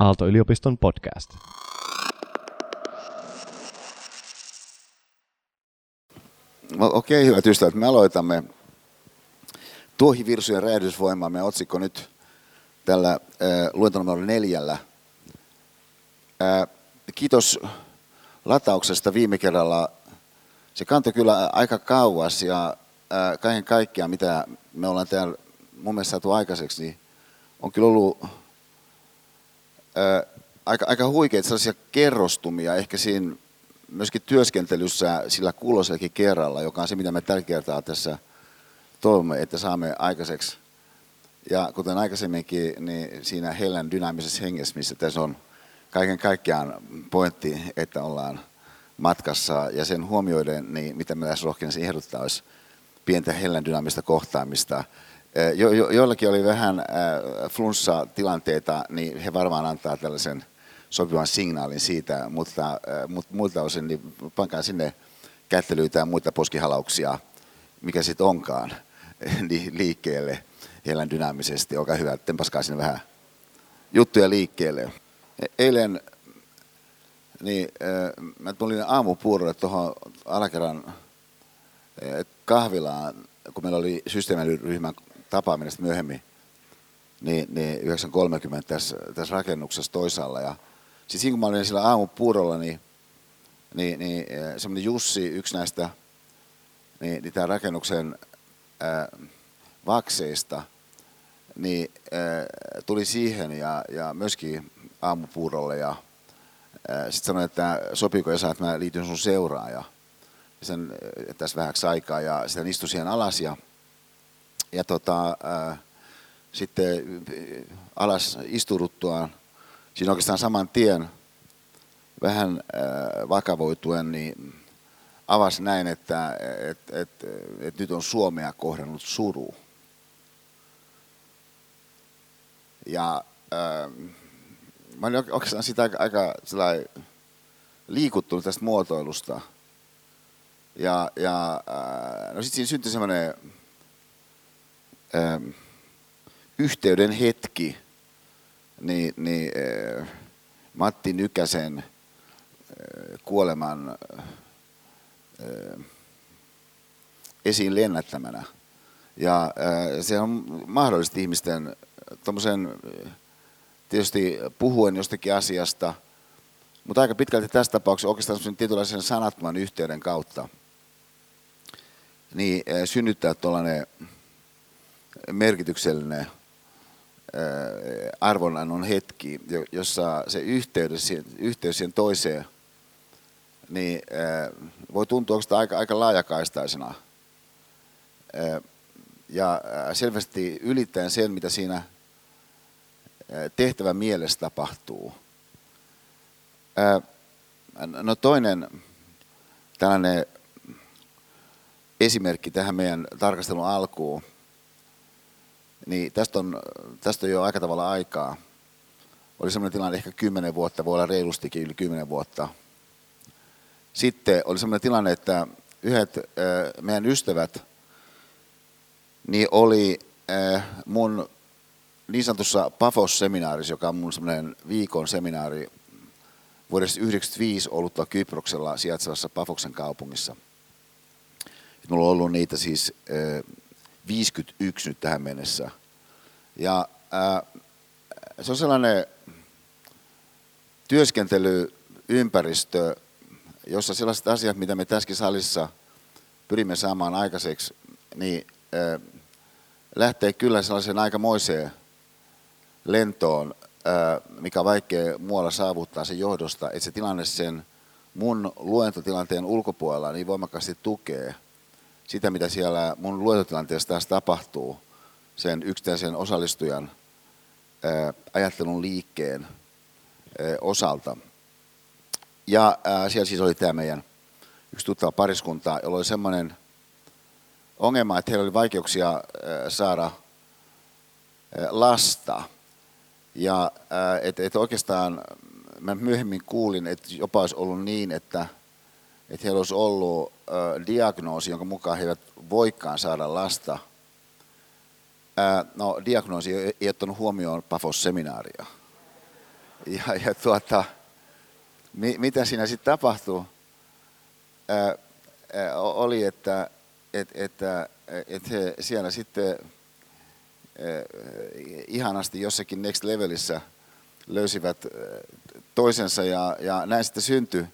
Aalto-yliopiston podcast. Okei, hyvät ystävät, me aloitamme tuohivirsujen räjähdysvoimaa. Meidän otsikko nyt tällä äh, luentonumero neljällä. Äh, kiitos latauksesta viime kerralla. Se kantoi kyllä aika kauas ja äh, kaiken kaikkiaan, mitä me ollaan täällä mun mielestä saatu aikaiseksi, niin on kyllä ollut äh, aika, aika huikeita sellaisia kerrostumia ehkä siinä myöskin työskentelyssä sillä kuulosellakin kerralla, joka on se, mitä me tällä kertaa tässä toivomme, että saamme aikaiseksi. Ja kuten aikaisemminkin, niin siinä hellän dynaamisessa hengessä, missä tässä on kaiken kaikkiaan pointti, että ollaan matkassa ja sen huomioiden, niin mitä me tässä rohkeasti ehdottaa, olisi pientä hellän dynaamista kohtaamista. Jo, jo, joillakin oli vähän äh, flunssa-tilanteita, niin he varmaan antaa tällaisen sopivan signaalin siitä, mutta, äh, mutta muilta osin niin pankaa sinne kättelyitä ja muita poskihalauksia, mikä sitten onkaan, liikkeelle hellän dynaamisesti. Olkaa hyvä, tempaskaa sinne vähän juttuja liikkeelle. Eilen niin, äh, mä tulin aamupuurolle tuohon alakerran kahvilaan, kun meillä oli systeemiryhmän tapaaminen myöhemmin, niin, niin 9.30 tässä, tässä rakennuksessa toisaalla. Ja sitten siinä kun mä olin sillä aamupuurolla, niin, niin, niin semmoinen Jussi, yksi näistä niin, niin tämän rakennuksen ää, vakseista, niin ää, tuli siihen ja, ja myöskin aamupuurolle ja sitten sanoi, että sopiiko Esa, että mä liityn sun seuraan ja sen tässä vähäksi aikaa ja sitten istui siihen alas ja ja tota, ää, sitten alas istuduttuaan, siinä oikeastaan saman tien vähän ää, vakavoituen, niin avasi näin, että et, et, et nyt on Suomea kohdannut suru. Ja ää, mä olin oikeastaan sitä aika, aika liikuttunut tästä muotoilusta. Ja, ja no sitten siinä syntyi semmoinen ähm, yhteyden hetki niin, niin äh, Matti Nykäsen äh, kuoleman äh, esiin lennättämänä. Ja se on mahdollisesti ihmisten tommosen, äh, tietysti puhuen jostakin asiasta, mutta aika pitkälti tässä tapauksessa oikeastaan tietynlaisen sanattoman yhteyden kautta niin synnyttää tuollainen merkityksellinen arvonannon hetki, jossa se yhteys, yhteys siihen toiseen niin voi tuntua aika, aika laajakaistaisena. Ja selvästi ylittäen sen, mitä siinä tehtävän mielessä tapahtuu. No toinen tällainen esimerkki tähän meidän tarkastelun alkuun niin tästä on, tästä on jo aika tavalla aikaa. Oli sellainen tilanne ehkä kymmenen vuotta, voi olla reilustikin yli kymmenen vuotta. Sitten oli sellainen tilanne, että yhdet meidän ystävät niin oli mun niin sanotussa PAFOS-seminaarissa, joka on mun semmoinen viikon seminaari vuodesta 1995 ollut Kyproksella sijaitsevassa Pafoksen kaupungissa. Mulla on ollut niitä siis 51 nyt tähän mennessä. Ja ää, se on sellainen työskentelyympäristö, jossa sellaiset asiat, mitä me tässäkin salissa pyrimme saamaan aikaiseksi, niin ää, lähtee kyllä sellaiseen aikamoiseen lentoon, ää, mikä on vaikea muualla saavuttaa sen johdosta, että se tilanne sen mun luentotilanteen ulkopuolella niin voimakkaasti tukee – sitä, mitä siellä mun luentotilanteessa taas tapahtuu sen yksittäisen osallistujan ajattelun liikkeen osalta. Ja siellä siis oli tämä meidän yksi tuttava pariskunta, jolla oli semmoinen ongelma, että heillä oli vaikeuksia saada lasta. Ja että et oikeastaan mä myöhemmin kuulin, että jopa olisi ollut niin, että – että heillä olisi ollut diagnoosi, jonka mukaan he eivät voikaan saada lasta. No, diagnoosi ei, ottanut huomioon PAFOS-seminaaria. ja, ja tuota, mi, mitä siinä sitten tapahtuu, ää, ää, oli, että et, että et he siellä sitten ää, ihanasti jossakin next levelissä löysivät toisensa ja, ja näin sitten syntyi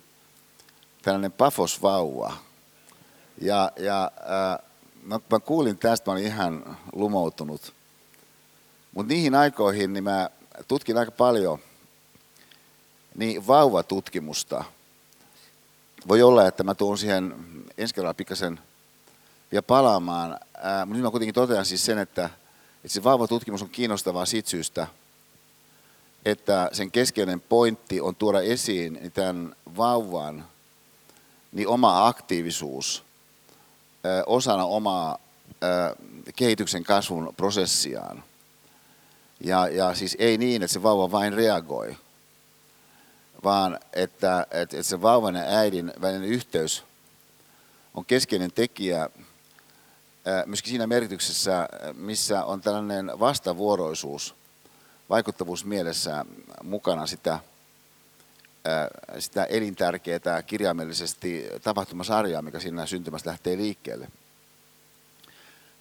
tällainen Pafos-vauva. Ja, ja ää, mä, kuulin tästä, mä olin ihan lumoutunut. Mutta niihin aikoihin niin mä tutkin aika paljon niin vauvatutkimusta. Voi olla, että mä tuun siihen ensi kerralla pikkasen vielä palaamaan. Mutta nyt mä kuitenkin totean siis sen, että, että se vauvatutkimus on kiinnostavaa siitä syystä, että sen keskeinen pointti on tuoda esiin tämän vauvan niin oma aktiivisuus osana omaa kehityksen kasvun prosessiaan. Ja, ja siis ei niin, että se vauva vain reagoi, vaan että, että, että se vauvan ja äidin välinen yhteys on keskeinen tekijä myöskin siinä merkityksessä, missä on tällainen vastavuoroisuus, vaikuttavuus mielessä mukana sitä, sitä elintärkeää kirjaimellisesti tapahtumasarjaa, mikä siinä syntymässä lähtee liikkeelle.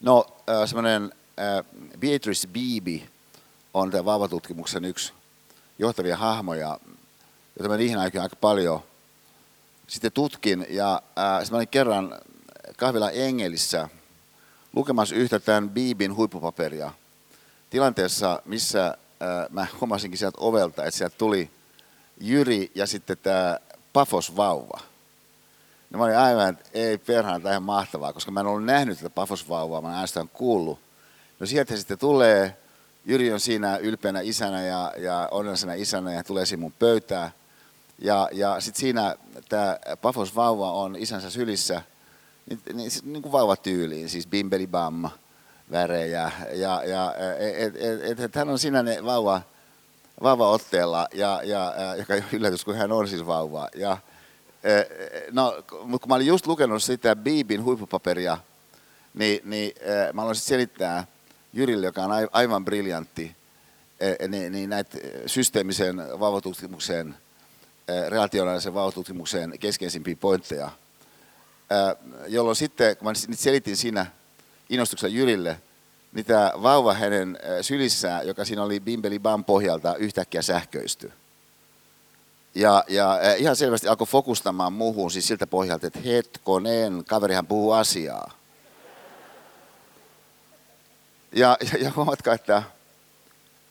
No, semmoinen Beatrice Beebe on tämän vauvatutkimuksen yksi johtavia hahmoja, joita mä niihin aikoihin aika paljon sitten tutkin. Ja äh, mä olin kerran kahvila Engelissä lukemassa yhtä tämän Biibin huippupaperia tilanteessa, missä äh, mä huomasinkin sieltä ovelta, että sieltä tuli Jyri ja sitten tämä Pafos-vauva. No mä olin aivan, että ei perhana, tämä ihan mahtavaa, koska mä en ollut nähnyt tätä Pafos-vauvaa, mä en ainoastaan kuullut. No sieltä sitten tulee Jyri on siinä ylpeänä isänä ja, ja onnellisena isänä ja tulee siinä mun pöytään. Ja, ja sitten siinä tämä Pafos vauva on isänsä sylissä, niin, niin, niin kuin vauvatyyliin, siis bimbeli bamma värejä. Ja, ja et, et, et, et, hän on siinä ne vauva, vauva otteella, ja, ja, joka yllätys, kun hän on siis vauva. Ja, no, mutta kun mä olin just lukenut sitä Biibin huippupaperia, niin, niin mä haluaisin selittää, Jyrille, joka on aivan briljantti, niin, niin näitä systeemisen vauvatutkimuksen, relationaalisen vauvatutkimuksen keskeisimpiä pointteja, jolloin sitten, kun mä selitin siinä innostuksella Jyrille, tämä vauva hänen sylissään, joka siinä oli Bimbeli Bam pohjalta, yhtäkkiä sähköistyi. Ja, ja ihan selvästi alkoi fokustamaan muuhun siis siltä pohjalta, että hetkonen, kaverihan puhuu asiaa. Ja, ja, ja huomatkaa, että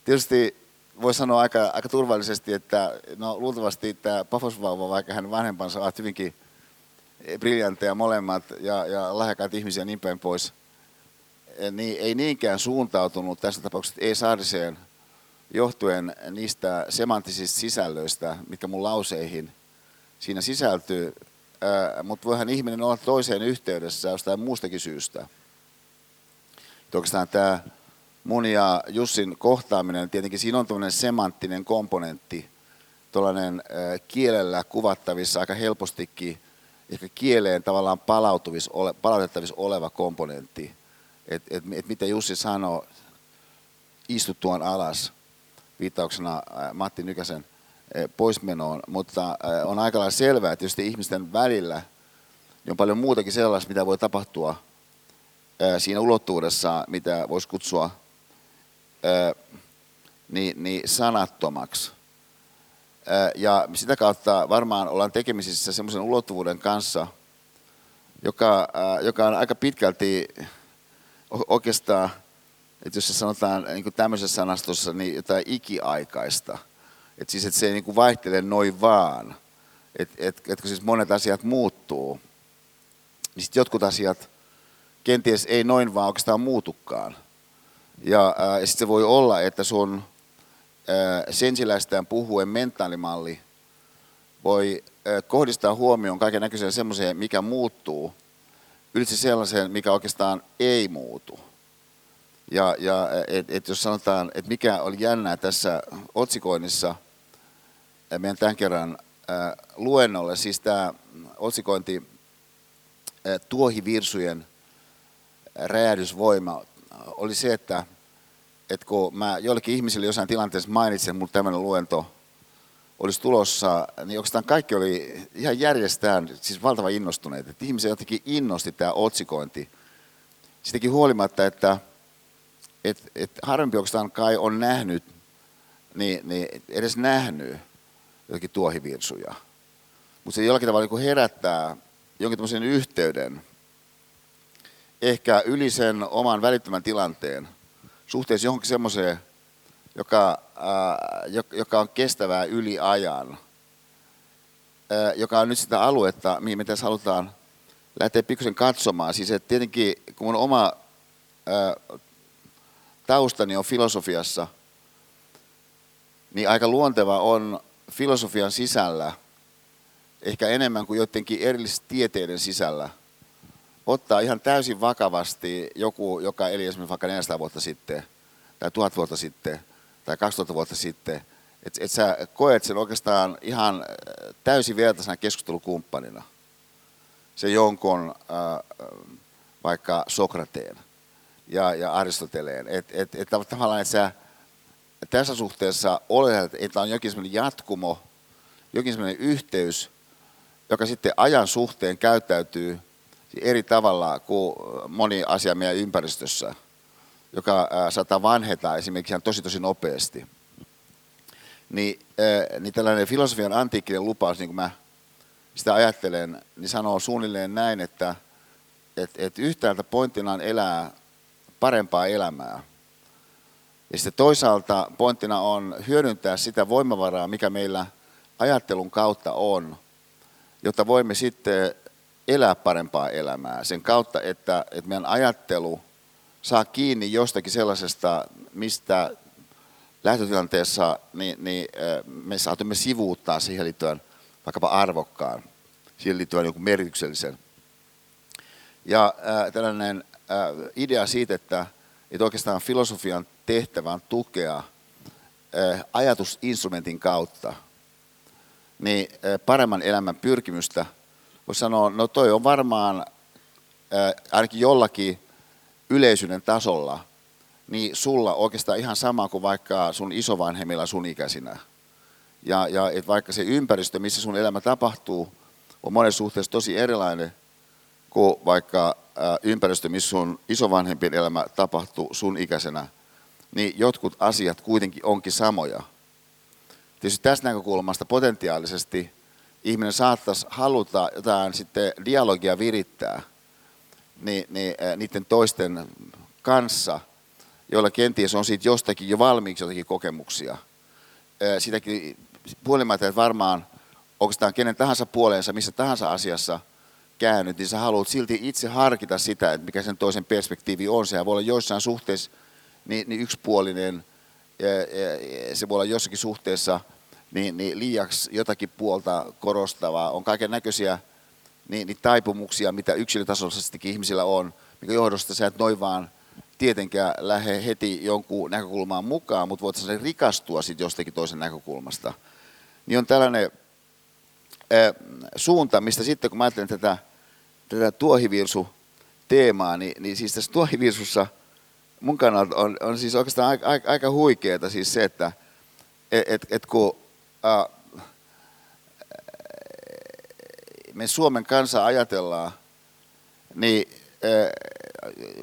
tietysti voi sanoa aika, aika turvallisesti, että no, luultavasti tämä Pafosvauva, vaikka hän vanhempansa ovat hyvinkin briljantteja molemmat ja, ja lahjakkaat ihmisiä niin päin pois, niin ei niinkään suuntautunut tässä tapauksessa ei saariseen johtuen niistä semanttisista sisällöistä, mitkä mun lauseihin siinä sisältyy, mutta voihan ihminen olla toiseen yhteydessä jostain muustakin syystä. Että oikeastaan tämä mun ja Jussin kohtaaminen, tietenkin siinä on tämmöinen semanttinen komponentti, tuollainen kielellä kuvattavissa aika helpostikin, ehkä kieleen tavallaan palautettavissa oleva komponentti. Että et, et mitä Jussi sanoo istuttuaan alas, viittauksena Matti Nykäsen poismenoon, mutta on aika lailla selvää, että tietysti ihmisten välillä niin on paljon muutakin sellaista, mitä voi tapahtua siinä ulottuudessa, mitä voisi kutsua niin, niin sanattomaksi. Ja sitä kautta varmaan ollaan tekemisissä semmoisen ulottuvuuden kanssa, joka, joka on aika pitkälti oikeastaan, että jos se sanotaan niin kuin tämmöisessä sanastossa, niin jotain ikiaikaista. Että siis, että se ei niin kuin vaihtele noin vaan. Että et, et, kun siis monet asiat muuttuu, niin sitten jotkut asiat kenties ei noin vaan oikeastaan muutukaan. Ja, ja sitten se voi olla, että sun ää, sensiläistään puhuen mentaalimalli voi ää, kohdistaa huomioon kaiken näköiseen semmoiseen, mikä muuttuu, ylitse sellaiseen, mikä oikeastaan ei muutu. Ja, ja et, et jos sanotaan, että mikä oli jännää tässä otsikoinnissa meidän tämän kerran ää, luennolle, siis tämä otsikointi ää, tuohivirsujen räjähdysvoima oli se, että, että kun mä joillekin ihmisille jossain tilanteessa mainitsin, että mulla tämmöinen luento olisi tulossa, niin oikeastaan kaikki oli ihan järjestään, siis valtavan innostuneet. Että ihmisiä jotenkin innosti tämä otsikointi. Sitäkin huolimatta, että et, et harvempi oikeastaan kai on nähnyt, niin, niin edes nähnyt jotakin tuohivirsuja. Mutta se jollakin tavalla niin herättää jonkin tämmöisen yhteyden, ehkä yli sen oman välittömän tilanteen, suhteessa johonkin semmoiseen, joka, ää, joka on kestävää yli ajan, ää, joka on nyt sitä aluetta, mihin me tässä halutaan lähteä pikkusen katsomaan. Siis että tietenkin, kun mun oma ää, taustani on filosofiassa, niin aika luonteva on filosofian sisällä, ehkä enemmän kuin joidenkin erillisten tieteiden sisällä, ottaa ihan täysin vakavasti joku, joka eli esimerkiksi vaikka 400 vuotta sitten, tai 1000 vuotta sitten, tai 2000 vuotta sitten, että et sä koet sen oikeastaan ihan äh, täysin vertaisena keskustelukumppanina. Se jonkun äh, vaikka Sokrateen ja, ja Aristoteleen. Että et, et, tavallaan, että sä tässä suhteessa oletat, että on jokin sellainen jatkumo, jokin sellainen yhteys, joka sitten ajan suhteen käyttäytyy eri tavalla kuin moni asia meidän ympäristössä, joka saattaa vanheta esimerkiksi ihan tosi tosi nopeasti. Niin, niin tällainen filosofian antiikkinen lupaus, niin kuin mä sitä ajattelen, niin sanoo suunnilleen näin, että et, et yhtäältä pointtina on elää parempaa elämää. Ja sitten toisaalta pointtina on hyödyntää sitä voimavaraa, mikä meillä ajattelun kautta on, jotta voimme sitten elää parempaa elämää sen kautta, että, että meidän ajattelu saa kiinni jostakin sellaisesta, mistä lähtötilanteessa niin, niin me saatamme sivuuttaa siihen liittyen vaikkapa arvokkaan, siihen liittyen joku merkityksellisen. Ja äh, tällainen äh, idea siitä, että, että oikeastaan filosofian tehtävä on tukea äh, ajatusinstrumentin kautta niin äh, paremman elämän pyrkimystä. Voisi sanoa, no toi on varmaan äh, ainakin jollakin yleisyyden tasolla, niin sulla oikeastaan ihan sama kuin vaikka sun isovanhemmilla sun ikäisinä. Ja, ja et vaikka se ympäristö, missä sun elämä tapahtuu, on monessa suhteessa tosi erilainen kuin vaikka ympäristö, missä sun isovanhempien elämä tapahtuu sun ikäisenä, niin jotkut asiat kuitenkin onkin samoja. Tietysti tästä näkökulmasta potentiaalisesti ihminen saattaisi haluta jotain sitten dialogia virittää niin, niin, niiden toisten kanssa, joilla kenties on siitä jostakin jo valmiiksi jotakin kokemuksia. Sitäkin puolimatta, että varmaan oikeastaan kenen tahansa puoleensa, missä tahansa asiassa – käynyt, niin sä haluat silti itse harkita sitä, että mikä sen toisen perspektiivi on. Sehän voi olla joissain suhteissa niin, niin yksipuolinen, ja, ja, se voi olla jossakin suhteessa niin, niin liiaksi jotakin puolta korostavaa. On kaiken näköisiä niin, niin taipumuksia, mitä yksilötasoisestikin ihmisillä on, mikä johdosta sä et noin vaan tietenkään lähde heti jonkun näkökulmaan mukaan, mutta voit sen rikastua sitten jostakin toisen näkökulmasta. Niin on tällainen suunta, mistä sitten kun mä ajattelen tätä, tätä tuohivirsu-teemaa, niin, niin siis tässä tuohivirsussa mun kannalta on, on siis oikeastaan aika, aika, aika huikeeta siis se, että et, et, et kun äh, me Suomen kansa ajatellaan, niin äh,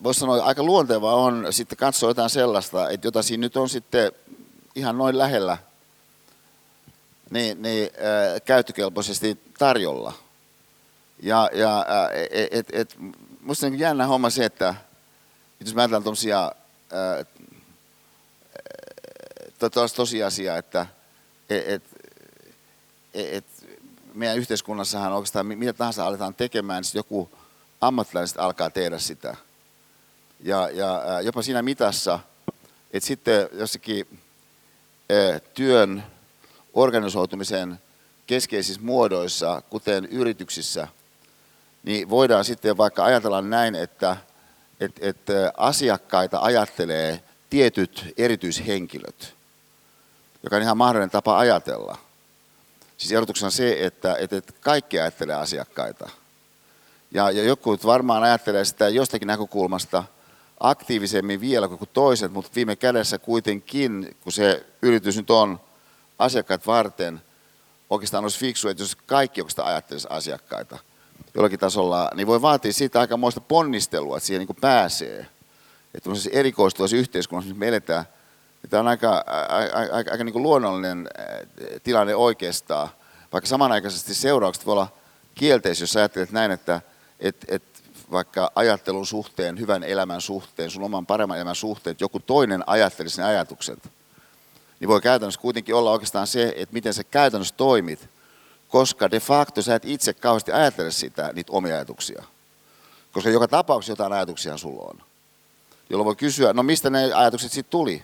voisi sanoa, aika luontevaa on sitten katsoa jotain sellaista, että jota siinä nyt on sitten ihan noin lähellä – niin, niin äh, käyttökelpoisesti tarjolla. Ja, ja äh, et, et, musta on jännä homma se, että jos mä ajatellaan tuommoisia äh, tosiasia, että et, et, et, meidän yhteiskunnassahan oikeastaan mitä tahansa aletaan tekemään, niin joku ammattilaiset alkaa tehdä sitä. Ja, ja jopa siinä mitassa, että sitten jossakin työn organisoitumisen keskeisissä muodoissa, kuten yrityksissä, niin voidaan sitten vaikka ajatella näin, että, että, että asiakkaita ajattelee tietyt erityishenkilöt, joka on ihan mahdollinen tapa ajatella. Siis erotuksena se, että, että kaikki ajattelee asiakkaita. Ja, ja joku varmaan ajattelee sitä jostakin näkökulmasta aktiivisemmin vielä kuin toiset, mutta viime kädessä kuitenkin, kun se yritys nyt on asiakkaat varten, oikeastaan olisi fiksu, että jos kaikki oikeastaan ajattelisi asiakkaita jollakin tasolla, niin voi vaatia siitä aikamoista ponnistelua, että siihen niin pääsee. Että erikoistuvassa yhteiskunnassa, missä me eletään, niin tämä on aika, aika, aika, aika niin luonnollinen tilanne oikeastaan, vaikka samanaikaisesti seuraukset voi olla kielteisiä, jos ajattelet näin, että et, et vaikka ajattelun suhteen, hyvän elämän suhteen, sun oman paremman elämän suhteen, että joku toinen ajattelisi ne ajatukset, niin voi käytännössä kuitenkin olla oikeastaan se, että miten sä käytännössä toimit, koska de facto sä et itse kauheasti ajattele sitä, niitä omia ajatuksia. Koska joka tapauksessa jotain ajatuksia sulla on. Jolloin voi kysyä, no mistä ne ajatukset sitten tuli?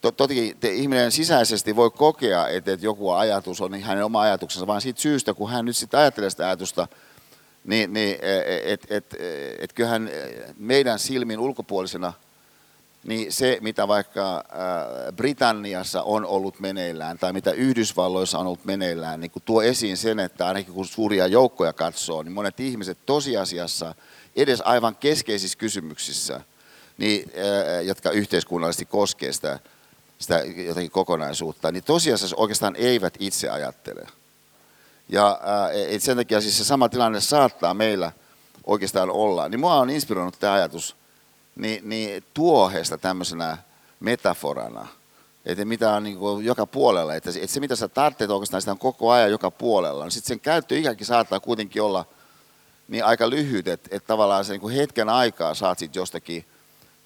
Toki te, ihminen sisäisesti voi kokea, että, että joku ajatus on hänen oma ajatuksensa, vaan siitä syystä, kun hän nyt sitten ajattelee sitä ajatusta, niin, niin että et, et, et kyllähän meidän silmin ulkopuolisena, niin se, mitä vaikka Britanniassa on ollut meneillään tai mitä Yhdysvalloissa on ollut meneillään, niin kun tuo esiin sen, että ainakin kun suuria joukkoja katsoo, niin monet ihmiset tosiasiassa edes aivan keskeisissä kysymyksissä, niin, jotka yhteiskunnallisesti koskee sitä, sitä jotakin kokonaisuutta, niin tosiasiassa oikeastaan eivät itse ajattele. Ja et sen takia siis se sama tilanne saattaa meillä oikeastaan olla. Niin mua on inspiroinut tämä ajatus niin, niin tuohesta tämmöisenä metaforana. Että mitä on niin joka puolella, että se, että se mitä sä tarvitset oikeastaan sitä on koko ajan joka puolella, niin sitten sen käyttöikäkin saattaa kuitenkin olla niin aika lyhyt, että, että tavallaan se niin hetken aikaa saat sitten jostakin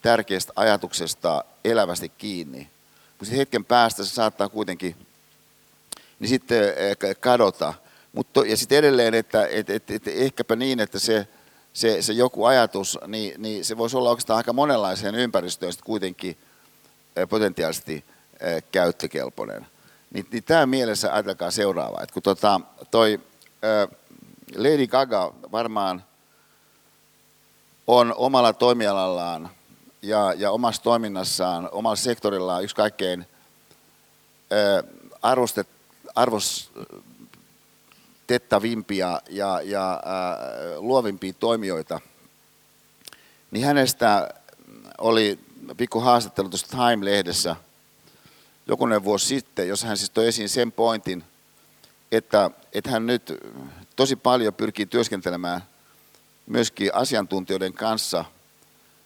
tärkeästä ajatuksesta elävästi kiinni. Mutta hetken päästä se saattaa kuitenkin niin sitten kadota. Mutta, ja sitten edelleen, että et, et, et, ehkäpä niin, että se, se, se joku ajatus, niin, niin se voisi olla oikeastaan aika monenlaiseen ympäristöön kuitenkin potentiaalisesti käyttökelpoinen. Niin, niin tämä mielessä ajatelkaa seuraava, että kun tota, toi Lady Gaga varmaan on omalla toimialallaan ja, ja omassa toiminnassaan, omalla sektorillaan yksi kaikkein arvostet, arvos, tettavimpia ja, ja äh, luovimpia toimijoita, niin hänestä oli pikku haastattelu tuossa Time-lehdessä jokunen vuosi sitten, jos hän siis toi esiin sen pointin, että, että hän nyt tosi paljon pyrkii työskentelemään myöskin asiantuntijoiden kanssa,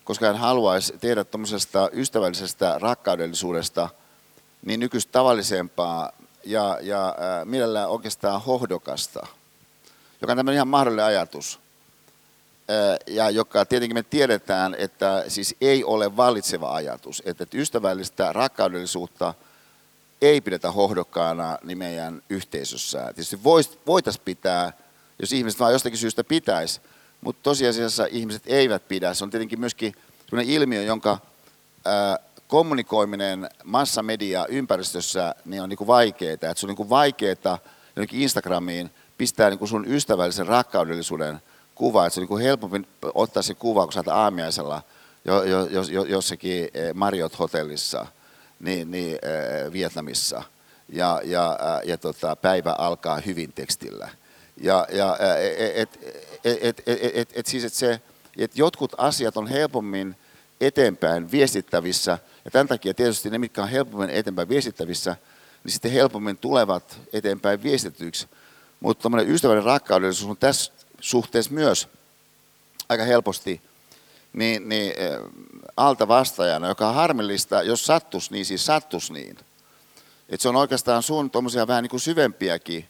koska hän haluaisi tehdä tuommoisesta ystävällisestä rakkaudellisuudesta niin nykyistä tavallisempaa ja, ja mielellään oikeastaan hohdokasta, joka on tämmöinen ihan mahdollinen ajatus. Ja joka tietenkin me tiedetään, että siis ei ole vallitseva ajatus, että ystävällistä rakkaudellisuutta ei pidetä hohdokkaana niin meidän yhteisössä. Tietysti voitaisiin pitää, jos ihmiset vaan jostakin syystä pitäisi, mutta tosiasiassa ihmiset eivät pidä. Se on tietenkin myöskin sellainen ilmiö, jonka ää, kommunikoiminen massamedia ympäristössä niin on niin kuin vaikeaa. Että se on niin kuin vaikeaa jonnekin Instagramiin pistää niin kuin sun ystävällisen rakkaudellisuuden kuva. Että se on niin kuin helpompi ottaa se kuva, kun sä aamiaisella jo, jo, jo, jossakin Marriott-hotellissa niin, niin, äh, Vietnamissa. Ja, ja, äh, ja tota, päivä alkaa hyvin tekstillä. Ja, ja et, et, et, et, et, et, siis, et se, että jotkut asiat on helpommin eteenpäin viestittävissä – ja tämän takia tietysti ne, mitkä on helpommin eteenpäin viestittävissä, niin sitten helpommin tulevat eteenpäin viestityksi. Mutta tuommoinen ystävällinen rakkaudellisuus on tässä suhteessa myös aika helposti niin, niin, alta vastaajana, joka on harmillista, jos sattus niin, siis sattus niin. Että se on oikeastaan sun tuommoisia vähän niin kuin syvempiäkin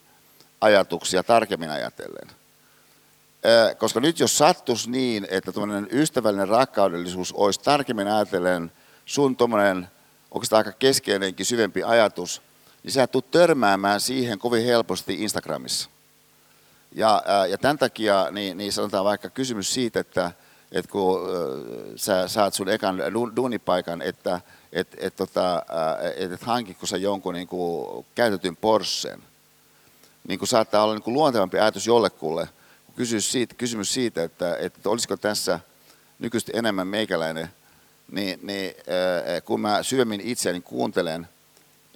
ajatuksia tarkemmin ajatellen. Koska nyt jos sattus niin, että tuommoinen ystävällinen rakkaudellisuus olisi tarkemmin ajatellen – sun tuommoinen oikeastaan aika keskeinenkin syvempi ajatus, niin sä tulet törmäämään siihen kovin helposti Instagramissa. Ja, ja tämän takia niin, niin sanotaan vaikka kysymys siitä, että, että kun sä saat sun ekan duunipaikan, että et, et, tota, et, et hankitko sä jonkun niin kuin, käytetyn Porschen, niin kuin saattaa olla niin kuin luontevampi ajatus jollekulle, kysymys siitä, kysymys siitä että, että olisiko tässä nykyistä enemmän meikäläinen – niin, niin äh, kun mä syömin itseäni kuuntelen,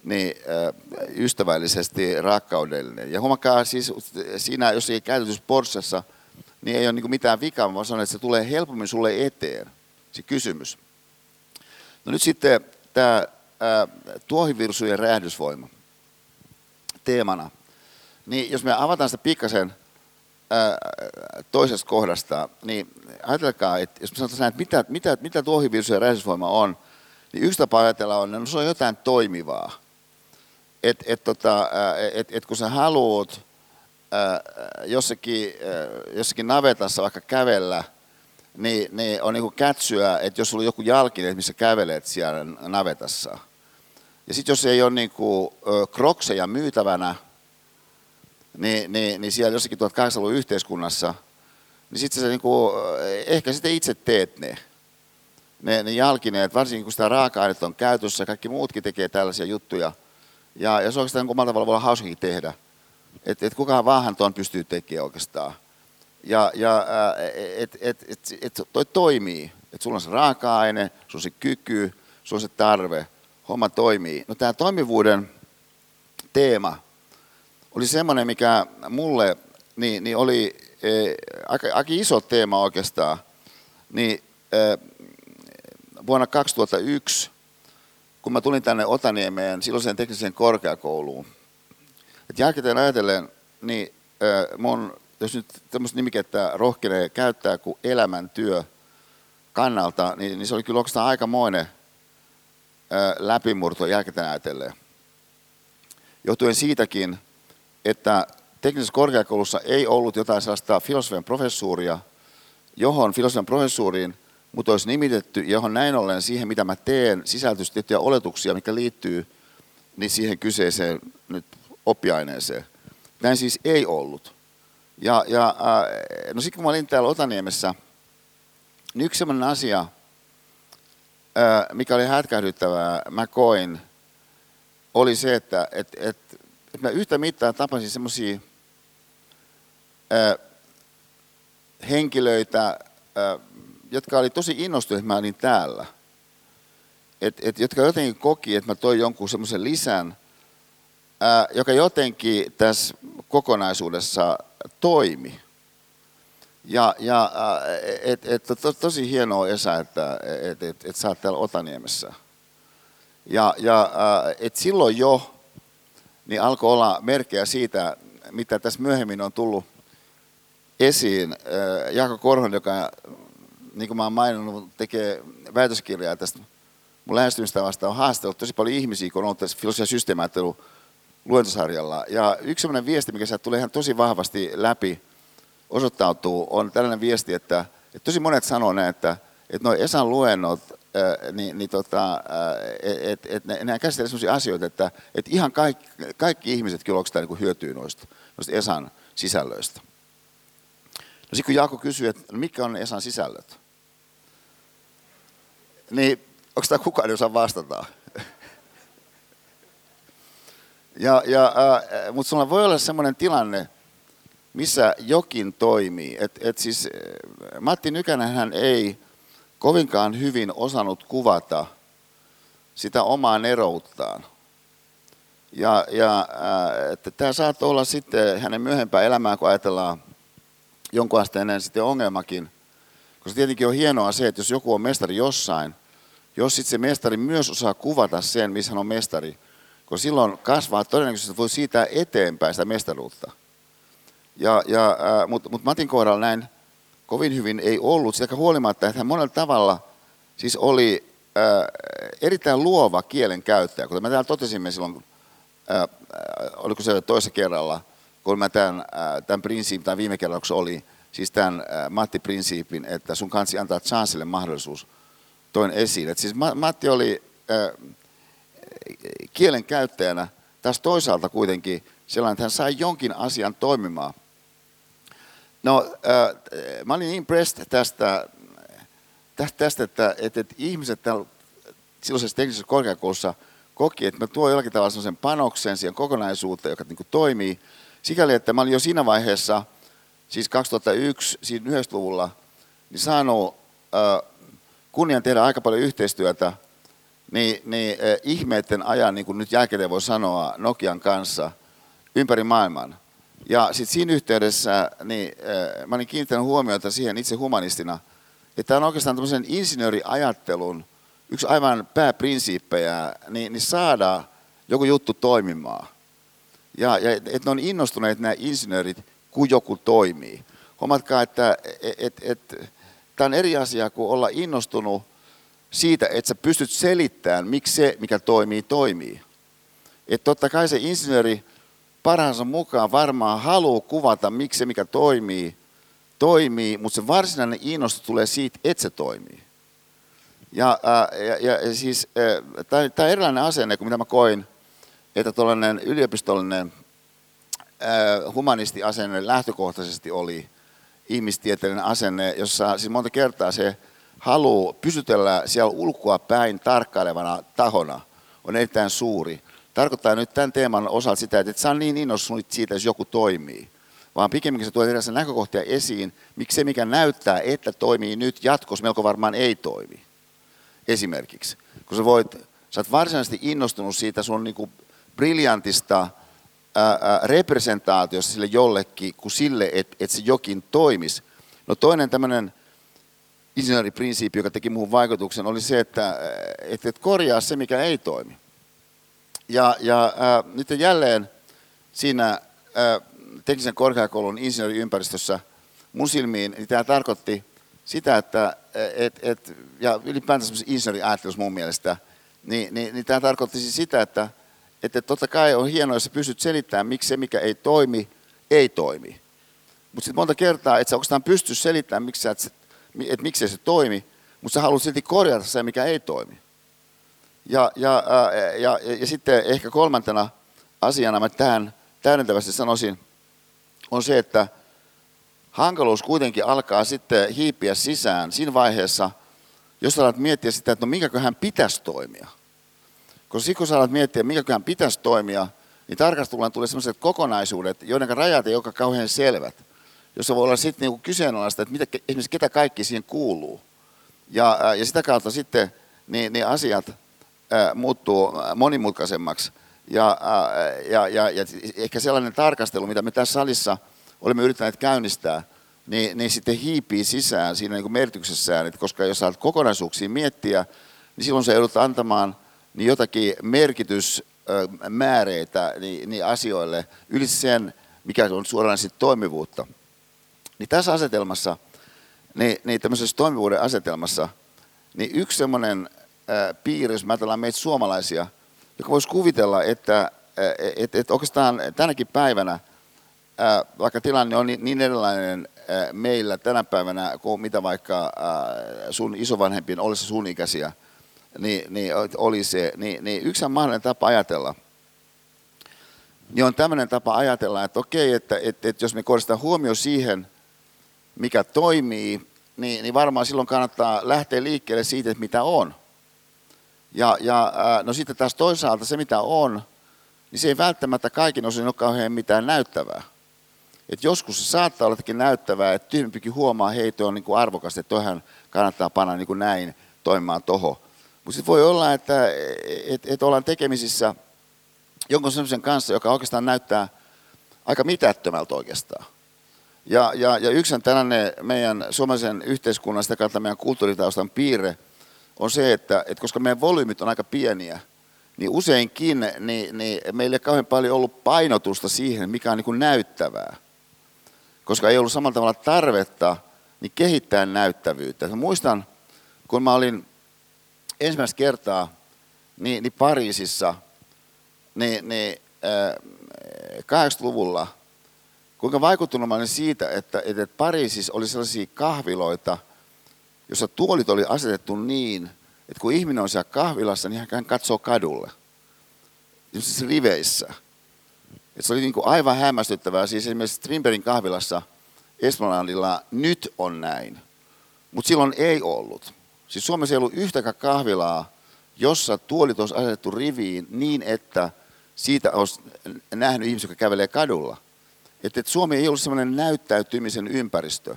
niin äh, ystävällisesti rakkaudellinen. Ja huomakaa siis siinä, jos ei käytetyssä Porschessa, niin ei ole niin mitään vikaa, vaan sanon, että se tulee helpommin sulle eteen, se kysymys. No nyt sitten tämä äh, tuohivirsujen räjähdysvoima teemana. Niin jos me avataan sitä pikkasen toisesta kohdasta, niin ajatelkaa, että jos me sanotaan, että mitä, mitä, mitä tuohivirus ja räjähdysvoima on, niin yksi tapa ajatella on, että no se on jotain toimivaa. Että et, tota, et, et kun sä haluat jossakin, jossakin navetassa vaikka kävellä, niin, niin on niin kätsyä, että jos sulla on joku jalkinen, missä kävelet siellä navetassa. Ja sitten jos ei ole niin kuin, krokseja myytävänä, niin, niin, niin siellä jossakin 1800-luvun yhteiskunnassa, niin sitten sä niin kuin, ehkä sitten itse teet ne. Ne, ne jalkineet, varsinkin kun sitä raaka-ainetta on käytössä, kaikki muutkin tekee tällaisia juttuja. Ja, ja se oikeastaan niin omalla tavalla voi olla hauskakin tehdä. Että et kukaan vaan tuon pystyy tekemään oikeastaan. Ja, ja että et, et, et, toi toimii. Että sulla on se raaka-aine, sulla on se kyky, sulla on se tarve. Homma toimii. No tämä toimivuuden teema – oli semmoinen, mikä mulle niin, niin oli e, aika, aika iso teema oikeastaan. Niin, e, vuonna 2001, kun mä tulin tänne Otaniemeen silloiseen tekniseen korkeakouluun, että jälkikäteen ajatellen, niin e, mun, jos nyt tämmöistä nimikettä rohkenee käyttää kuin elämäntyö kannalta, niin, niin se oli kyllä oikeastaan aikamoinen e, läpimurto jälkikäteen ajatellen. Johtuen siitäkin, että teknisessä korkeakoulussa ei ollut jotain sellaista filosofian professuuria, johon filosofian professuuriin mutta olisi nimitetty, johon näin ollen siihen, mitä mä teen, sisältyisi tiettyjä oletuksia, mikä liittyy niin siihen kyseiseen nyt oppiaineeseen. Näin siis ei ollut. Ja, ja äh, no sitten kun mä olin täällä Otaniemessä, niin yksi sellainen asia, äh, mikä oli hätkähdyttävää, mä koin, oli se, että et, et että mä yhtä mittaa tapasin semmoisia henkilöitä, jotka oli tosi innostuneet, mä olin täällä. Et, et, jotka jotenkin koki, että mä toin jonkun semmoisen lisän, joka jotenkin tässä kokonaisuudessa toimi. Ja, ja et, et, to, tosi hienoa Esa, että et, et, et sä oot täällä Otaniemessä. Ja, ja et silloin jo niin alkoi olla merkkejä siitä, mitä tässä myöhemmin on tullut esiin. Äh, Jaakko Korhon, joka, niin kuin mä olen maininnut, tekee väitöskirjaa tästä mun lähestymistavasta, on haastellut tosi paljon ihmisiä, kun on ollut tässä filosofia systeemiajattelu luentosarjalla. Ja yksi sellainen viesti, mikä sieltä tulee ihan tosi vahvasti läpi, osoittautuu, on tällainen viesti, että, että tosi monet sanoo näin, että, että nuo Esan luennot niin, niin tota, et, et, ne, ne käsittelee sellaisia asioita, että et ihan kaikki, kaikki ihmiset kyllä oikeastaan niin hyötyy noista, noista Esan sisällöistä. No sitten kun Jaakko kysyy, että no mikä on Esan sisällöt, niin onko tämä kukaan, osaa vastata? ja, ja, äh, mutta sulla voi olla sellainen tilanne, missä jokin toimii. Et, et siis, Matti Nykänen hän ei kovinkaan hyvin osannut kuvata sitä omaa nerouttaan. Ja, ja äh, että tämä saattoi olla sitten hänen myöhempää elämää, kun ajatellaan jonkun asteen sitten ongelmakin. Koska tietenkin on hienoa se, että jos joku on mestari jossain, jos sitten se mestari myös osaa kuvata sen, missä hän on mestari, koska silloin kasvaa todennäköisesti, voi siitä eteenpäin sitä mestaruutta. Ja, ja, äh, Mutta mut Matin kohdalla näin kovin hyvin ei ollut, sitä huolimatta, että hän monella tavalla siis oli äh, erittäin luova kielen käyttäjä, kuten me täällä totesimme silloin, äh, oliko se toisessa kerralla, kun mä tämän, äh, tämän prinsiipin, tai viime kerralla, kun se oli, siis tämän äh, Matti-prinsiipin, että sun kansi antaa chansille mahdollisuus, toin esiin. Että siis Matti oli äh, kielen käyttäjänä. Taas toisaalta kuitenkin sellainen, että hän sai jonkin asian toimimaan – No, äh, mä olin impressed tästä, tästä että, että, että ihmiset täällä silloisessa teknisessä korkeakoulussa koki, että mä tuon jollakin tavalla sellaisen panoksen siihen kokonaisuuteen, joka niin kuin toimii. Sikäli, että mä olin jo siinä vaiheessa, siis 2001, siinä 90-luvulla, niin saanut äh, kunnian tehdä aika paljon yhteistyötä niin, niin äh, ihmeiden ajan, niin kuin nyt jälkeen voi sanoa, Nokian kanssa ympäri maailman. Ja sitten siinä yhteydessä niin, mä olin kiinnittänyt huomiota siihen itse humanistina, että tämä on oikeastaan tämmöisen insinööriajattelun yksi aivan pääprinsiippejä, niin, niin saada joku juttu toimimaan. Ja, ja että ne on innostuneet nämä insinöörit, kun joku toimii. Huomatkaa, että et, et, et, tämä on eri asia kuin olla innostunut siitä, että sä pystyt selittämään, miksi se, mikä toimii, toimii. Että totta kai se insinööri parhaansa mukaan varmaan haluaa kuvata, miksi se, mikä toimii, toimii, mutta se varsinainen innostus tulee siitä, että se toimii. Ja, ja, ja, siis tämä on erilainen asenne kuin mitä mä koin, että tuollainen yliopistollinen humanistiasenne lähtökohtaisesti oli ihmistieteellinen asenne, jossa siis monta kertaa se halu pysytellä siellä ulkoa päin tarkkailevana tahona on erittäin suuri. Tarkoittaa nyt tämän teeman osalta sitä, että et saa niin innostunut siitä, jos joku toimii, vaan pikemminkin se tuo erilaisia näkökohtia esiin, miksi se, mikä näyttää, että toimii nyt jatkossa, melko varmaan ei toimi. Esimerkiksi. Kun sä voit, sä oot varsinaisesti innostunut siitä sun niinku briljantista representaatiosta sille jollekin, kuin sille, että et se jokin toimisi. No toinen tämmöinen insinööriprinsiipi, joka teki muuhun vaikutuksen, oli se, että et, et korjaa se, mikä ei toimi. Ja, ja äh, nyt jälleen siinä äh, teknisen korkeakoulun insinööriympäristössä mun silmiin, niin tämä tarkoitti sitä, että et, et, ja ylipäätään insinööriajattelussa mun mielestä, niin, niin, niin tämä tarkoitti siis sitä, että että totta kai on hienoa, jos sä pystyt selittämään, miksi se, mikä ei toimi, ei toimi. Mutta sitten monta kertaa, että sä oikeastaan pysty selittämään, miksi sä et, että miksi se toimi, mutta sä haluat silti korjata se, mikä ei toimi. Ja, ja, ja, ja, ja sitten ehkä kolmantena asiana mä tähän täydentävästi sanoisin, on se, että hankaluus kuitenkin alkaa sitten hiipiä sisään siinä vaiheessa, jos alat miettiä sitä, että no minkäköhän pitäisi toimia. Koska sitten kun sä alat miettiä, minkäköhän pitäisi toimia, niin tarkasteluun tulee sellaiset kokonaisuudet, joiden rajat ei ole kauhean selvät jossa voi olla sitten niinku kyseenalaista, että mitä, esimerkiksi ketä kaikki siihen kuuluu. Ja, ja sitä kautta sitten niin, niin asiat muuttuu monimutkaisemmaksi. Ja, ja, ja, ja ehkä sellainen tarkastelu, mitä me tässä salissa olemme yrittäneet käynnistää, niin, niin sitten hiipii sisään siinä niin kuin merkityksessään, että koska jos saat kokonaisuuksia miettiä, niin silloin se joudut antamaan niin jotakin merkitysmääreitä niin, niin asioille yli sen, mikä on suoraan sitten toimivuutta. Niin tässä asetelmassa, niin, niin tämmöisessä toimivuuden asetelmassa, niin yksi semmoinen jos me ajatellaan meitä suomalaisia, joka voisi kuvitella, että et, et oikeastaan tänäkin päivänä, vaikka tilanne on niin, erilainen meillä tänä päivänä kuin mitä vaikka sun isovanhempien ollessa sun ikäisiä, niin, niin oli se, niin, niin yksi mahdollinen tapa ajatella – niin on tämmöinen tapa ajatella, että okei, että, että, että jos me kohdistetaan huomio siihen, mikä toimii, niin, niin varmaan silloin kannattaa lähteä liikkeelle siitä, että mitä on. Ja, ja no sitten taas toisaalta se, mitä on, niin se ei välttämättä kaikin osin ole kauhean mitään näyttävää. Et joskus se saattaa olla näyttävää, että tyhmempikin huomaa, hei, on niin kuin arvokasta, että toihan kannattaa panna niin kuin näin toimimaan toho. Mutta sitten voi olla, että et, et ollaan tekemisissä jonkun sellaisen kanssa, joka oikeastaan näyttää aika mitättömältä oikeastaan. Ja, ja, ja yksi tällainen meidän suomalaisen yhteiskunnan, sitä kautta meidän kulttuuritaustan piirre, on se, että, että koska meidän volyymit on aika pieniä, niin useinkin niin, niin meillä ei kauhean paljon ollut painotusta siihen, mikä on niin kuin näyttävää. Koska ei ollut samalla tavalla tarvetta niin kehittää näyttävyyttä. Mä muistan, kun mä olin ensimmäistä kertaa niin, niin Pariisissa, niin, niin äh, 80-luvulla – Kuinka vaikuttunut mä olin siitä, että, että Pariisissa oli sellaisia kahviloita, jossa tuolit oli asetettu niin, että kun ihminen on siellä kahvilassa, niin hän katsoo kadulle. Siis riveissä. Et se oli niin kuin aivan hämmästyttävää. Siis esimerkiksi Strimberin kahvilassa Esplanadilla nyt on näin. Mutta silloin ei ollut. Siis Suomessa ei ollut yhtäkään kahvilaa, jossa tuolit olisi asetettu riviin niin, että siitä olisi nähnyt ihmisiä, jotka kävelee kadulla – että, että Suomi ei ollut semmoinen näyttäytymisen ympäristö,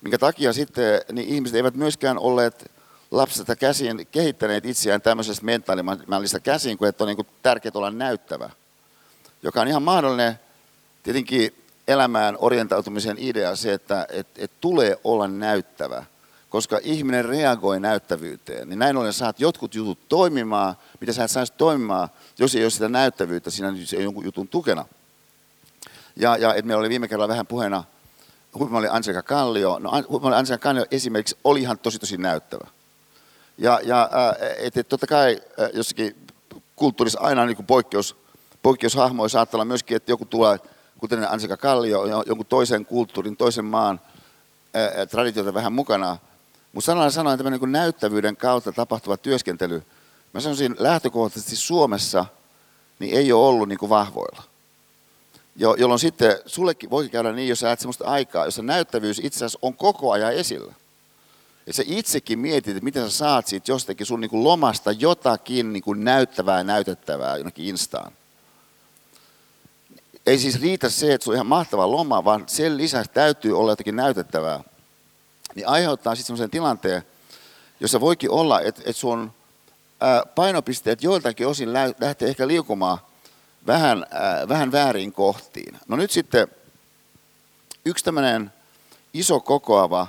minkä takia sitten niin ihmiset eivät myöskään olleet lapsesta käsin kehittäneet itseään tämmöisestä mentaalimallista käsin, kun että on niin kuin tärkeää olla näyttävä, joka on ihan mahdollinen tietenkin elämään orientautumisen idea se, että et, et tulee olla näyttävä. koska ihminen reagoi näyttävyyteen. Niin näin ollen saat jotkut jutut toimimaan, mitä sä et saisi toimimaan, jos ei ole sitä näyttävyyttä siinä jonkun jutun tukena. Ja, ja että meillä oli viime kerralla vähän puheena, oli Anselika Kallio. No oli Anselika Kallio esimerkiksi oli ihan tosi tosi näyttävä. Ja, ja että et totta kai jossakin kulttuurissa aina niin poikkeus, poikkeushahmoja saattaa olla myöskin, että joku tulee, kuten Ansika Kallio, jonkun toisen kulttuurin, toisen maan ää, traditioita vähän mukana. Mutta sanalla sanoen tämmöinen niin näyttävyyden kautta tapahtuva työskentely, mä sanoisin lähtökohtaisesti Suomessa, niin ei ole ollut niin kuin vahvoilla. Jo, jolloin sitten sullekin voi käydä niin, jos sä et sellaista aikaa, jossa näyttävyys itse asiassa on koko ajan esillä. Että sä itsekin mietit, että miten sä saat siitä jostakin sun niin kuin lomasta jotakin niin kuin näyttävää näytettävää jonnekin instaan. Ei siis riitä se, että se on ihan mahtava loma, vaan sen lisäksi täytyy olla jotakin näytettävää. Niin aiheuttaa sitten sellaisen tilanteen, jossa voikin olla, että, että sun painopisteet joiltakin osin lähtee ehkä liukumaan vähän, vähän väärin kohtiin. No nyt sitten yksi tämmöinen iso kokoava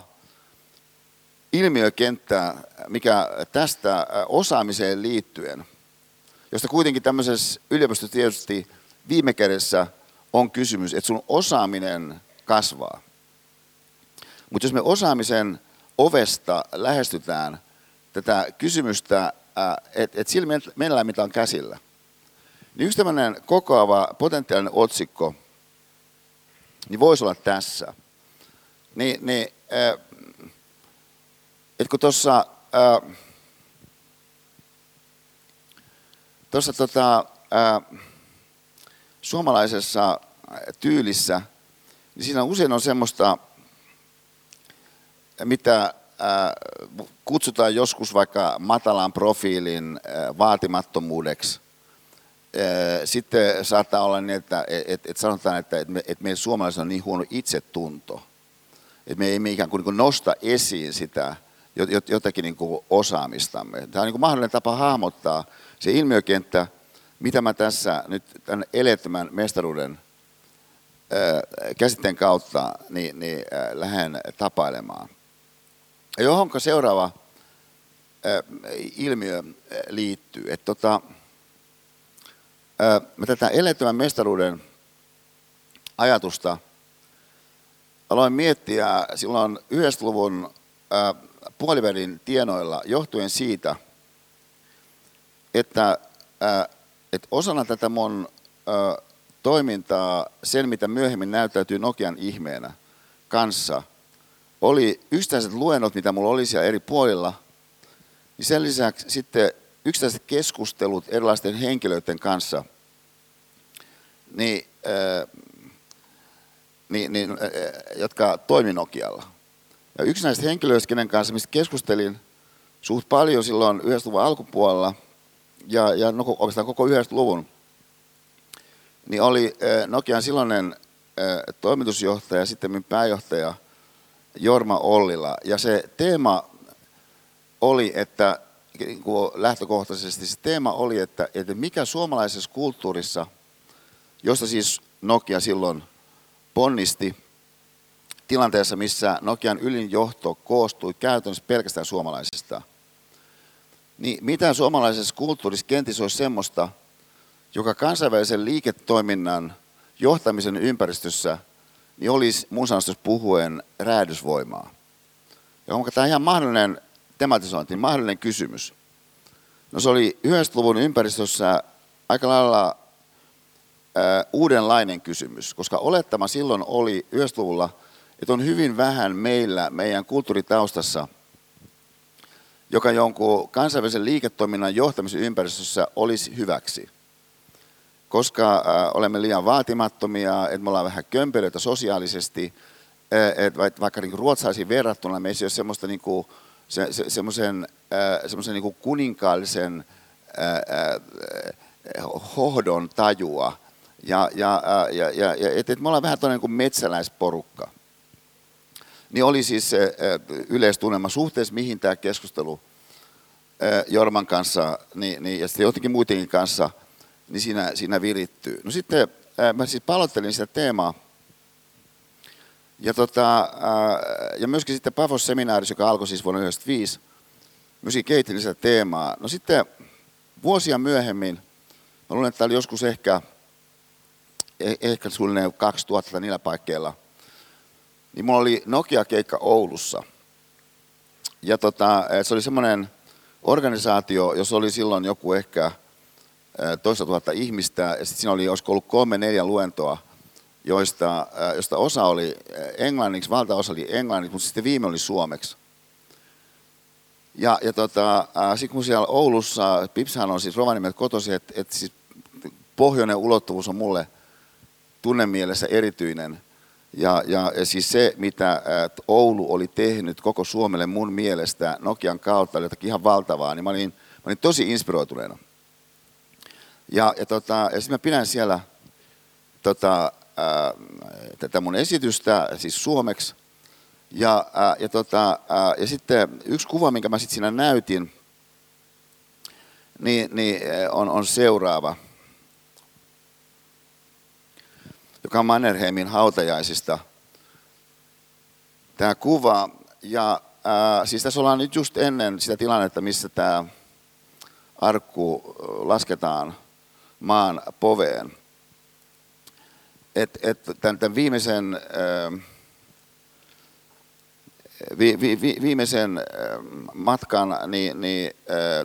ilmiökenttää, mikä tästä osaamiseen liittyen, josta kuitenkin tämmöisessä yliopistossa tietysti viime kädessä on kysymys, että sun osaaminen kasvaa. Mutta jos me osaamisen ovesta lähestytään tätä kysymystä, että et sillä meillä mitä on käsillä, niin yksi tämmöinen kokoava potentiaalinen otsikko, niin voisi olla tässä. Niin, niin että kun tuossa tuossa tota, suomalaisessa tyylissä, niin siinä usein on semmoista, mitä ää, kutsutaan joskus vaikka matalan profiilin ää, vaatimattomuudeksi. Sitten saattaa olla niin, että et, et sanotaan, että et me, et meidän suomalaisilla on niin huono itsetunto, että me emme ikään kuin, niin kuin nosta esiin sitä, jotakin niin kuin osaamistamme. Tämä on niin kuin mahdollinen tapa hahmottaa se ilmiökenttä, mitä mä tässä nyt tämän elettömän mestaruuden käsitteen kautta niin, niin lähden tapailemaan. Johonka seuraava ilmiö liittyy. Että tota, mä tätä elettömän mestaruuden ajatusta. Aloin miettiä silloin 90-luvun puolivälin tienoilla johtuen siitä, että, että osana tätä mun toimintaa, sen mitä myöhemmin näyttäytyy Nokian ihmeenä kanssa, oli yksittäiset luennot, mitä mulla oli siellä eri puolilla, niin sen lisäksi sitten yksittäiset keskustelut erilaisten henkilöiden kanssa, niin, niin, niin, jotka toimi Nokialla. Ja yksi näistä henkilöistä, kenen kanssa mistä keskustelin suht paljon silloin 90-luvun alkupuolella ja, ja no, oikeastaan koko 90-luvun, niin oli Nokian silloinen toimitusjohtaja, sitten pääjohtaja Jorma Ollila. Ja se teema oli, että niin lähtökohtaisesti se teema oli, että, että mikä suomalaisessa kulttuurissa, josta siis Nokia silloin ponnisti, tilanteessa, missä Nokian ylin johto koostui käytännössä pelkästään suomalaisista. Niin mitä suomalaisessa kulttuurissa kenties olisi semmoista, joka kansainvälisen liiketoiminnan johtamisen ympäristössä niin olisi mun puhuen räädysvoimaa. Ja onko tämä ihan mahdollinen tematisointi, mahdollinen kysymys? No se oli 90-luvun ympäristössä aika lailla uudenlainen kysymys, koska olettama silloin oli 90-luvulla – että on hyvin vähän meillä, meidän kulttuuritaustassa, joka jonkun kansainvälisen liiketoiminnan johtamisen ympäristössä olisi hyväksi. Koska olemme liian vaatimattomia, että me ollaan vähän kömpelöitä sosiaalisesti, että vaikka niin ruotsalaisiin verrattuna me ei ole semmoista niin kuin, se, se, semmoisen, äh, niin kuninkaallisen hohdon tajua. Ja, ja, ja, ja, ja että et me ollaan vähän tämmöinen kuin metsäläisporukka niin oli siis yleistunnelma suhteessa, mihin tämä keskustelu Jorman kanssa niin, niin, ja sitten jotenkin muidenkin kanssa, niin siinä, siinä virittyy. No sitten mä siis palottelin sitä teemaa Ja, tota, ja myöskin sitten Pafos-seminaarissa, joka alkoi siis vuonna 1995, myöskin kehitteli sitä teemaa. No sitten vuosia myöhemmin, mä luulen, että oli joskus ehkä, eh, ehkä suunnilleen 2000 niillä paikkeilla, niin mulla oli Nokia-keikka Oulussa. Ja tota, se oli semmoinen organisaatio, jos oli silloin joku ehkä toista tuhatta ihmistä, ja sitten siinä oli, olisiko ollut kolme, neljä luentoa, joista, joista osa oli englanniksi, valtaosa oli englanniksi, mutta sitten viime oli suomeksi. Ja, ja tota, sitten kun siellä Oulussa, Pipshan on siis Rovaniemeltä kotosi, että et siis pohjoinen ulottuvuus on mulle tunnemielessä erityinen. Ja, ja, ja siis se, mitä Oulu oli tehnyt koko Suomelle mun mielestä Nokian kautta, oli jotakin ihan valtavaa, niin mä olin, mä olin tosi inspiroituneena. Ja, ja, tota, ja sitten mä pidän siellä tota, tätä mun esitystä, siis suomeksi. Ja, ää, ja, tota, ää, ja sitten yksi kuva, minkä mä sitten siinä näytin, niin, niin on, on seuraava, joka on Mannerheimin hautajaisista. Tämä kuva, ja ää, siis tässä ollaan nyt just ennen sitä tilannetta, missä tämä arkku lasketaan maan poveen. Et, et tämän, tämän viimeisen, äh, vi, vi, vi, viimeisen äh, matkan niin, niin,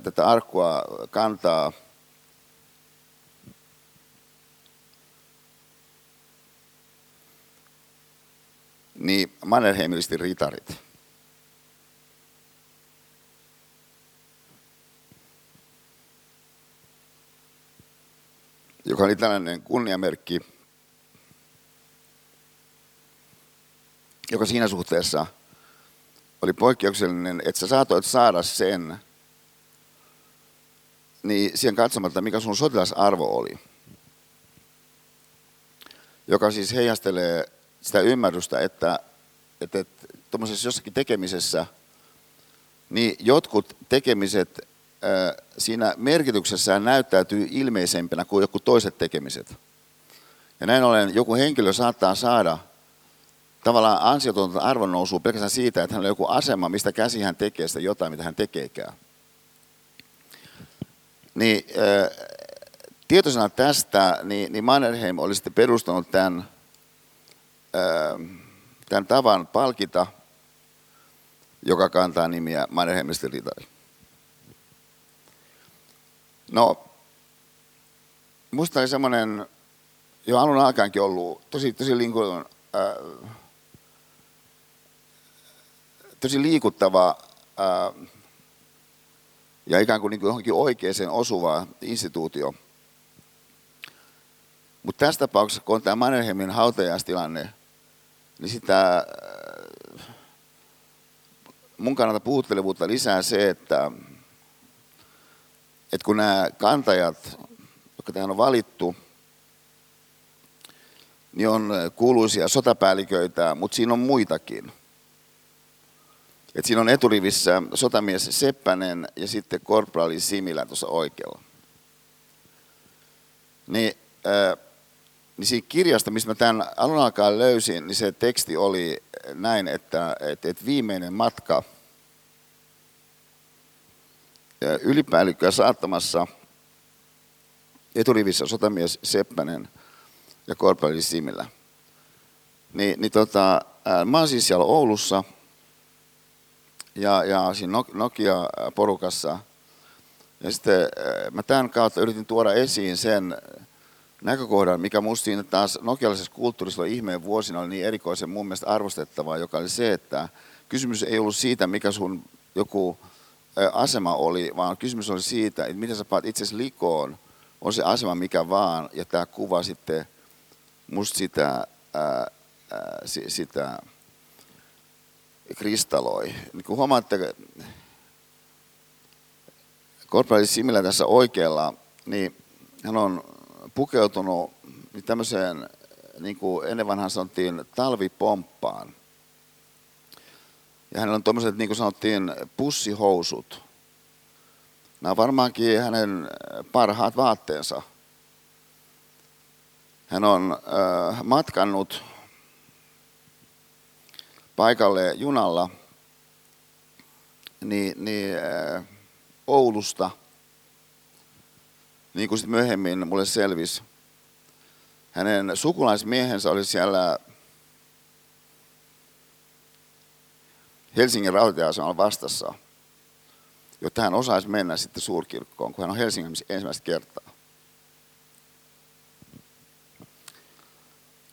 tätä arkkua kantaa niin Mannerheimilistin ritarit. joka oli tällainen kunniamerkki, joka siinä suhteessa oli poikkeuksellinen, että sä saatoit saada sen, niin siihen katsomatta, mikä sun sotilasarvo oli, joka siis heijastelee sitä ymmärrystä, että, että, että tuommoisessa jossakin tekemisessä, niin jotkut tekemiset siinä merkityksessään näyttäytyy ilmeisempänä kuin joku toiset tekemiset. Ja näin ollen joku henkilö saattaa saada tavallaan ansiotonta arvonnousua pelkästään siitä, että hänellä on joku asema, mistä käsi hän tekee sitä jotain, mitä hän tekeekään. Niin, tietoisena tästä, niin, niin Mannerheim oli sitten perustanut tämän, tämän tavan palkita, joka kantaa nimiä Mannerheimisten ritari. No, musta oli semmoinen jo alun alkaenkin ollut tosi, tosi, kuin, äh, tosi liikuttava äh, ja ikään kuin, niin kuin johonkin oikeaan osuva instituutio. Mutta tässä tapauksessa, kun on tämä Mannerheimin hautajaistilanne, niin sitä mun kannalta puhuttelevuutta lisää se, että että kun nämä kantajat, jotka tähän on valittu, niin on kuuluisia sotapäälliköitä, mutta siinä on muitakin. Et siinä on eturivissä sotamies Seppänen ja sitten korporaali Similä tuossa oikealla. Niin, äh, niin siinä kirjasta, mistä mä tämän alun alkaen löysin, niin se teksti oli näin, että, että, että viimeinen matka – ylipäällikköä saattamassa eturivissä sotamies Seppänen ja korporaali Simillä. Niin, niin tota, mä oon siis siellä Oulussa ja, ja siinä Nokia-porukassa. Ja sitten mä tämän kautta yritin tuoda esiin sen näkökohdan, mikä musta siinä taas nokialaisessa kulttuurissa oli ihmeen vuosina oli niin erikoisen mun mielestä arvostettavaa, joka oli se, että kysymys ei ollut siitä, mikä sun joku asema oli, vaan kysymys oli siitä, että miten sä paat itse likoon, on se asema mikä vaan, ja tämä kuva sitten musta sitä, ää, ää, sitä kristalloi. Niin kun huomaatte, korporaali Similä tässä oikealla, niin hän on pukeutunut tämmöiseen, niin kuin ennen vanhaan sanottiin, talvipomppaan – ja hänellä on tuommoiset, niin kuin sanottiin, pussihousut. Nämä on varmaankin hänen parhaat vaatteensa. Hän on äh, matkannut paikalle junalla, niin, niin äh, Oulusta, niin kuin sitten myöhemmin mulle selvisi, hänen sukulaismiehensä oli siellä Helsingin rautatieasemalla vastassa, jotta hän osaisi mennä sitten suurkirkkoon, kun hän on Helsingissä ensimmäistä kertaa.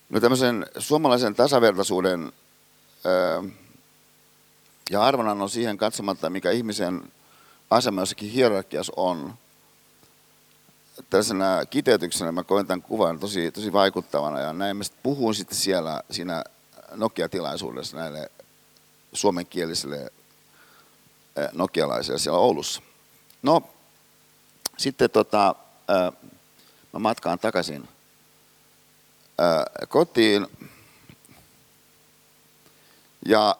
No tämmöisen suomalaisen tasavertaisuuden ja arvonannon siihen katsomatta, mikä ihmisen asema jossakin hierarkiassa on, tällaisena kiteytyksenä mä koen tämän kuvan tosi, tosi vaikuttavana ja näin mä puhun sitten siellä siinä Nokia-tilaisuudessa näille suomenkielisille nokialaisille siellä Oulussa. No, sitten tota, mä matkaan takaisin kotiin ja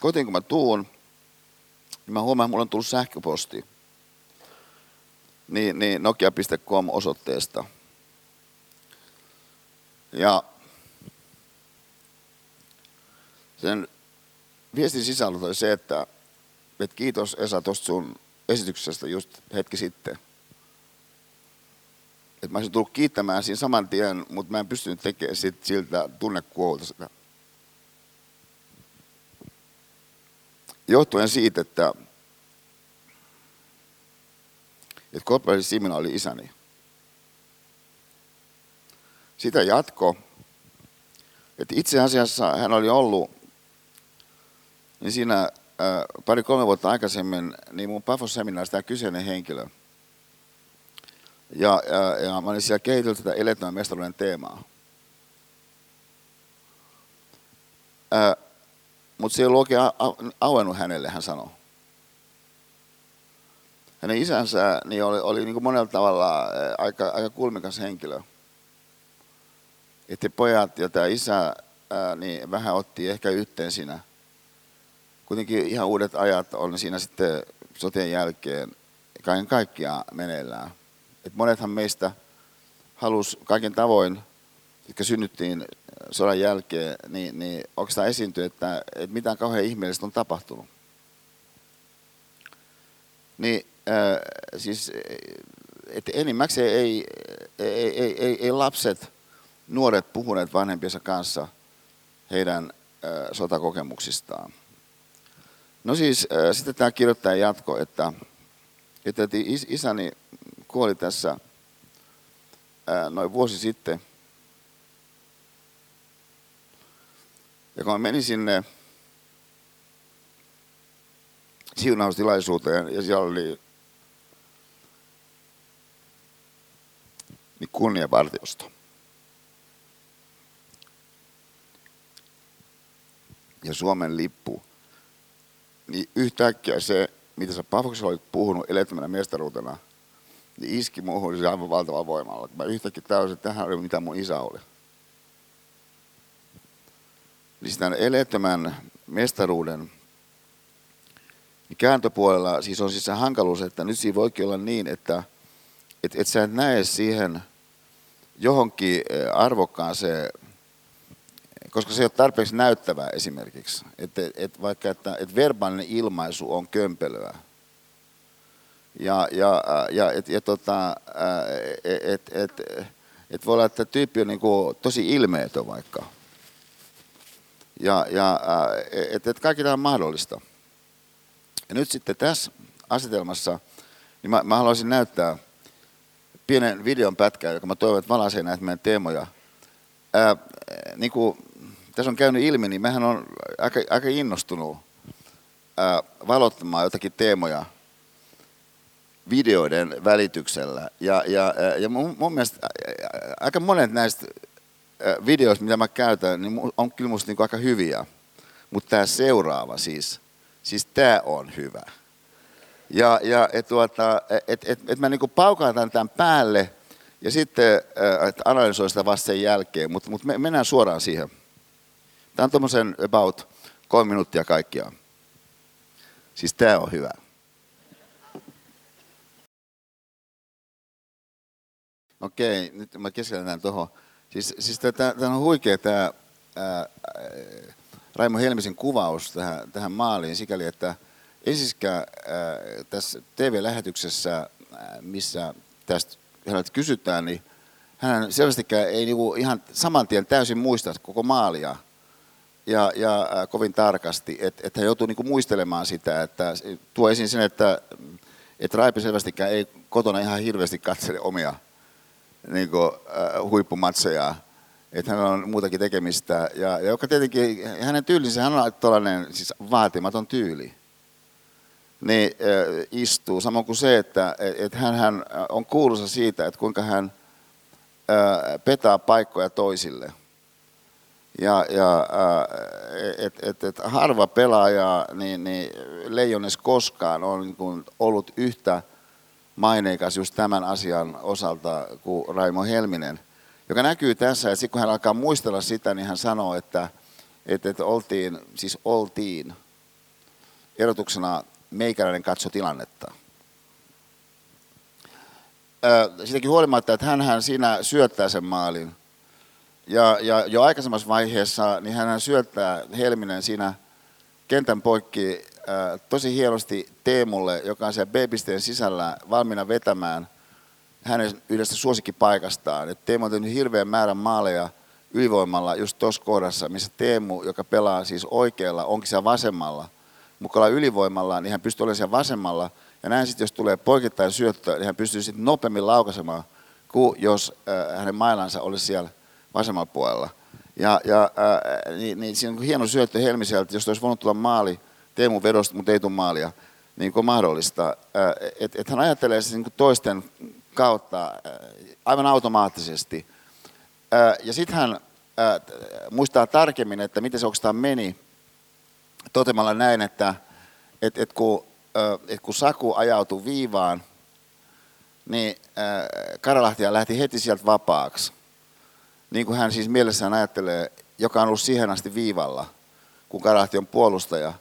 kotiin kun mä tuun, niin mä huomaan, että mulla on tullut sähköposti niin, niin nokia.com osoitteesta. Ja sen viestin sisältö oli se, että, että kiitos Esa tuosta sun esityksestä just hetki sitten. Että mä olisin tullut kiittämään siinä saman tien, mutta mä en pystynyt tekemään sit siltä tunnekuolta sitä. Johtuen siitä, että, että Kopparin Simina oli isäni. Sitä jatko, että itse asiassa hän oli ollut niin siinä äh, pari-kolme vuotta aikaisemmin, niin mun Pafos-seminaarissa tämä kyseinen henkilö. Ja, ja, ja mä olin siellä kehitellyt tätä elettömän mestaruuden teemaa. Äh, Mutta se ei ollut oikein auennut hänelle, hän sanoi. Hänen isänsä niin oli, oli niin kuin monella tavalla aika, aika kulmikas henkilö. Että pojat ja tämä isä ää, niin vähän otti ehkä yhteen siinä – kuitenkin ihan uudet ajat on siinä sitten sotien jälkeen kaiken kaikkiaan meneillään. Et monethan meistä halus kaiken tavoin, jotka synnyttiin sodan jälkeen, niin, niin onko tämä esiintyy, että, että mitään kauhean ihmeellistä on tapahtunut. Niin äh, siis, että enimmäkseen ei, ei, ei, ei, ei lapset, nuoret puhuneet vanhempiensa kanssa heidän äh, sotakokemuksistaan. No siis äh, sitten tämä kirjoittaja jatko, että, että is, isäni kuoli tässä äh, noin vuosi sitten. Ja kun mä menin sinne siunaustilaisuuteen ja siellä oli niin kunniavartiosta. Ja Suomen lippu niin yhtäkkiä se, mitä sä Pafoksella olit puhunut elettömänä mestaruutena, niin iski muuhun se aivan valtava voimalla. Mä yhtäkkiä täysin, että tähän oli mitä mun isä oli. Niin tämän elettömän mestaruuden niin kääntöpuolella siis on siis se hankaluus, että nyt siinä voikin olla niin, että et, et sä et näe siihen johonkin eh, arvokkaaseen koska se ei ole tarpeeksi näyttävää esimerkiksi. Että et vaikka että et verbaalinen ilmaisu on kömpelöä. Ja, ja, ja, et, ja tota, et, et, et, et voi olla, että tyyppi on niinku tosi ilmeetön vaikka. Ja, ja että et kaikki tämä on mahdollista. Ja nyt sitten tässä asetelmassa, niin mä, mä haluaisin näyttää pienen videon pätkän, joka mä toivon, että valaisee näitä meidän teemoja. Ää, niin kuin tässä on käynyt ilmi, niin mehän on aika, aika innostunut ää, valottamaan jotakin teemoja videoiden välityksellä. Ja, ja, ja mun, mun mielestä aika monet näistä videoista, mitä mä käytän, niin on kyllä musta niin aika hyviä. Mutta tämä seuraava siis, siis tämä on hyvä. Ja, ja et, tuota, et, et, et mä niinku paukautan tämän päälle ja sitten et analysoin sitä vasta sen jälkeen, mutta mut me, mennään suoraan siihen. Tämä on tuommoisen about kolme minuuttia kaikkiaan. Siis tämä on hyvä. Okei, nyt mä keskitän tuohon. Siis, siis tämä on huikea tämä Raimo Helmisen kuvaus tähän, tähän maaliin sikäli, että ensiskään tässä TV-lähetyksessä, äh, missä tästä häneltä kysytään, niin hän selvästikään ei niinku ihan saman tien täysin muista koko maalia ja, ja äh, kovin tarkasti, että et hän joutuu niinku muistelemaan sitä, että tuo esiin sen, että et Raipe selvästikään ei kotona ihan hirveästi katsele omia niinku, äh, huippumatseja, että hän on muutakin tekemistä, ja, ja joka tietenkin, hänen tyylinsä, hän on tällainen siis vaatimaton tyyli, niin äh, istuu. Samoin kuin se, että et hän, hän on kuuluisa siitä, että kuinka hän – petaa paikkoja toisille. Ja, ja et, et, et harva pelaaja niin, niin Leijones koskaan on niin kuin ollut yhtä maineikas just tämän asian osalta kuin Raimo Helminen, joka näkyy tässä, että kun hän alkaa muistella sitä, niin hän sanoo, että, että, että oltiin, siis oltiin, erotuksena meikäläinen katso tilannetta sitäkin huolimatta, että hän siinä syöttää sen maalin. Ja, ja jo aikaisemmassa vaiheessa niin hän syöttää Helminen siinä kentän poikki tosi hienosti Teemulle, joka on siellä B-pisteen sisällä valmiina vetämään hänen yhdestä suosikkipaikastaan. Et Teemu on tehnyt hirveän määrän maaleja ylivoimalla just tuossa kohdassa, missä Teemu, joka pelaa siis oikealla, onkin siellä vasemmalla. Mukalla ylivoimalla, niin hän pystyy olemaan siellä vasemmalla – ja näin sitten, jos tulee poikittain syöttö, niin hän pystyy sitten nopeammin laukaisemaan, kuin jos äh, hänen mailansa olisi siellä vasemmalla puolella. Ja, ja äh, niin, niin siinä on hieno syöttö Helmiseltä, jos olisi voinut tulla maali Teemun vedosta, mutta ei tule maalia, niin kuin mahdollista. Että et hän ajattelee se niin toisten kautta aivan automaattisesti. Ja sitten hän muistaa tarkemmin, että miten se oikeastaan meni, totemalla näin, että et, et kun että kun Saku ajautui viivaan, niin Karalahtia lähti heti sieltä vapaaksi. Niin kuin hän siis mielessään ajattelee, joka on ollut siihen asti viivalla, kun Karalahti on puolustaja.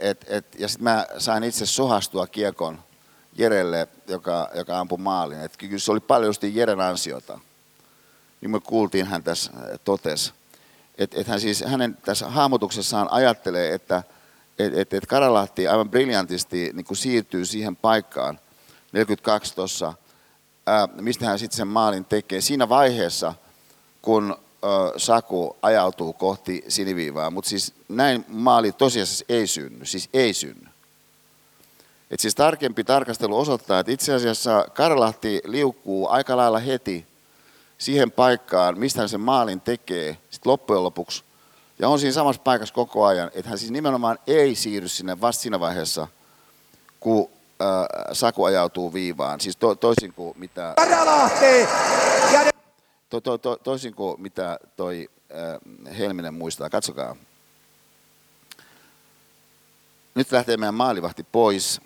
Et, et, ja sitten mä sain itse sohastua kiekon Jerelle, joka, joka ampui maalin. Et kyllä se oli paljon just Jeren ansiota. Niin me kuultiin hän tässä totesi. Että et hän siis hänen tässä hahmotuksessaan ajattelee, että – että et, et Karalahti aivan briljantisti niin siirtyy siihen paikkaan, 42 tuossa, mistä hän sitten sen maalin tekee. Siinä vaiheessa, kun Saku ajautuu kohti siniviivaa, mutta siis näin maali tosiasiassa ei synny, siis ei synny. Et siis tarkempi tarkastelu osoittaa, että itse asiassa Karalahti liukkuu aika lailla heti siihen paikkaan, mistä hän sen maalin tekee, sitten loppujen lopuksi ja on siinä samassa paikassa koko ajan, että hän siis nimenomaan ei siirry sinne vasta siinä vaiheessa, kun Saku ajautuu viivaan. Siis to, toisin kuin mitä... To, to, to, toisin kuin mitä toi äh, Helminen muistaa. Katsokaa. Nyt lähtee meidän maalivahti pois.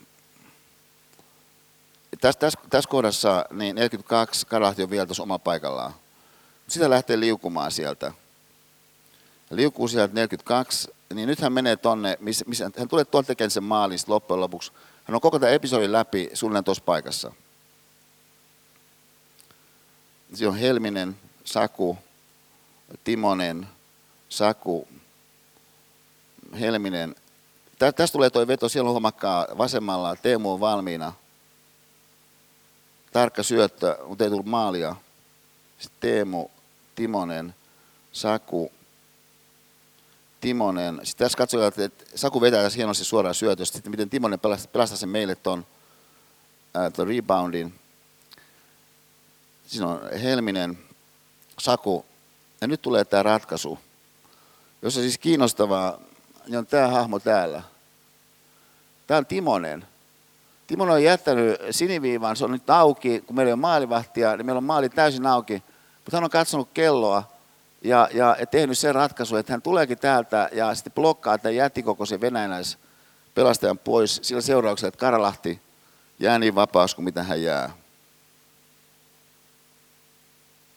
Tässä, tässä, tässä kohdassa niin 42 Karlahti on vielä tuossa oma paikallaan. Sitä lähtee liukumaan sieltä liukuu sieltä 42, niin nyt hän menee tonne, missä, missä hän tulee tuolta tekemään sen maalin loppujen lopuksi. Hän on koko tämän episodin läpi suunnilleen tuossa paikassa. Siinä on Helminen, Saku, Timonen, Saku, Helminen. Tästä tulee tuo veto, siellä on huomakkaa vasemmalla, Teemu on valmiina. Tarkka syöttö, mutta ei tullut maalia. Sitten Teemu, Timonen, Saku, Timonen, sitten tässä katsotaan, että Saku vetää tässä hienosti suoraan syötöstä, sitten miten Timonen pelastaa, sen meille tuon reboundin. Siinä on Helminen, Saku, ja nyt tulee tämä ratkaisu. Jos on siis kiinnostavaa, niin on tämä hahmo täällä. Tämä on Timonen. Timonen on jättänyt siniviivan, se on nyt auki, kun meillä on maalivahtia, niin meillä on maali täysin auki. Mutta hän on katsonut kelloa, ja, ja tehnyt sen ratkaisun, että hän tuleekin täältä ja sitten blokkaa tämän jättikokoisen venäläispelastajan pois sillä seurauksella, että Karalahti jää niin vapaus kuin mitä hän jää.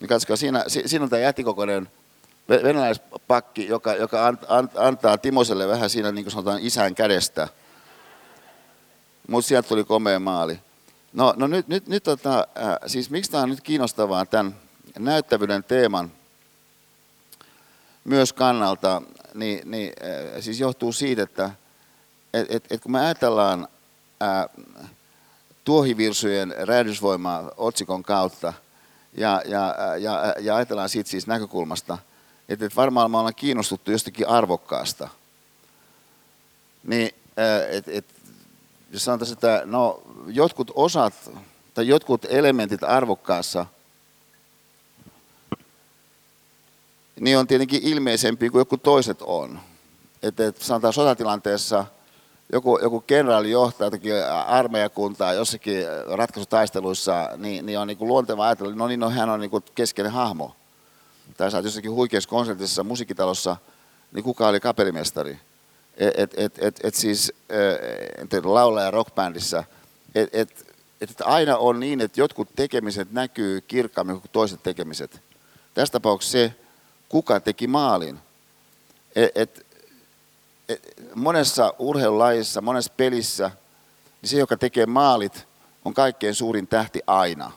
Niin katsokaa, siinä, siinä on tämä jättikokoinen venäläispakki, joka, joka antaa Timoselle vähän siinä niin kuin sanotaan isän kädestä. Mutta sieltä tuli komea maali. No, no nyt, nyt, nyt tota, äh, siis miksi tämä on nyt kiinnostavaa tämän näyttävyyden teeman myös kannalta, niin, niin siis johtuu siitä, että et, et, et kun me ajatellaan ää, tuohivirsujen räjähdysvoimaa otsikon kautta ja, ja, ja, ja ajatellaan siitä siis näkökulmasta, että et varmaan me ollaan kiinnostuttu jostakin arvokkaasta, niin et, et, jos sanotaan, että no, jotkut osat tai jotkut elementit arvokkaassa, niin on tietenkin ilmeisempi kuin joku toiset on. Että et sanotaan sotatilanteessa joku, joku kenraali johtaa jotakin armeijakuntaa jossakin ratkaisutaisteluissa, niin, niin on niin kuin luonteva ajatella, no niin, no, hän on niin kuin keskeinen hahmo. Tai sä oot jossakin huikeassa konsertissa musiikkitalossa, niin kuka oli kapellimestari? että et, et, et, et siis et, laulaja rockbändissä, että et, et aina on niin, että jotkut tekemiset näkyy kirkkaammin kuin toiset tekemiset. Tässä tapauksessa se, kuka teki maalin. Et, et, et, monessa urheilulajissa, monessa pelissä, niin se, joka tekee maalit, on kaikkein suurin tähti aina.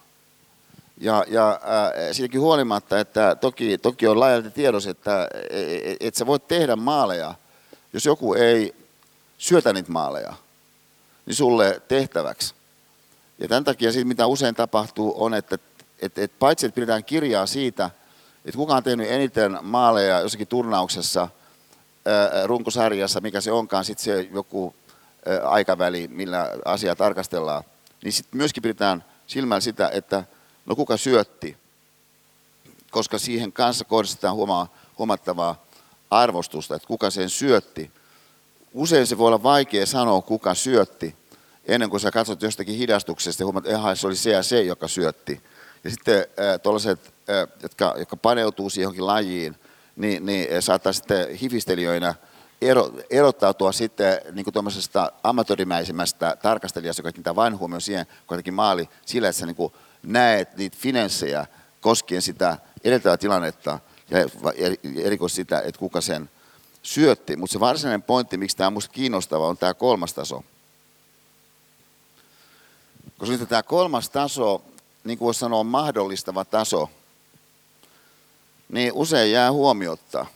Ja, ja äh, siitäkin huolimatta, että toki, toki on laajalti tiedossa, että et, et sä voit tehdä maaleja – jos joku ei syötä niitä maaleja, niin sulle tehtäväksi. Ja tämän takia siitä, mitä usein tapahtuu, on, että, että, että paitsi että pidetään kirjaa siitä, että kuka on tehnyt eniten maaleja jossakin turnauksessa, runkosarjassa, mikä se onkaan, sitten se joku aikaväli, millä asiaa tarkastellaan, niin sitten myöskin pidetään silmällä sitä, että no kuka syötti, koska siihen kanssa kohdistetaan huomattavaa arvostusta, että kuka sen syötti. Usein se voi olla vaikea sanoa, kuka syötti, ennen kuin sä katsot jostakin hidastuksesta ja huomaat, että se oli se ja se, joka syötti. Ja sitten tuollaiset, jotka, jotka paneutuu siihen johonkin lajiin, niin, niin saattaa sitten hifistelijöinä ero, erottautua sitten niin kuin tuommoisesta amatöörimäisemmästä tarkastelijasta, joka kiinnittää vain huomioon siihen, kun jotenkin maali sillä, että sä niin kuin näet niitä finanssejä koskien sitä edeltävää tilannetta, ja erikoisesti sitä, että kuka sen syötti. Mutta se varsinainen pointti, miksi tämä on minusta kiinnostava, on tämä kolmas taso. Koska nyt tämä kolmas taso, niin kuin voisi sanoa mahdollistava taso, niin usein jää huomiota.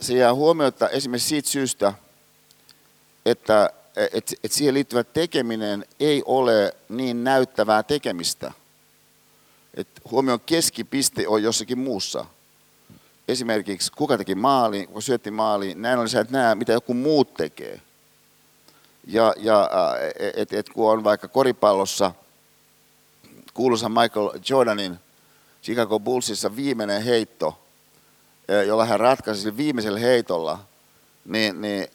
Se jää huomiota esimerkiksi siitä syystä, että et, et siihen liittyvä tekeminen ei ole niin näyttävää tekemistä että huomion keskipiste on jossakin muussa. Esimerkiksi kuka teki maali, kuka syötti maali, näin oli sä et näe, mitä joku muut tekee. Ja, ja et, et, kun on vaikka koripallossa kuuluisa Michael Jordanin Chicago Bullsissa viimeinen heitto, jolla hän ratkaisi viimeisellä heitolla, niin, niin,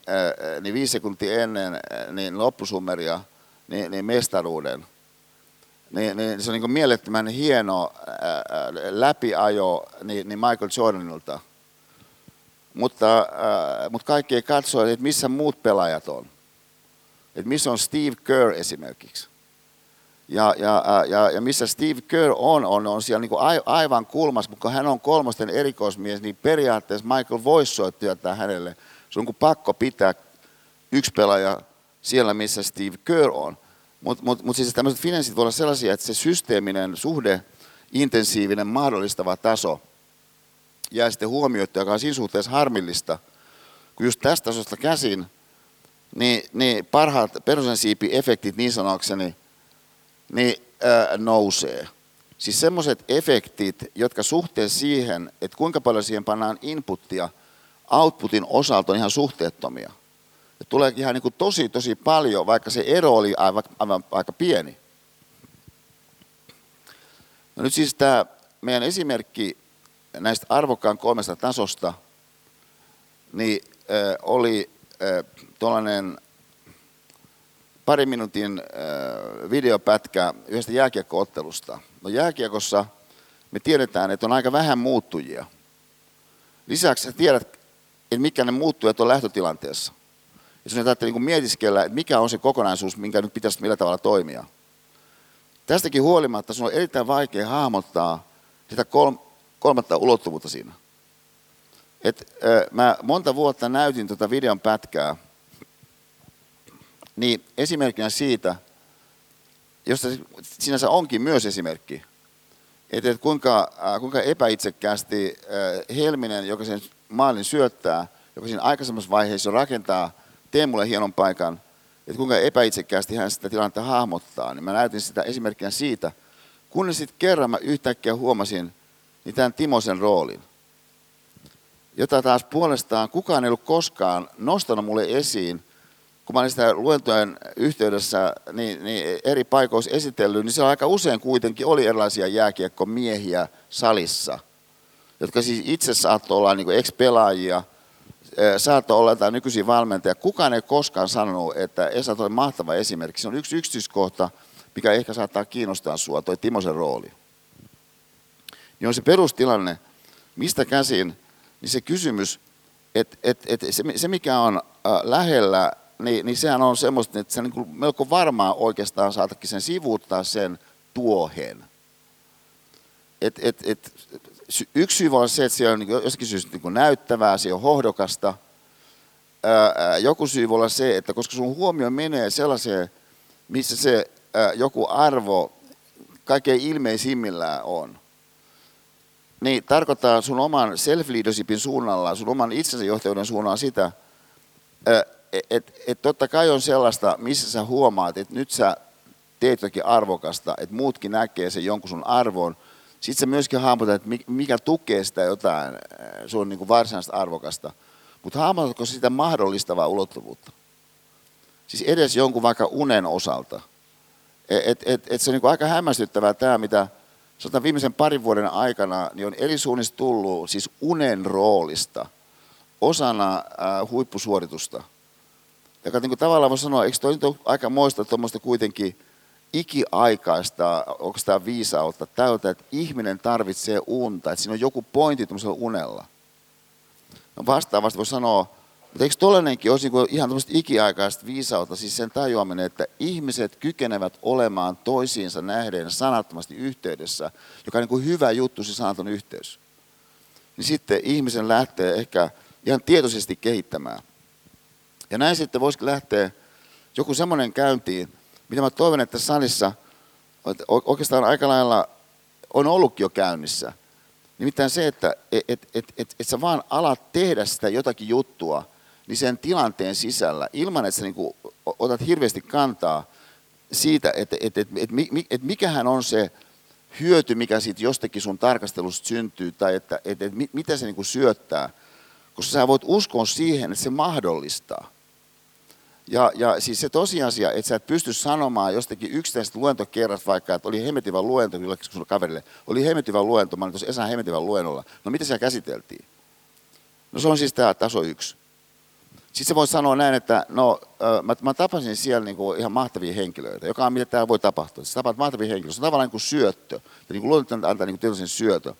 niin viisi sekuntia ennen niin loppusummeria, niin, niin mestaruuden – niin, niin se on niin mielettömän hieno läpiajo niin, niin Michael Jordanilta. Mutta, mutta kaikki ei katso, että missä muut pelaajat on. Että missä on Steve Kerr esimerkiksi. Ja, ja, ja, ja missä Steve Kerr on, on, on siellä niin kuin aivan kulmas, mutta kun hän on kolmosten erikoismies, niin periaatteessa Michael voisi soittaa hänelle. Se on kuin pakko pitää yksi pelaaja siellä, missä Steve Kerr on. Mutta mut, mut siis tämmöiset finanssit voi olla sellaisia, että se systeeminen, suhde, intensiivinen, mahdollistava taso jää sitten huomioitta, joka on siinä suhteessa harmillista, kun just tästä tasosta käsin, niin, niin parhaat perusasiipi-efektit niin sanokseni, niin ää, nousee. Siis semmoiset efektit, jotka suhteessa siihen, että kuinka paljon siihen pannaan inputtia, outputin osalta on ihan suhteettomia tulee ihan niin kuin tosi, tosi paljon, vaikka se ero oli aivan, aivan aika pieni. No nyt siis tämä meidän esimerkki näistä arvokkaan kolmesta tasosta, niin äh, oli äh, tuollainen pari minuutin äh, videopätkä yhdestä jääkiekkoottelusta. No jääkiekossa me tiedetään, että on aika vähän muuttujia. Lisäksi sä tiedät, että mitkä ne muuttujat on lähtötilanteessa. Ja sinun täytyy niin mietiskellä, että mikä on se kokonaisuus, minkä nyt pitäisi millä tavalla toimia. Tästäkin huolimatta sinun on erittäin vaikea hahmottaa sitä kolmatta ulottuvuutta siinä. Et, äh, mä monta vuotta näytin tuota videon pätkää, niin esimerkkinä siitä, josta sinänsä onkin myös esimerkki, että, että kuinka, äh, kuinka epäitsekkäästi äh, Helminen, joka sen maalin syöttää, joka siinä aikaisemmassa vaiheessa rakentaa Teemulle hienon paikan, että kuinka epäitsekkäästi hän sitä tilannetta hahmottaa, niin mä näytin sitä esimerkkinä siitä, kunnes sitten kerran mä yhtäkkiä huomasin niin tämän Timosen roolin, jota taas puolestaan kukaan ei ollut koskaan nostanut mulle esiin, kun mä olin sitä luentojen yhteydessä niin, niin eri paikoissa esitellyt, niin siellä aika usein kuitenkin oli erilaisia jääkiekkomiehiä salissa, jotka siis itse saattoi olla niin ex-pelaajia, saattoi olla jotain nykyisiä valmentajia. Kukaan ei koskaan sanonut, että Esa on mahtava esimerkki. Se on yksi yksityiskohta, mikä ehkä saattaa kiinnostaa sinua, toi Timosen rooli. Niin on se perustilanne, mistä käsin, niin se kysymys, että et, et se, se mikä on lähellä niin, niin sehän on semmoista, että se niin melko varmaan oikeastaan saatakin sen sivuuttaa sen tuohen. Et, et, et, yksi syy olla se, että se on niin jossakin syystä niin näyttävää, se on hohdokasta. Ää, joku syy voi olla se, että koska sun huomio menee sellaiseen, missä se ää, joku arvo kaikkein ilmeisimmillään on, niin tarkoittaa sun oman self-leadershipin suunnalla, sun oman itsensä johtajuuden suunnalla sitä, että et totta kai on sellaista, missä sä huomaat, että nyt sä teet jotakin arvokasta, että muutkin näkee sen jonkun sun arvon. Sitten sä myöskin hahmotat, että mikä tukee sitä jotain äh, sun niin kuin varsinaista arvokasta. Mutta hahmotatko sitä mahdollistavaa ulottuvuutta? Siis edes jonkun vaikka unen osalta. Et, et, et, et se on niin aika hämmästyttävää tämä, mitä sanotaan viimeisen parin vuoden aikana niin on eri suunnista tullut siis unen roolista osana äh, huippusuoritusta – joka niin kuin tavallaan voi sanoa, eikö toi nyt ole aika moista tuommoista kuitenkin ikiaikaista, onko tämä viisautta täytä, että ihminen tarvitsee unta, että siinä on joku pointti tuommoisella unella. No vastaavasti voi sanoa, mutta eikö tollenenkin olisi niin ihan tämmöistä ikiaikaista viisautta, siis sen tajuaminen, että ihmiset kykenevät olemaan toisiinsa nähden sanattomasti yhteydessä, joka on niin kuin hyvä juttu, se sanaton yhteys. Niin sitten ihmisen lähtee ehkä ihan tietoisesti kehittämään. Ja näin sitten voisikin lähteä joku semmoinen käyntiin, mitä mä toivon, että salissa oikeastaan aika lailla on ollutkin jo käynnissä. Nimittäin se, että et, et, et, et, et sä vaan alat tehdä sitä jotakin juttua, niin sen tilanteen sisällä, ilman että sä niinku otat hirveästi kantaa siitä, että et, et, et, et mikähän on se hyöty, mikä siitä jostakin sun tarkastelusta syntyy, tai että et, et, mitä se niinku syöttää. Koska sä voit uskoa siihen, että se mahdollistaa. Ja, ja siis se tosiasia, että sä et pysty sanomaan jostakin yksittäisestä luentokerrasta vaikka, että oli hemetivä luento kyllä kaverille, oli hemetivä luento, mä olin tuossa Esan hemetivän luennolla. No mitä siellä käsiteltiin? No se on siis tämä taso yksi. Sitten se voi sanoa näin, että no, mä, mä tapasin siellä niin kuin ihan mahtavia henkilöitä, joka on mitä täällä voi tapahtua. Sä tapaat mahtavia henkilöitä, se on tavallaan niin kuin syöttö. Ja niin kuin luonto antaa niin kuin tietoisen syötö.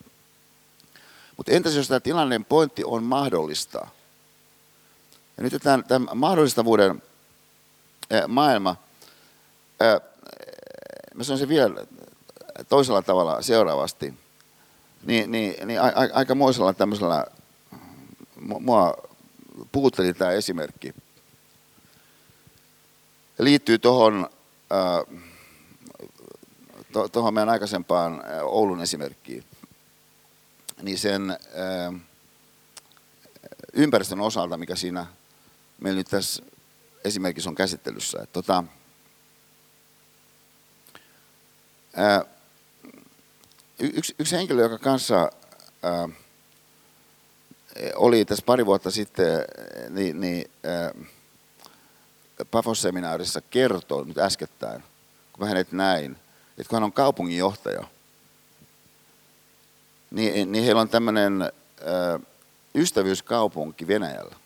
Mutta entäs jos tämä tilanteen pointti on mahdollistaa? Ja nyt tämän, tämän mahdollistavuuden maailma, mä sanon sen vielä toisella tavalla seuraavasti, niin, niin, niin aika moisella tämmöisellä, mua puutteli tämä esimerkki. Liittyy tuohon tuohon meidän aikaisempaan Oulun esimerkkiin, niin sen ympäristön osalta, mikä siinä meillä nyt tässä esimerkiksi on käsittelyssä. Että tota, ää, yksi, yksi henkilö, joka kanssa ää, oli tässä pari vuotta sitten niin, niin Pafos-seminaarissa kertoo nyt äskettäin, kun mä hänet näin, että kun hän on kaupunginjohtaja, niin, niin heillä on tämmöinen ystävyyskaupunki Venäjällä.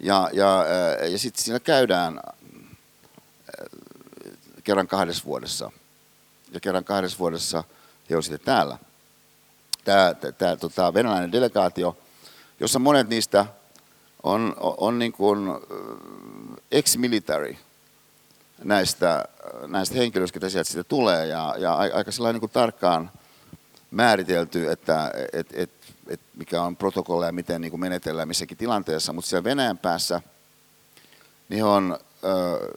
Ja, ja, äh, ja sitten siinä käydään äh, kerran kahdessa vuodessa. Ja kerran kahdessa vuodessa he on sitten täällä. Tämä, tämä tota, venäläinen delegaatio, jossa monet niistä on, on, on niin kuin äh, ex-military näistä, näistä henkilöistä, joita sieltä sitten tulee. Ja, ja aika sellainen niin kuin tarkkaan määritelty, että et, et, et mikä on protokolla ja miten niin kuin menetellään missäkin tilanteessa. Mutta siellä Venäjän päässä niin on ö,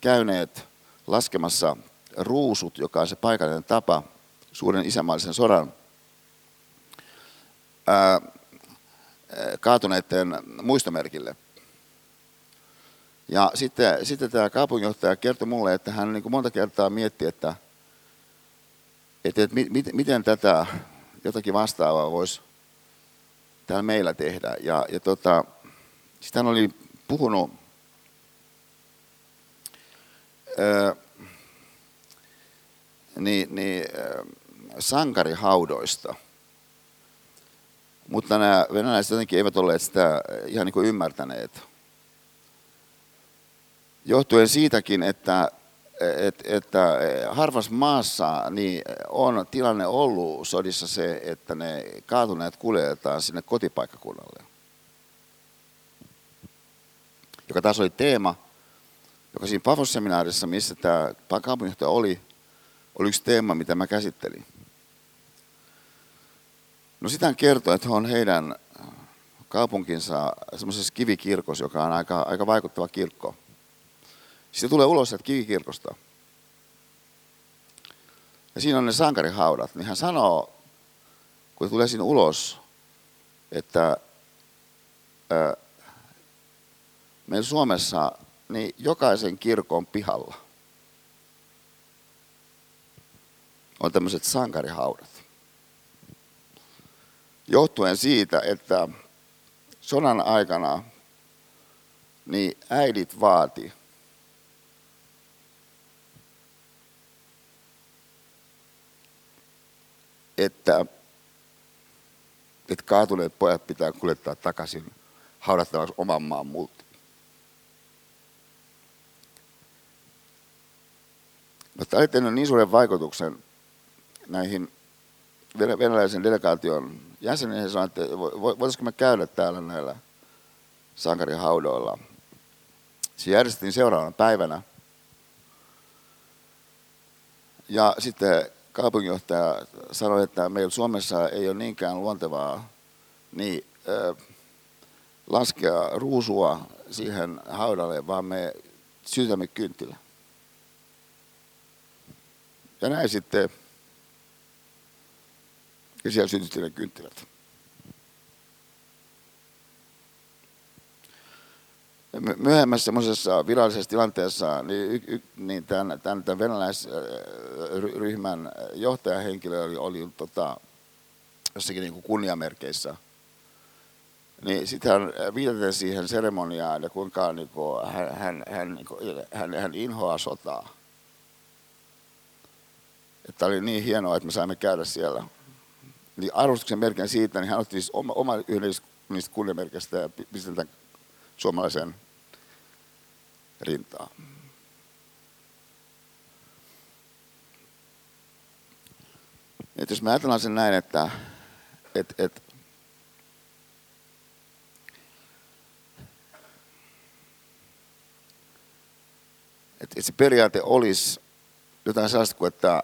käyneet laskemassa ruusut, joka on se paikallinen tapa suuren isämaallisen sodan ää, kaatuneiden muistomerkille. Ja sitten, sitten tämä kaupunginjohtaja kertoi mulle, että hän niin kuin monta kertaa mietti, että, että, että mit, miten tätä jotakin vastaavaa voisi täällä meillä tehdä. Ja, ja tota, hän oli puhunut ää, niin, niin, sankarihaudoista. Mutta nämä venäläiset jotenkin eivät olleet sitä ihan niin kuin ymmärtäneet. Johtuen siitäkin, että, että, että harvassa maassa niin on tilanne ollut sodissa se, että ne kaatuneet kuljetetaan sinne kotipaikkakunnalle. Joka taas oli teema, joka siinä Pavos-seminaarissa, missä tämä kaupunginjohtaja oli, oli yksi teema, mitä mä käsittelin. No sitä kertoo, että on heidän kaupunkinsa semmoisessa kivikirkossa, joka on aika, aika vaikuttava kirkko. Sitten tulee ulos sieltä kivikirkosta. Ja siinä on ne sankarihaudat. Niin hän sanoo, kun tulee sinne ulos, että ää, meillä Suomessa niin jokaisen kirkon pihalla on tämmöiset sankarihaudat. Johtuen siitä, että sodan aikana niin äidit vaati että, että kaatuneet pojat pitää kuljettaa takaisin haudattavaksi oman maan multa. Mutta tämä oli tehnyt niin suuren vaikutuksen näihin venäläisen delegaation jäseniin. He sanoivat, että voitaisiinko me käydä täällä näillä sankarihaudoilla. Se järjestettiin seuraavana päivänä. Ja sitten kaupunginjohtaja sanoi, että meillä Suomessa ei ole niinkään luontevaa niin, äh, laskea ruusua siihen haudalle, vaan me syytämme kynttilä. Ja näin sitten, ja siellä sytytti ne kynttilät. Myöhemmässä semmoisessa virallisessa tilanteessa niin, y, y, niin tämän, tämän, tämän venäläisryhmän johtajahenkilö oli, oli tota, jossakin niin kunniamerkeissä. Niin sitten hän viitaten siihen seremoniaan ja kuinka niin kuin, hän, hän, hän, niin kuin, hän, hän inhoaa sotaa. Että oli niin hienoa, että me saimme käydä siellä. Niin arvostuksen merkin siitä, niin hän otti siis oma, oma yhden niistä kunniamerkeistä ja pisti suomalaisen rintaa. Et jos me ajatellaan sen näin, että et, et, et, et se periaate olisi jotain sellaista kuin, että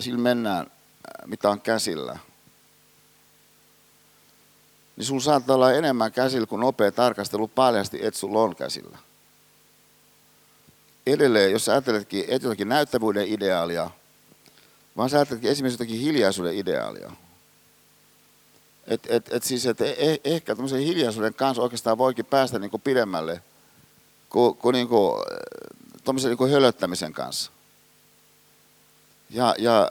sillä mennään, mitä on käsillä – niin sulla saattaa olla enemmän käsillä kuin nopea tarkastelu paljasti, että sulla on käsillä. Edelleen, jos sä ajatteletkin et jotakin näyttävyyden ideaalia, vaan sä ajatteletkin esimerkiksi jotakin hiljaisuuden ideaalia. Et, et, et siis, et eh, ehkä tämmöisen hiljaisuuden kanssa oikeastaan voikin päästä niin kuin pidemmälle kuin, kuin, niin kuin, niin kuin hölöttämisen kanssa. Ja, ja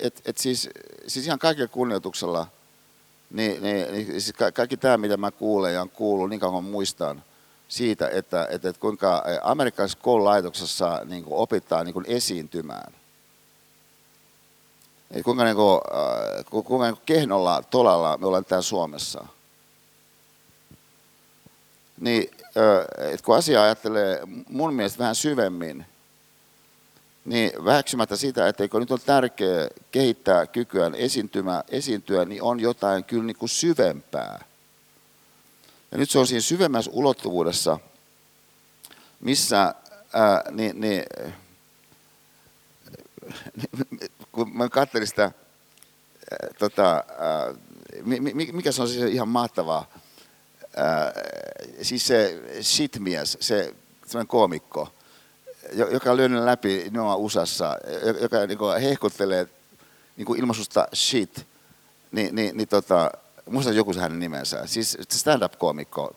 et, et siis, siis ihan kaikilla kunnioituksella – niin, niin, niin siis kaikki tämä, mitä mä kuulen ja on kuullut niin kauan muistan siitä, että, että, että kuinka amerikkalaisessa koululaitoksessa niin kuin opittaa niin kuin esiintymään. Et kuinka, niin kuin, kuinka niin kuin kehnolla tolalla me ollaan täällä Suomessa. Niin, että kun asia ajattelee mun mielestä vähän syvemmin, niin väheksymättä sitä, että eikö nyt ole tärkeää kehittää kykyään esiintymä, esiintyä, niin on jotain kyllä niin kuin syvempää. Nyt se on siinä syvemmässä ulottuvuudessa, missä ää, niin, niin, kun mä katselin sitä, ää, tota, ää, mikä se on siis ihan mahtavaa, ää, siis se shitmies, se semmoinen koomikko, joka on lyönyt läpi Noa USAssa, joka niin kuin hehkuttelee niin kuin ilmaisusta shit, niin, niin, niin tota, muista joku se hänen nimensä, siis stand-up-koomikko,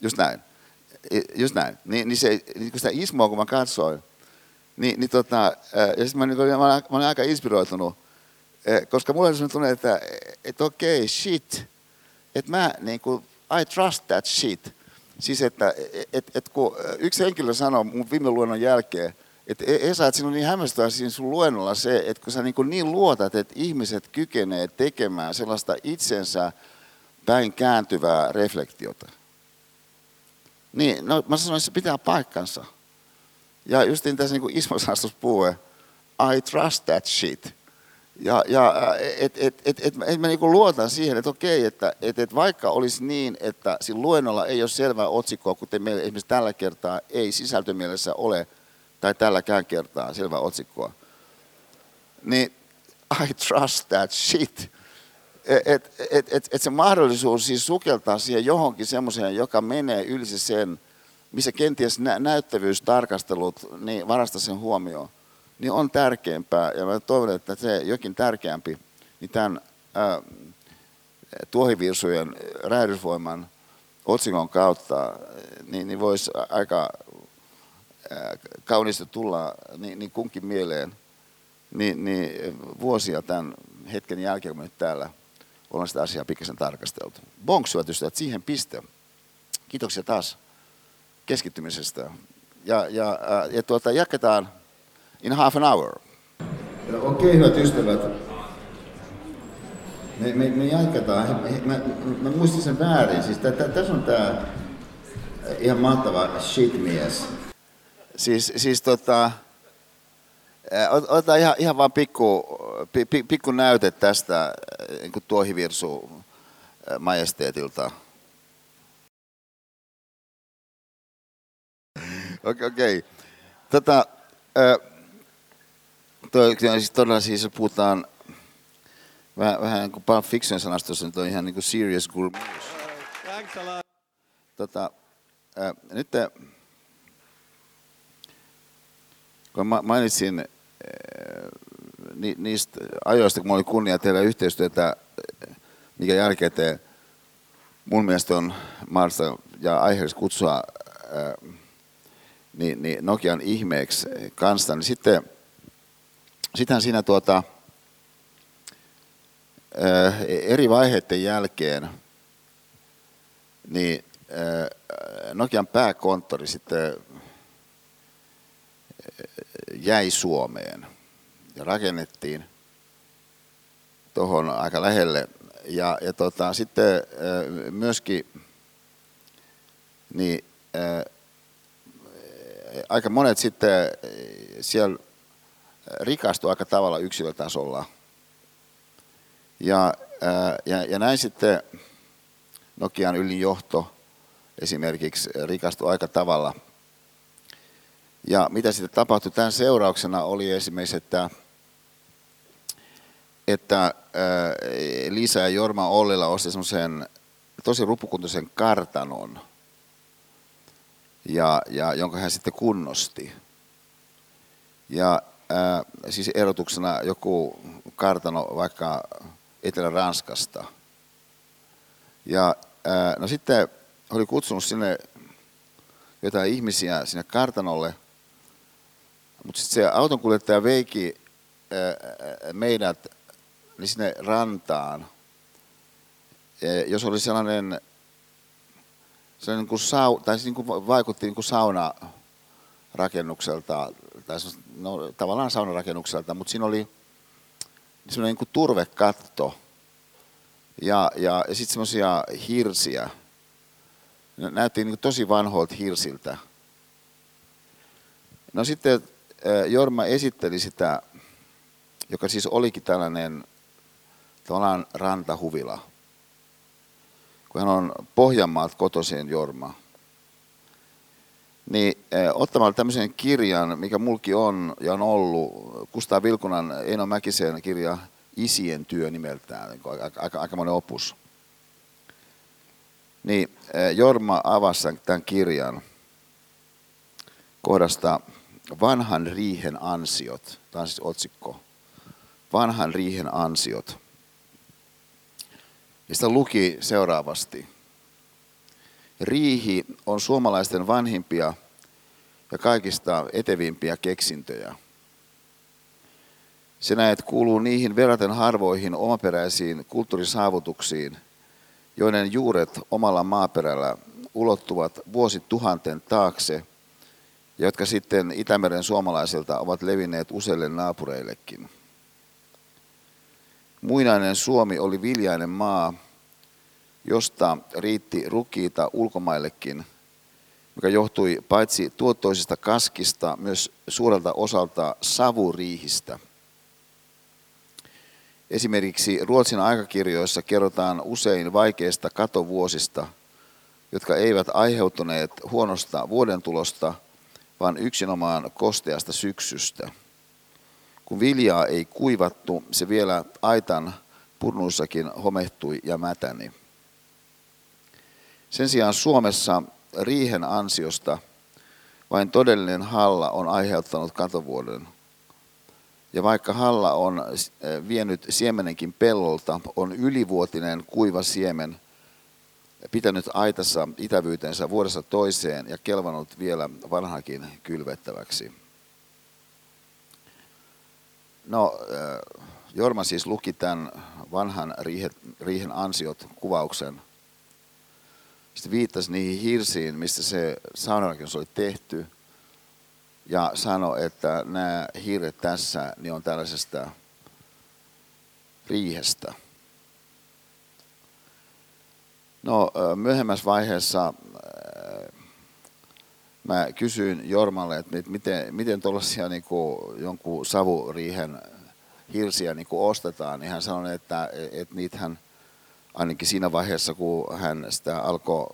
just näin, just näin, niin, niin, se, niin kun sitä Ismoa kun mä katsoin, niin, niin tota, ja sitten mä, niin, mä, mä olen aika inspiroitunut, koska mulla on sellainen tunne, että, että okei, okay, shit, että mä niin kuin, I trust that shit. Siis että et, et, kun yksi henkilö sanoi mun viime luennon jälkeen, että e, Esa, että siinä on niin hämmästyä siinä sun luennolla se, että kun sä niin, niin luotat, että ihmiset kykenee tekemään sellaista itsensä päin kääntyvää reflektiota. Niin, no mä sanoin, että se pitää paikkansa. Ja justiin tässä niin Ismo puhuu, I trust that shit. Ja, ja et, et, et, et, et mä niin luotan siihen, että okei, että et, et vaikka olisi niin, että siinä luennolla ei ole selvää otsikkoa, kuten meillä esimerkiksi tällä kertaa ei sisältömielessä ole, tai tälläkään kertaa selvää otsikkoa, niin I trust that shit. Että et, et, et, se mahdollisuus siis sukeltaa siihen johonkin semmoiseen, joka menee yli sen, missä kenties nä- näyttävyystarkastelut niin varasta sen huomioon niin on tärkeämpää, ja mä toivon, että se jokin tärkeämpi, niin tämän tuohivirsujen räjähdysvoiman otsikon kautta, niin, niin voisi aika kaunista tulla niin, niin kunkin mieleen niin, niin vuosia tämän hetken jälkeen, kun me nyt täällä ollaan sitä asiaa pikkasen tarkasteltu. Bonks, että siihen piste. Kiitoksia taas keskittymisestä. Ja, ja, ja tuota, jatketaan in half an hour. Okei, okay, hyvät ystävät. Me, me, me jatketaan. Mä, mä muistin sen väärin. Siis tässä on tää ihan mahtava shit-mies. Siis, siis tota, Otetaan ihan, ihan vaan pikku, pikku näyte tästä niin kuin tuohivirsu majesteetilta. Okei, okay, okay. Tota, toi, siis todella siis puhutaan vähän, vähän niin kuin Pulp Fiction sanastossa, nyt on ihan niin kuin serious gourmet. Tota, ää, nyt kun mä mainitsin ni, niistä ajoista, kun mulla oli kunnia tehdä yhteistyötä, mikä jälkeen te mun mielestä on mahdollista ja aiheellista kutsua ää, niin, niin Nokian ihmeeksi kanssa, niin sitten Sittenhän siinä tuota, eri vaiheiden jälkeen niin Nokian pääkonttori sitten jäi Suomeen ja rakennettiin tuohon aika lähelle. Ja, ja tota, sitten myöskin niin, aika monet sitten siellä rikastui aika tavalla yksilötasolla. Ja, ja, ja näin sitten Nokian ylin johto esimerkiksi rikastui aika tavalla. Ja mitä sitten tapahtui tämän seurauksena oli esimerkiksi, että, että Liisa ja Jorma Ollila osti semmoisen tosi rupukuntoisen kartanon, ja, ja, jonka hän sitten kunnosti. Ja ää, siis erotuksena joku kartano vaikka Etelä-Ranskasta. Ja ää, no sitten oli kutsunut sinne jotain ihmisiä sinne kartanolle, mutta sitten se autonkuljettaja veiki meidät niin sinne rantaan. Jos oli sellainen, sellainen niin kuin sau, tai siis niin kuin vaikutti niin kuin sauna rakennukselta, tai no, tavallaan saunarakennukselta, mutta siinä oli semmoinen niin turvekatto ja, ja, ja sitten semmoisia hirsiä. Ne näytti niin tosi vanhoilta hirsiltä. No sitten Jorma esitteli sitä, joka siis olikin tällainen tavallaan rantahuvila. Kun hän on Pohjanmaalta kotoisin Jorma niin ottamalla tämmöisen kirjan, mikä mulki on ja on ollut, Kustaa Vilkunan Eino Mäkisen kirja Isien työ nimeltään, niin aika, aika, aika monen opus. Niin Jorma avasi tämän kirjan kohdasta Vanhan riihen ansiot, tämä on siis otsikko. vanhan riihen ansiot. Ja sitä luki seuraavasti. Riihi on suomalaisten vanhimpia ja kaikista etevimpiä keksintöjä. Se näet kuuluu niihin verraten harvoihin omaperäisiin kulttuurisaavutuksiin, joiden juuret omalla maaperällä ulottuvat vuosituhanten taakse jotka sitten Itämeren suomalaisilta ovat levinneet useille naapureillekin. Muinainen Suomi oli viljainen maa, josta riitti rukiita ulkomaillekin, mikä johtui paitsi tuottoisista kaskista, myös suurelta osalta savuriihistä. Esimerkiksi Ruotsin aikakirjoissa kerrotaan usein vaikeista katovuosista, jotka eivät aiheutuneet huonosta vuodentulosta, vaan yksinomaan kosteasta syksystä. Kun viljaa ei kuivattu, se vielä aitan purnuissakin homehtui ja mätäni. Sen sijaan Suomessa riihen ansiosta vain todellinen halla on aiheuttanut katovuoden. Ja vaikka halla on eh, vienyt siemenenkin pellolta, on ylivuotinen kuiva siemen pitänyt aitassa itävyytensä vuodessa toiseen ja kelvanut vielä vanhakin kylvettäväksi. No, eh, Jorma siis luki tämän vanhan riihen ansiot kuvauksen – sitten viittasi niihin hirsiin, mistä se saunarakennus oli tehty. Ja sanoi, että nämä hirret tässä niin on tällaisesta riihestä. No myöhemmässä vaiheessa mä kysyin Jormalle, että miten, miten tuollaisia niin jonkun savuriihen hirsiä niin ostetaan, niin hän sanoi, että, että niitähän – ainakin siinä vaiheessa, kun hän sitä alkoi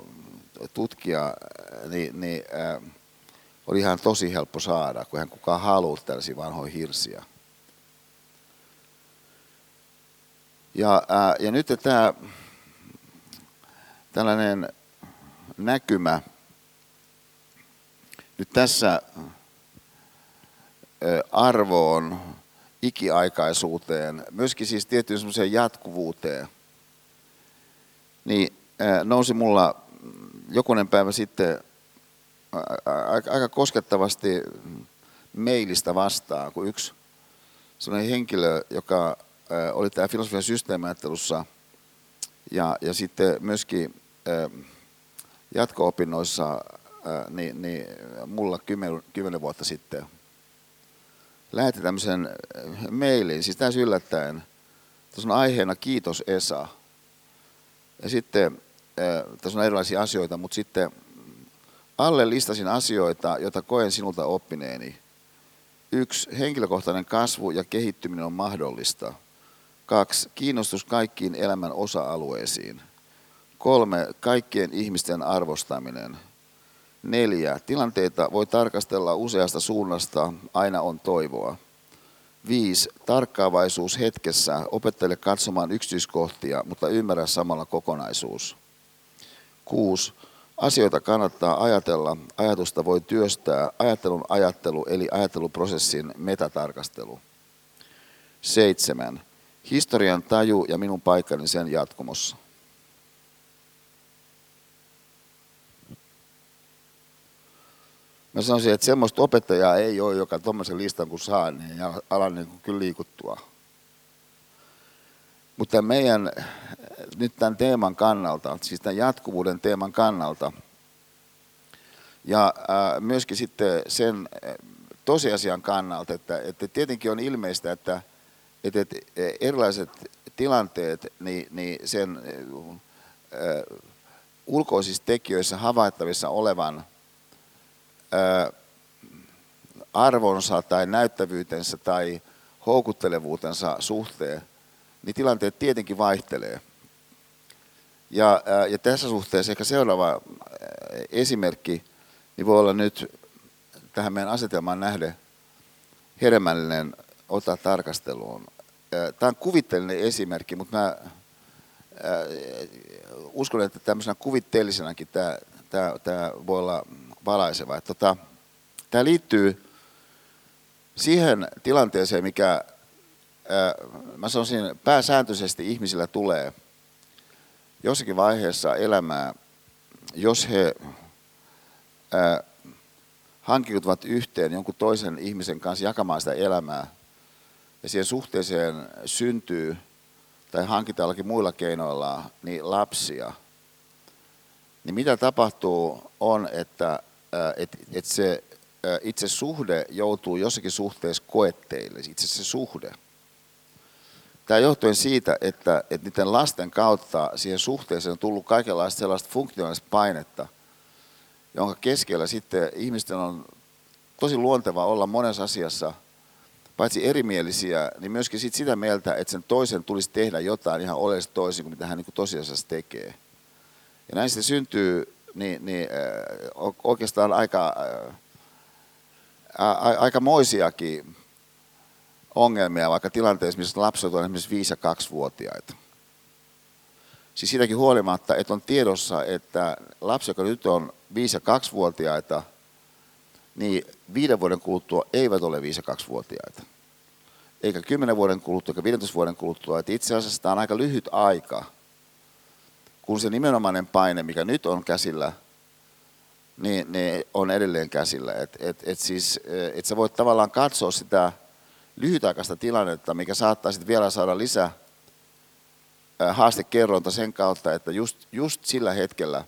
tutkia, niin, niin äh, oli ihan tosi helppo saada, kun hän kukaan haluaa tällaisia vanhoja hirsiä. Ja, äh, ja nyt tämä tällainen näkymä nyt tässä arvoon, ikiaikaisuuteen, myöskin siis tiettyyn semmoiseen jatkuvuuteen – niin nousi mulla jokunen päivä sitten aika koskettavasti mailista vastaan, kun yksi sellainen henkilö, joka oli tämä filosofian systeemiajattelussa ja, ja sitten myöskin jatko-opinnoissa, niin, niin mulla kymmenen, kymmenen vuotta sitten lähetti tämmöisen mailin, siis täysin yllättäen. Tuossa on aiheena Kiitos Esa. Ja sitten tässä on erilaisia asioita, mutta sitten alle listasin asioita, joita koen sinulta oppineeni. Yksi, henkilökohtainen kasvu ja kehittyminen on mahdollista. Kaksi, kiinnostus kaikkiin elämän osa-alueisiin. Kolme, kaikkien ihmisten arvostaminen. Neljä, tilanteita voi tarkastella useasta suunnasta, aina on toivoa. 5. Tarkkaavaisuus hetkessä. Opettele katsomaan yksityiskohtia, mutta ymmärrä samalla kokonaisuus. 6. Asioita kannattaa ajatella. Ajatusta voi työstää. Ajattelun ajattelu eli ajatteluprosessin metatarkastelu. 7. Historian taju ja minun paikkani sen jatkumossa. Mä sanoisin, että semmoista opettajaa ei ole, joka tuommoisen listan kun saa, niin ala niin kuin kyllä liikuttua. Mutta meidän nyt tämän teeman kannalta, siis tämän jatkuvuuden teeman kannalta, ja myöskin sitten sen tosiasian kannalta, että, että tietenkin on ilmeistä, että, että, että erilaiset tilanteet, niin, niin sen ulkoisissa tekijöissä havaittavissa olevan arvonsa tai näyttävyytensä tai houkuttelevuutensa suhteen, niin tilanteet tietenkin vaihtelee. Ja, ja tässä suhteessa ehkä seuraava esimerkki niin voi olla nyt tähän meidän asetelmaan nähden hedelmällinen ottaa tarkasteluun. Tämä on kuvitteellinen esimerkki, mutta mä uskon, että tämmöisenä kuvitteellisenakin tämä, tämä, tämä voi olla valaiseva. Tota, tämä liittyy siihen tilanteeseen, mikä mä sanoisin, pääsääntöisesti ihmisillä tulee jossakin vaiheessa elämää, jos he hankiutuvat yhteen jonkun toisen ihmisen kanssa jakamaan sitä elämää, ja siihen suhteeseen syntyy tai hankitaan muilla keinoilla niin lapsia, niin mitä tapahtuu on, että et, et se itse suhde joutuu jossakin suhteessa koetteille, itse se suhde. Tämä johtuen siitä, että, että niiden lasten kautta siihen suhteeseen on tullut kaikenlaista sellaista funktionaalista painetta, jonka keskellä sitten ihmisten on tosi luonteva olla monessa asiassa, paitsi erimielisiä, niin myöskin sit sitä mieltä, että sen toisen tulisi tehdä jotain ihan oleellisesti toisin kuin mitä hän niin tosiasiassa tekee. Ja näin sitten syntyy niin, niin, oikeastaan aika, aika moisiakin ongelmia, vaikka tilanteessa, missä lapset on esimerkiksi 5- ja 2-vuotiaita. Siis siitäkin huolimatta, että on tiedossa, että lapsi, joka nyt on 5- ja 2-vuotiaita, niin viiden vuoden kuluttua eivät ole 5- ja 2-vuotiaita. Eikä 10 vuoden kuluttua, eikä 15 vuoden kuluttua. Että itse asiassa tämä on aika lyhyt aika, kun se nimenomainen paine, mikä nyt on käsillä, niin, niin on edelleen käsillä. Et, et, et siis, et sä voit tavallaan katsoa sitä lyhytaikaista tilannetta, mikä saattaa sitten vielä saada lisää haastekerronta sen kautta, että just, just sillä hetkellä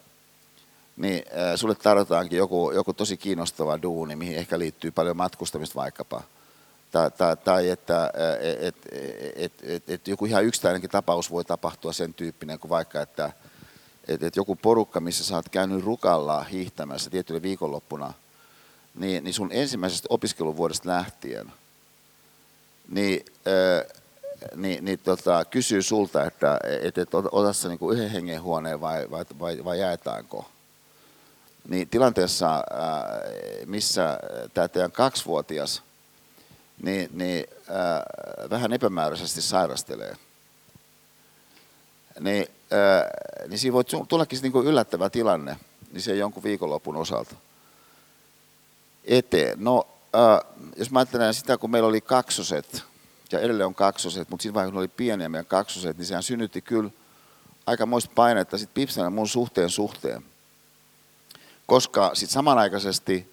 niin sulle tarjotaankin joku, joku tosi kiinnostava duuni, mihin ehkä liittyy paljon matkustamista vaikkapa. Tai, tai, tai että et, et, et, et, et joku ihan yksittäinenkin tapaus voi tapahtua sen tyyppinen kuin vaikka, että et, et joku porukka, missä sä oot käynyt rukalla hiihtämässä tiettyllä viikonloppuna, niin, niin sun ensimmäisestä opiskeluvuodesta lähtien – niin, äh, niin, niin tota, kysyy sulta, että et, et, ota sä niinku yhden hengen huoneen vai, vai, vai, vai jaetaanko. Niin tilanteessa, missä tämä teidän kaksivuotias niin, niin äh, vähän epämääräisesti sairastelee, niin, niin siinä voi tullakin niin yllättävä tilanne, niin se jonkun viikonlopun osalta eteen. No jos mä ajattelen sitä, kun meillä oli kaksoset, ja edelleen on kaksoset, mutta siinä vaiheessa, kun oli pieniä meidän kaksoset, niin sehän synnytti kyllä aikamoista painetta sitten Pipsan mun suhteen suhteen. Koska sitten samanaikaisesti,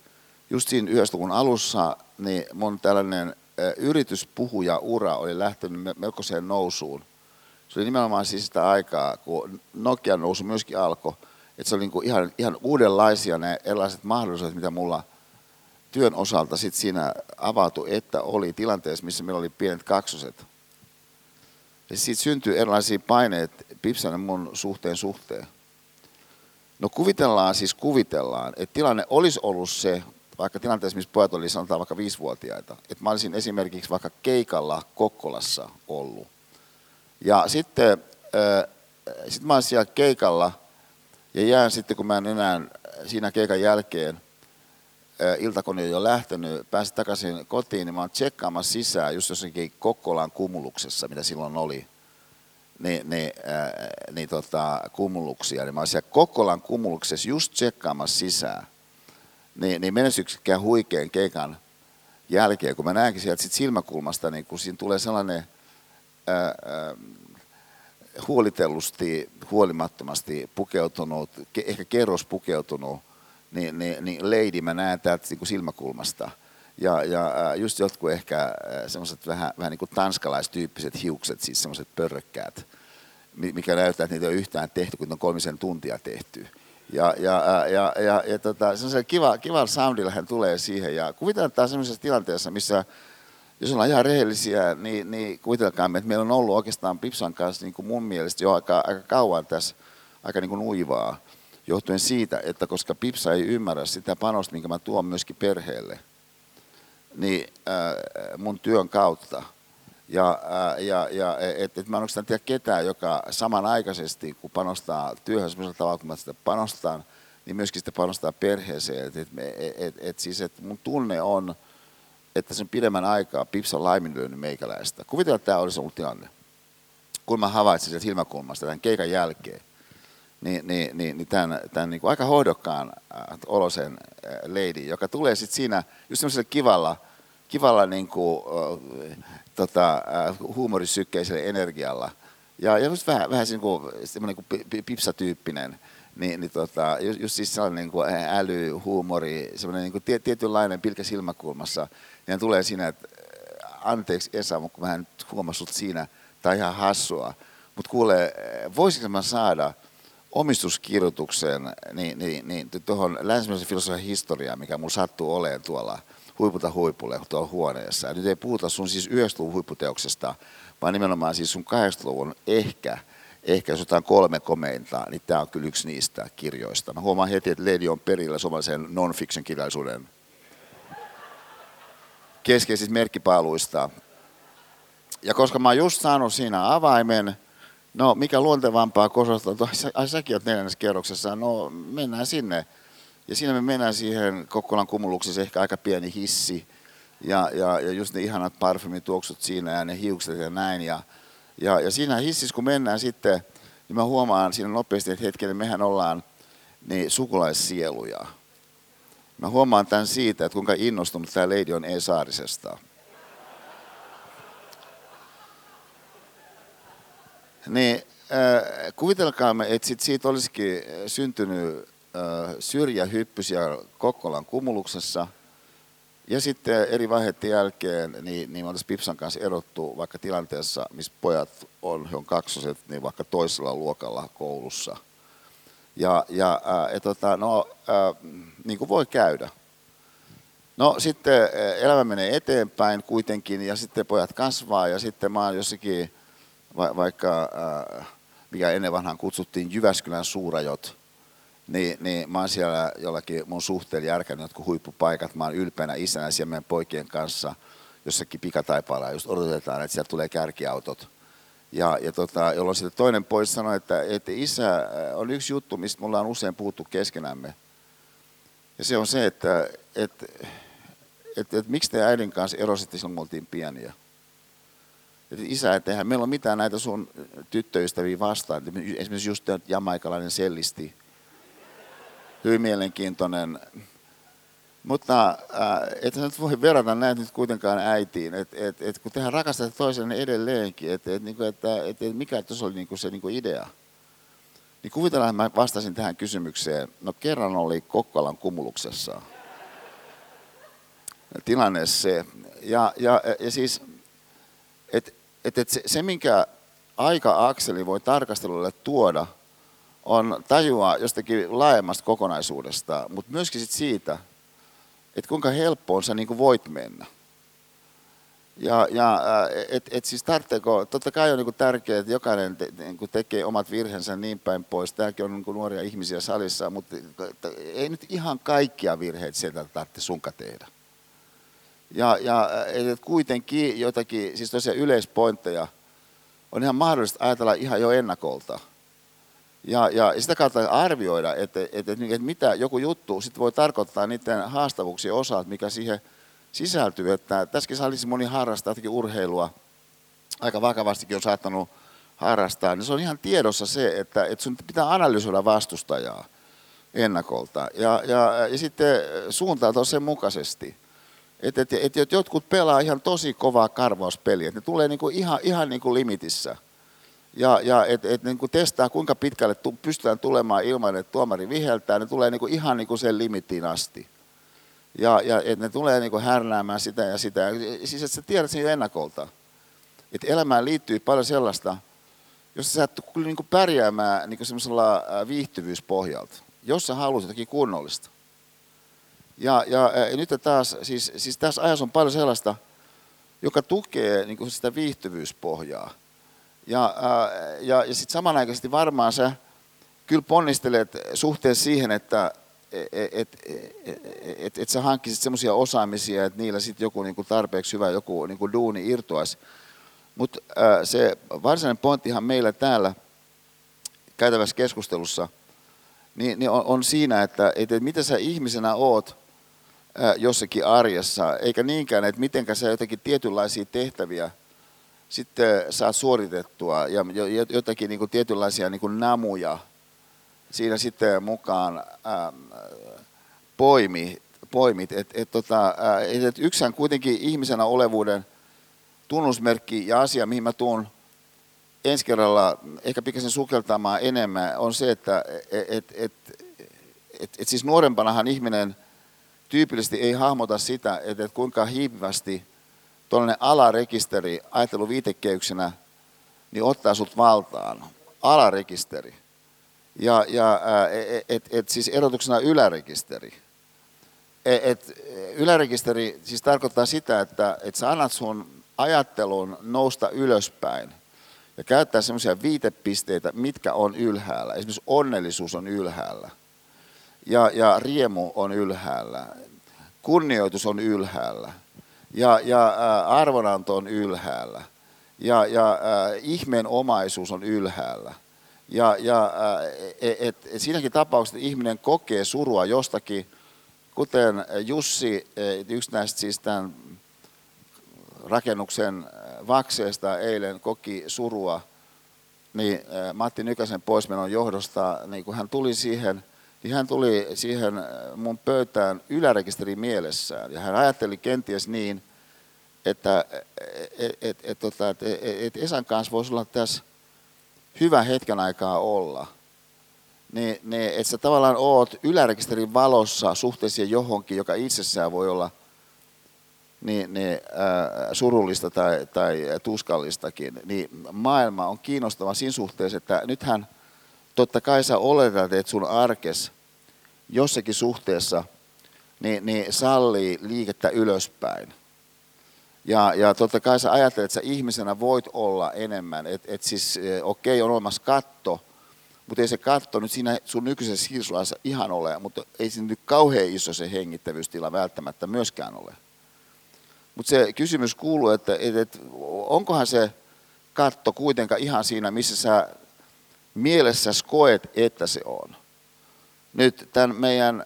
just siinä yhdessä alussa, niin mun tällainen yrityspuhuja ura oli lähtenyt melkoiseen nousuun. Se oli nimenomaan siis sitä aikaa, kun Nokia nousu myöskin alkoi. Että se oli niinku ihan, ihan uudenlaisia ne erilaiset mahdollisuudet, mitä mulla – työn osalta sit siinä avautu, että oli tilanteessa, missä meillä oli pienet kaksoset. Ja siitä syntyi erilaisia paineet Pipsanen mun suhteen suhteen. No kuvitellaan, siis kuvitellaan, että tilanne olisi ollut se, vaikka tilanteessa, missä pojat oli sanotaan vaikka viisivuotiaita, että mä olisin esimerkiksi vaikka keikalla Kokkolassa ollut. Ja sitten äh, sit mä olisin siellä keikalla ja jään sitten, kun mä en enää siinä keikan jälkeen iltakone on jo lähtenyt, pääsin takaisin kotiin, niin mä oon tsekkaamassa sisään just jossakin Kokkolan kumuluksessa, mitä silloin oli, niin, niin, äh, niin tota, kumuluksia. Niin mä oon siellä Kokkolan kumuluksessa just tsekkaamassa sisään, niin, niin menestyksekkään huikean keikan jälkeen, kun mä näenkin sieltä sit silmäkulmasta, niin kun siinä tulee sellainen ää, ää, huolitellusti, huolimattomasti pukeutunut, ehkä kerros pukeutunut niin, niin, niin lady mä näen täältä niin silmäkulmasta. Ja, ja just jotkut ehkä semmoiset vähän, vähän niin kuin tanskalaistyyppiset hiukset, siis semmoiset pörrökkäät, mikä näyttää, että niitä ei ole yhtään tehty, kun on kolmisen tuntia tehty. Ja, ja, ja, ja, ja tota, semmoisen kiva, kiva soundilla hän tulee siihen. Ja kuvitellaan, että semmoisessa tilanteessa, missä jos ollaan ihan rehellisiä, niin, niin kuvitelkaamme, että meillä on ollut oikeastaan Pipsan kanssa niin kuin mun mielestä jo aika, aika kauan tässä aika niin kuin nuivaa johtuen siitä, että koska Pipsa ei ymmärrä sitä panosta, minkä mä tuon myöskin perheelle, niin äh, mun työn kautta. Ja, äh, ja, ja et, et mä en oikeastaan tiedä ketään, joka samanaikaisesti, kun panostaa työhön sellaisella tavalla, kun mä sitä panostan, niin myöskin sitä panostaa perheeseen. Et, et, et, et, siis, et mun tunne on, että sen pidemmän aikaa Pipsa on laiminlyönyt meikäläistä. Kuvitellaan, että tämä olisi ollut tilanne. Kun mä havaitsin sieltä silmäkulmasta tämän keikan jälkeen, niin, niin, niin, niin tämän, tämän niin kuin aika hoidokkaan äh, olosen äh, lady, joka tulee sitten siinä just semmoisella kivalla kivalla niin kuin, tota, huumorisykkeisellä energialla. Ja, ja just vähän, vähän niin kuin, semmoinen kuin pipsatyyppinen niin, niin tota, just, just siis sellainen niin kuin äly, huumori, semmoinen niin kuin tietynlainen pilkä silmäkulmassa, niin tulee siinä, että anteeksi Esa, mutta mä en huomannut siinä, tai ihan hassua, mutta kuule, voisinko mä saada omistuskirjoituksen niin, niin, niin, tuohon länsimäisen filosofian historiaan, mikä mulla sattuu olemaan tuolla huipulta huipulle tuolla huoneessa. Ja nyt ei puhuta sun siis 90-luvun huipputeoksesta, vaan nimenomaan siis sun 80-luvun ehkä, ehkä jos jotain kolme komeinta, niin tämä on kyllä yksi niistä kirjoista. Mä huomaan heti, että Lady on perillä suomalaisen non-fiction kirjallisuuden keskeisistä merkkipaaluista. Ja koska mä oon just saanut siinä avaimen, no mikä luontevampaa kososta, ai säkin oot neljännessä kerroksessa, no mennään sinne. Ja siinä me mennään siihen Kokkolan kumuluksessa ehkä aika pieni hissi. Ja, ja, ja just ne ihanat parfymituoksut siinä ja ne hiukset ja näin. Ja, ja, ja siinä hississä kun mennään sitten, niin mä huomaan siinä nopeasti, että hetkellä mehän ollaan niin sukulaissieluja. Mä huomaan tämän siitä, että kuinka innostunut tämä Lady on E-Saarisesta. Niin äh, kuvitelkaamme, että sit siitä olisikin syntynyt äh, syrjähyppysiä Kokkolan kumuluksessa. Ja sitten eri vaiheiden jälkeen niin, niin olisi Pipsan kanssa erottu vaikka tilanteessa, missä pojat on, he on kaksoset, niin vaikka toisella luokalla koulussa – ja, ja ää, et, tota, no, ää, niin kuin voi käydä. No sitten elämä menee eteenpäin kuitenkin ja sitten pojat kasvaa ja sitten mä oon jossakin, va, vaikka ää, mikä ennen vanhaan kutsuttiin Jyväskylän suurajot, niin, niin mä oon siellä jollakin mun suhteella järkännyt jotkut huippupaikat. Mä oon ylpeänä isänä siellä meidän poikien kanssa jossakin pikataipaalla just odotetaan, että sieltä tulee kärkiautot – ja, ja tota, jolloin sitten toinen pois sanoi, että, että isä äh, on yksi juttu, mistä mulla on usein puhuttu keskenämme. Ja se on se, että, että, että, että miksi te äidin kanssa erositte silloin, kun oltiin pieniä. Että isä, että eihän meillä ole mitään näitä sun tyttöystäviä vastaan. Esimerkiksi just jamaikalainen sellisti. Hyvin mielenkiintoinen mutta äh, et nyt voi verrata näitä nyt kuitenkaan äitiin, että et, et, kun tehdään rakastatte toisenne edelleenkin, että et, niinku, että et, et, mikä tuossa oli niinku se niinku idea. Niin kuvitellaan, että mä vastasin tähän kysymykseen. No kerran oli Kokkolan kumuluksessa. Tilanne se. Ja, ja, ja siis, että et, et se, se, minkä aika-akseli voi tarkastelulle tuoda, on tajua jostakin laajemmasta kokonaisuudesta, mutta myöskin sit siitä, että kuinka helppoon sä niin kuin voit mennä. Ja, ja et, et siis tarvitseeko, totta kai on niin tärkeää, että jokainen te, niin tekee omat virheensä niin päin pois. Tämäkin on niin nuoria ihmisiä salissa, mutta ei nyt ihan kaikkia virheitä sieltä tarvitse sunka tehdä. Ja, ja et kuitenkin jotakin, siis tosiaan yleispointteja on ihan mahdollista ajatella ihan jo ennakolta. Ja, ja sitä kautta arvioida, että, että, että, että mitä joku juttu sit voi tarkoittaa niiden haastavuuksien osalta, mikä siihen sisältyy. Että tässäkin salissa moni harrastaa urheilua, aika vakavastikin on saattanut harrastaa, niin se on ihan tiedossa se, että, että sun pitää analysoida vastustajaa ennakolta ja, ja, ja sitten suuntautua sen mukaisesti. Että et, et, et jotkut pelaa ihan tosi kovaa karvauspeliä, ne tulee niinku ihan, ihan niinku limitissä – ja, ja että et, niin testaa, kuinka pitkälle tu, pystytään tulemaan ilman, että tuomari viheltää, ne tulee niin kuin ihan niin kuin sen limitiin asti. Ja, ja että ne tulee niin kuin härnäämään sitä ja sitä. Siis että sä tiedät sen jo ennakolta. Että elämään liittyy paljon sellaista, jossa sä et niin kuin pärjäämään niin kuin semmoisella viihtyvyyspohjalta, jos sä haluat jotakin kunnollista. Ja, ja, ja nyt taas, siis, siis tässä ajassa on paljon sellaista, joka tukee niin kuin sitä viihtyvyyspohjaa. Ja, ja, ja sitten samanaikaisesti varmaan sä kyllä ponnistelet suhteessa siihen, että et, et, et, et, et sä hankkisit semmoisia osaamisia, että niillä sitten joku niinku tarpeeksi hyvä joku niinku duuni irtoaisi. Mutta se varsinainen pointtihan meillä täällä käytävässä keskustelussa niin, niin on, on siinä, että et, et mitä sä ihmisenä oot jossakin arjessa, eikä niinkään, että miten sä jotakin tietynlaisia tehtäviä – sitten saat suoritettua ja jotakin niin kuin tietynlaisia niin kuin namuja siinä sitten mukaan ää, poimi, poimit. Et, et, tota, et, et yksään kuitenkin ihmisenä olevuuden tunnusmerkki ja asia, mihin mä tuun ensi kerralla ehkä pikkasen sukeltamaan enemmän, on se, että et, et, et, et, et siis nuorempanahan ihminen tyypillisesti ei hahmota sitä, että et kuinka hiipivästi tuollainen alarekisteri ajatteluviitekeyksenä niin ottaa sut valtaan. Alarekisteri. Ja, ja et, et, et, siis erotuksena ylärekisteri. Et, et, ylärekisteri siis tarkoittaa sitä, että et sä annat sun ajattelun nousta ylöspäin ja käyttää semmoisia viitepisteitä, mitkä on ylhäällä. Esimerkiksi onnellisuus on ylhäällä ja, ja riemu on ylhäällä, kunnioitus on ylhäällä. Ja, ja ä, arvonanto on ylhäällä. Ja, ja ä, ihmeen omaisuus on ylhäällä. Ja, ja et, et, et siinäkin tapauksessa, että ihminen kokee surua jostakin, kuten Jussi, yksi näistä siis tämän rakennuksen vakseesta eilen koki surua, niin Matti Nykäsen poismenon johdosta, niin kun hän tuli siihen, niin hän tuli siihen mun pöytään ylärekisteri mielessään. Ja hän ajatteli kenties niin, että et, et, et, tota, et, et Esan kanssa voisi olla tässä hyvä hetken aikaa olla. Niin, niin että sä tavallaan oot ylärekisterin valossa suhteessa johonkin, joka itsessään voi olla – niin, niin äh, surullista tai, tai tuskallistakin, niin maailma on kiinnostava siinä suhteessa, että nythän totta kai sä oletat, että sun arkes jossakin suhteessa niin, niin sallii liikettä ylöspäin. Ja, ja totta kai sä ajattelet, että sä ihmisenä voit olla enemmän. Että et siis okei, okay, on olemassa katto, mutta ei se katto nyt siinä sun nykyisessä hirsulaissa ihan ole, mutta ei se nyt kauhean iso se hengittävyystila välttämättä myöskään ole. Mutta se kysymys kuuluu, että, että, että onkohan se katto kuitenkaan ihan siinä, missä sä mielessäsi koet, että se on. Nyt tämän meidän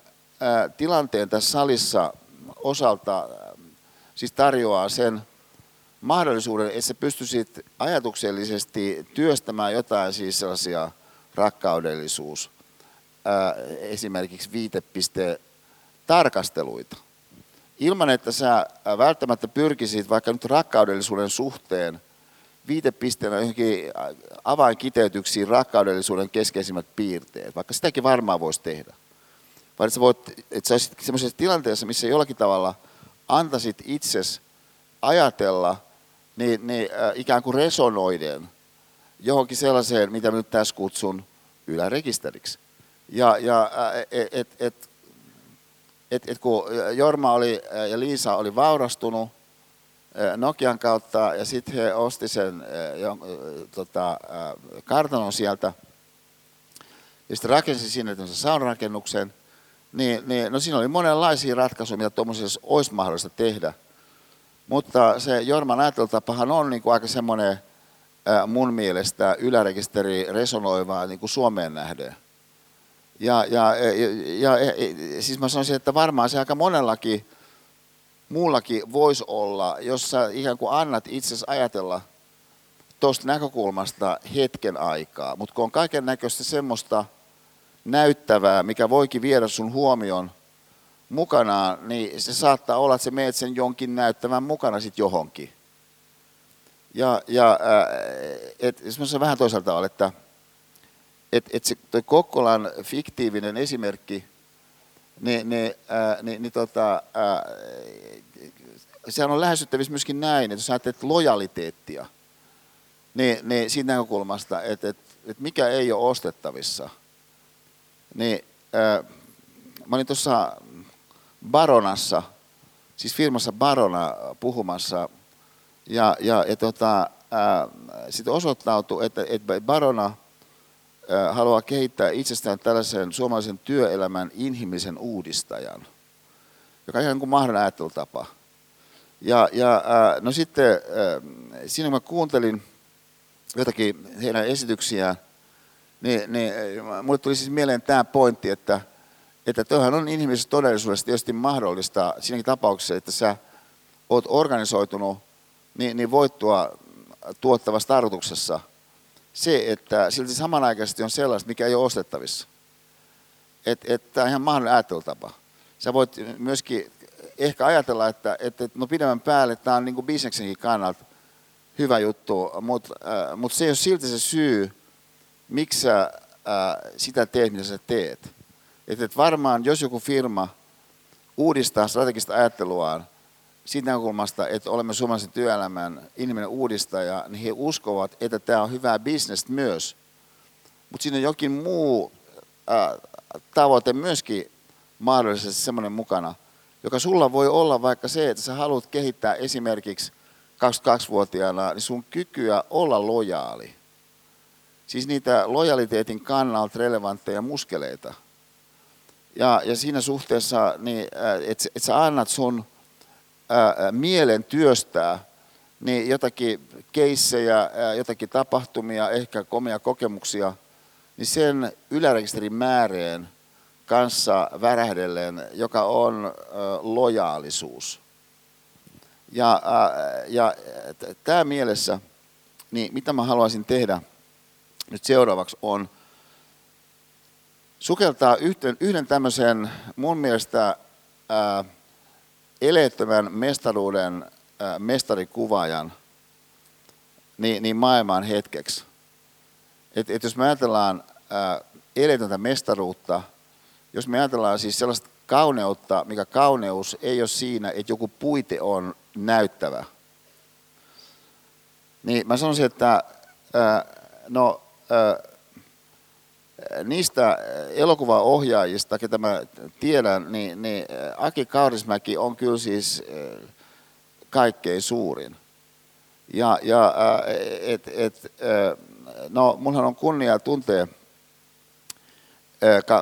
tilanteen tässä salissa osalta siis tarjoaa sen mahdollisuuden, että sä pystyisit ajatuksellisesti työstämään jotain siis sellaisia rakkaudellisuus, esimerkiksi viitepiste tarkasteluita ilman, että sä välttämättä pyrkisit vaikka nyt rakkaudellisuuden suhteen viitepisteenä johonkin äh, avainkiteytyksiin rakkaudellisuuden keskeisimmät piirteet, vaikka sitäkin varmaan voisi tehdä. Vaan että sä, voit, että sä olisit sellaisessa tilanteessa, missä jollakin tavalla antaisit itses ajatella niin, niin äh, ikään kuin resonoiden johonkin sellaiseen, mitä mä nyt tässä kutsun ylärekisteriksi. Ja, ja äh, et, et, et, et, et kun Jorma oli ja Liisa oli vaurastunut Nokian kautta ja sitten he osti sen tota, kartanon sieltä ja sitten rakensi sinne saunrakennuksen, niin, niin no siinä oli monenlaisia ratkaisuja, mitä tuommoisessa olisi mahdollista tehdä. Mutta se Jorman ajattelutapahan on niin kuin aika semmoinen mun mielestä ylärekisteri resonoivaa niin kuin Suomeen nähden. Ja, ja, ja, ja siis mä sanoisin, että varmaan se aika monellakin muullakin voisi olla, jos sä ikään kuin annat itsesi ajatella tuosta näkökulmasta hetken aikaa. Mutta kun on kaiken näköistä semmoista näyttävää, mikä voikin viedä sun huomion mukanaan, niin se saattaa olla, että se meet sen jonkin näyttävän mukana sitten johonkin. Ja, ja et, jos mä vähän toisaalta tavalla, että että et se toi Kokkolan fiktiivinen esimerkki, niin, niin, ää, niin, niin tota, ää, sehän on lähestyttävissä myöskin näin, että jos ajattelet lojaliteettia, niin, niin siitä näkökulmasta, että, että, että mikä ei ole ostettavissa, niin ää, mä olin tuossa Baronassa, siis firmassa Barona puhumassa, ja, ja, ja tota, sitten osoittautui, että, että Barona – haluaa kehittää itsestään tällaisen suomalaisen työelämän inhimillisen uudistajan, joka on ihan kuin mahdollinen ajattelutapa. Ja, ja no sitten siinä kun mä kuuntelin jotakin heidän esityksiään, niin, niin mulle tuli siis mieleen tämä pointti, että, että tuohan on inhimillisessä todellisuudessa tietysti mahdollista siinäkin tapauksessa, että sä oot organisoitunut niin, niin voittoa tuottavassa tarkoituksessa – se, että silti samanaikaisesti on sellaista, mikä ei ole ostettavissa. Että et, tämä on ihan mahdollinen ajattelutapa. sä voit myöskin ehkä ajatella, että, että no pidemmän päälle tämä on niin kuin bisneksenkin kannalta hyvä juttu, mutta äh, mut se ei ole silti se syy, miksi sä äh, sitä teet, mitä sä teet. Että et varmaan, jos joku firma uudistaa strategista ajatteluaan siitä näkökulmasta, että olemme suomalaisen työelämän inhimillinen uudistaja, niin he uskovat, että tämä on hyvää bisnestä myös. Mutta siinä on jokin muu äh, tavoite myöskin mahdollisesti semmoinen mukana, joka sulla voi olla vaikka se, että sä haluat kehittää esimerkiksi 22-vuotiaana niin sun kykyä olla lojaali. Siis niitä lojaliteetin kannalta relevantteja muskeleita. Ja, ja siinä suhteessa, niin, että et sä annat sun mielen työstää niin jotakin keissejä, jotakin tapahtumia, ehkä komia kokemuksia, niin sen ylärekisterin määreen kanssa värähdellen, joka on lojaalisuus. Ja, ja tämä mielessä, niin mitä mä haluaisin tehdä nyt seuraavaksi on sukeltaa yhden, yhden tämmöisen mun mielestä ää, eleettömän mestaruuden ää, mestarikuvaajan niin, niin maailmaan hetkeksi. Et, et jos me ajatellaan ää, eleetöntä mestaruutta, jos me ajatellaan siis sellaista kauneutta, mikä kauneus ei ole siinä, että joku puite on näyttävä, niin mä sanoisin, että ää, no, ää, niistä elokuvaohjaajista, ketä mä tiedän, niin, niin Aki Kaurismäki on kyllä siis kaikkein suurin. Ja, ja et, et, no, munhan on kunnia tuntea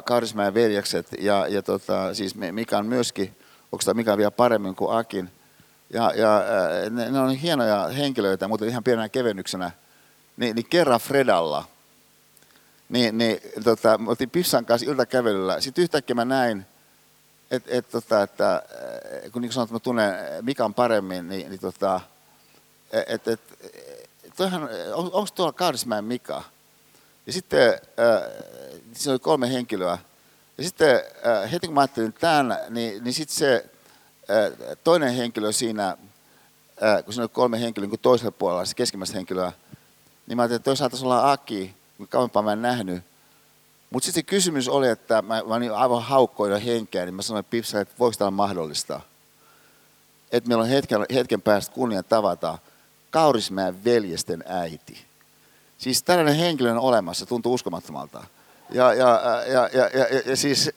Kaurismäen veljekset ja, ja tota, siis on myöskin, onko tämä Mika vielä paremmin kuin Akin. Ja, ja ne, ne on hienoja henkilöitä, mutta ihan pienenä kevennyksenä. Niin kerran Fredalla – niin, niin tota, me oltiin Pissan kanssa iltakävelyllä. Sitten yhtäkkiä mä näin, et, et, tota, että kun niin sanoin, että mä tunnen Mikan paremmin, niin, niin tota, et, et, toihan, on, onko tuolla Kaurismäen Mika? Ja sitten äh, siinä oli kolme henkilöä. Ja sitten äh, heti kun mä ajattelin tämän, niin, niin sitten se äh, toinen henkilö siinä, äh, kun siinä oli kolme henkilöä niin toisella puolella, se keskimmäistä henkilöä, niin mä ajattelin, että toi saattaisi olla Aki, kauempaa mä en nähnyt. Mutta sitten se kysymys oli, että mä, mä olin aivan haukkoina henkeä, niin mä sanoin Pipsa, että voiko tämä mahdollista? Että meillä on hetken, hetken päästä kunnia tavata Kaurismäen veljesten äiti. Siis tällainen henkilö on olemassa, tuntuu uskomattomalta. Ja, ja, ja, ja, ja, ja, ja siis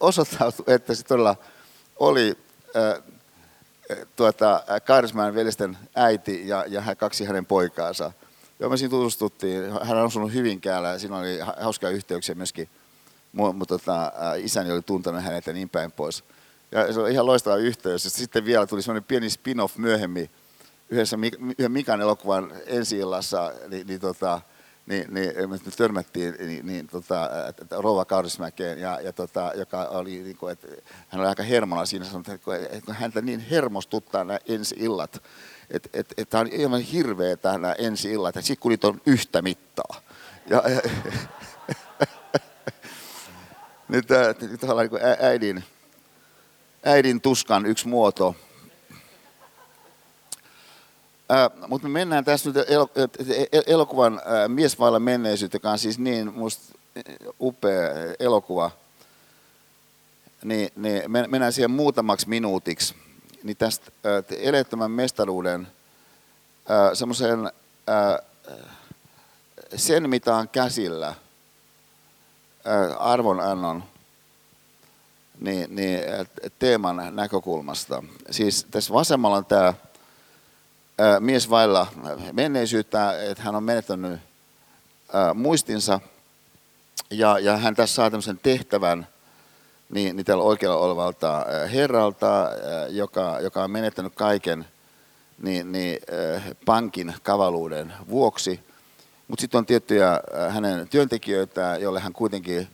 osoittautui, että se todella oli äh, tuota, Kaurismäen veljesten äiti ja, ja kaksi hänen poikaansa. Joo, me siinä tutustuttiin. Hän on asunut Hyvinkäällä ja siinä oli hauskaa yhteyksiä myöskin. Mutta tota, isäni oli tuntenut hänet ja niin päin pois. Ja se oli ihan loistava yhteys. Ja sitten vielä tuli semmoinen pieni spin-off myöhemmin yhdessä yhden Mikan elokuvan ensi illassa, niin, niin, tota, niin, niin me törmättiin niin, niin, tota, Rouva Kaurismäkeen, ja, ja tota, joka oli, niin kuin, että hän oli aika hermona siinä, sanoi, että, että häntä niin hermostuttaa nämä ensi illat, että et, et tämä on ihan hirveä tämä ensi illat, että niitä on yhtä mittaa. Ja, nyt tämä on niin äidin, äidin tuskan yksi muoto. Äh, mutta me mennään tässä nyt elokuvan äh, Mies vailla menneisyyttä, joka on siis niin musta upea elokuva. Niin, niin mennään siihen muutamaksi minuutiksi niin tästä eleettömän mestaruuden semmoisen sen, mitä on käsillä, arvonannon niin, niin, teeman näkökulmasta. Siis tässä vasemmalla on tämä mies vailla menneisyyttä, että hän on menettänyt muistinsa ja, ja hän tässä saa tämmöisen tehtävän – niin, niin tällä oikealla olevalta äh, herralta, äh, joka, joka on menettänyt kaiken niin, niin, äh, pankin kavaluuden vuoksi. Mutta sitten on tiettyjä hänen työntekijöitä, joille hän kuitenkin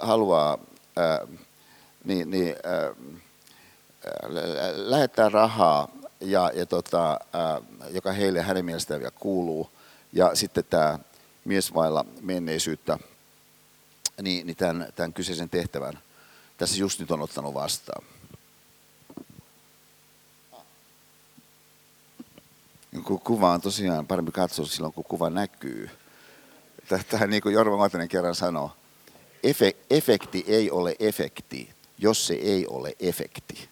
haluaa niin, niin, lähettää rahaa, ja, ja tota, joka heille hänen mielestään vielä kuuluu. Ja sitten tämä mies vailla menneisyyttä niin, niin tämän, tämän kyseisen tehtävän tässä just nyt on ottanut vastaan. Kun kuva on tosiaan parempi katsoa silloin, kun kuva näkyy. Tähän niin kuin Jorma Matinen kerran sanoi, efe, efekti ei ole efekti, jos se ei ole efekti.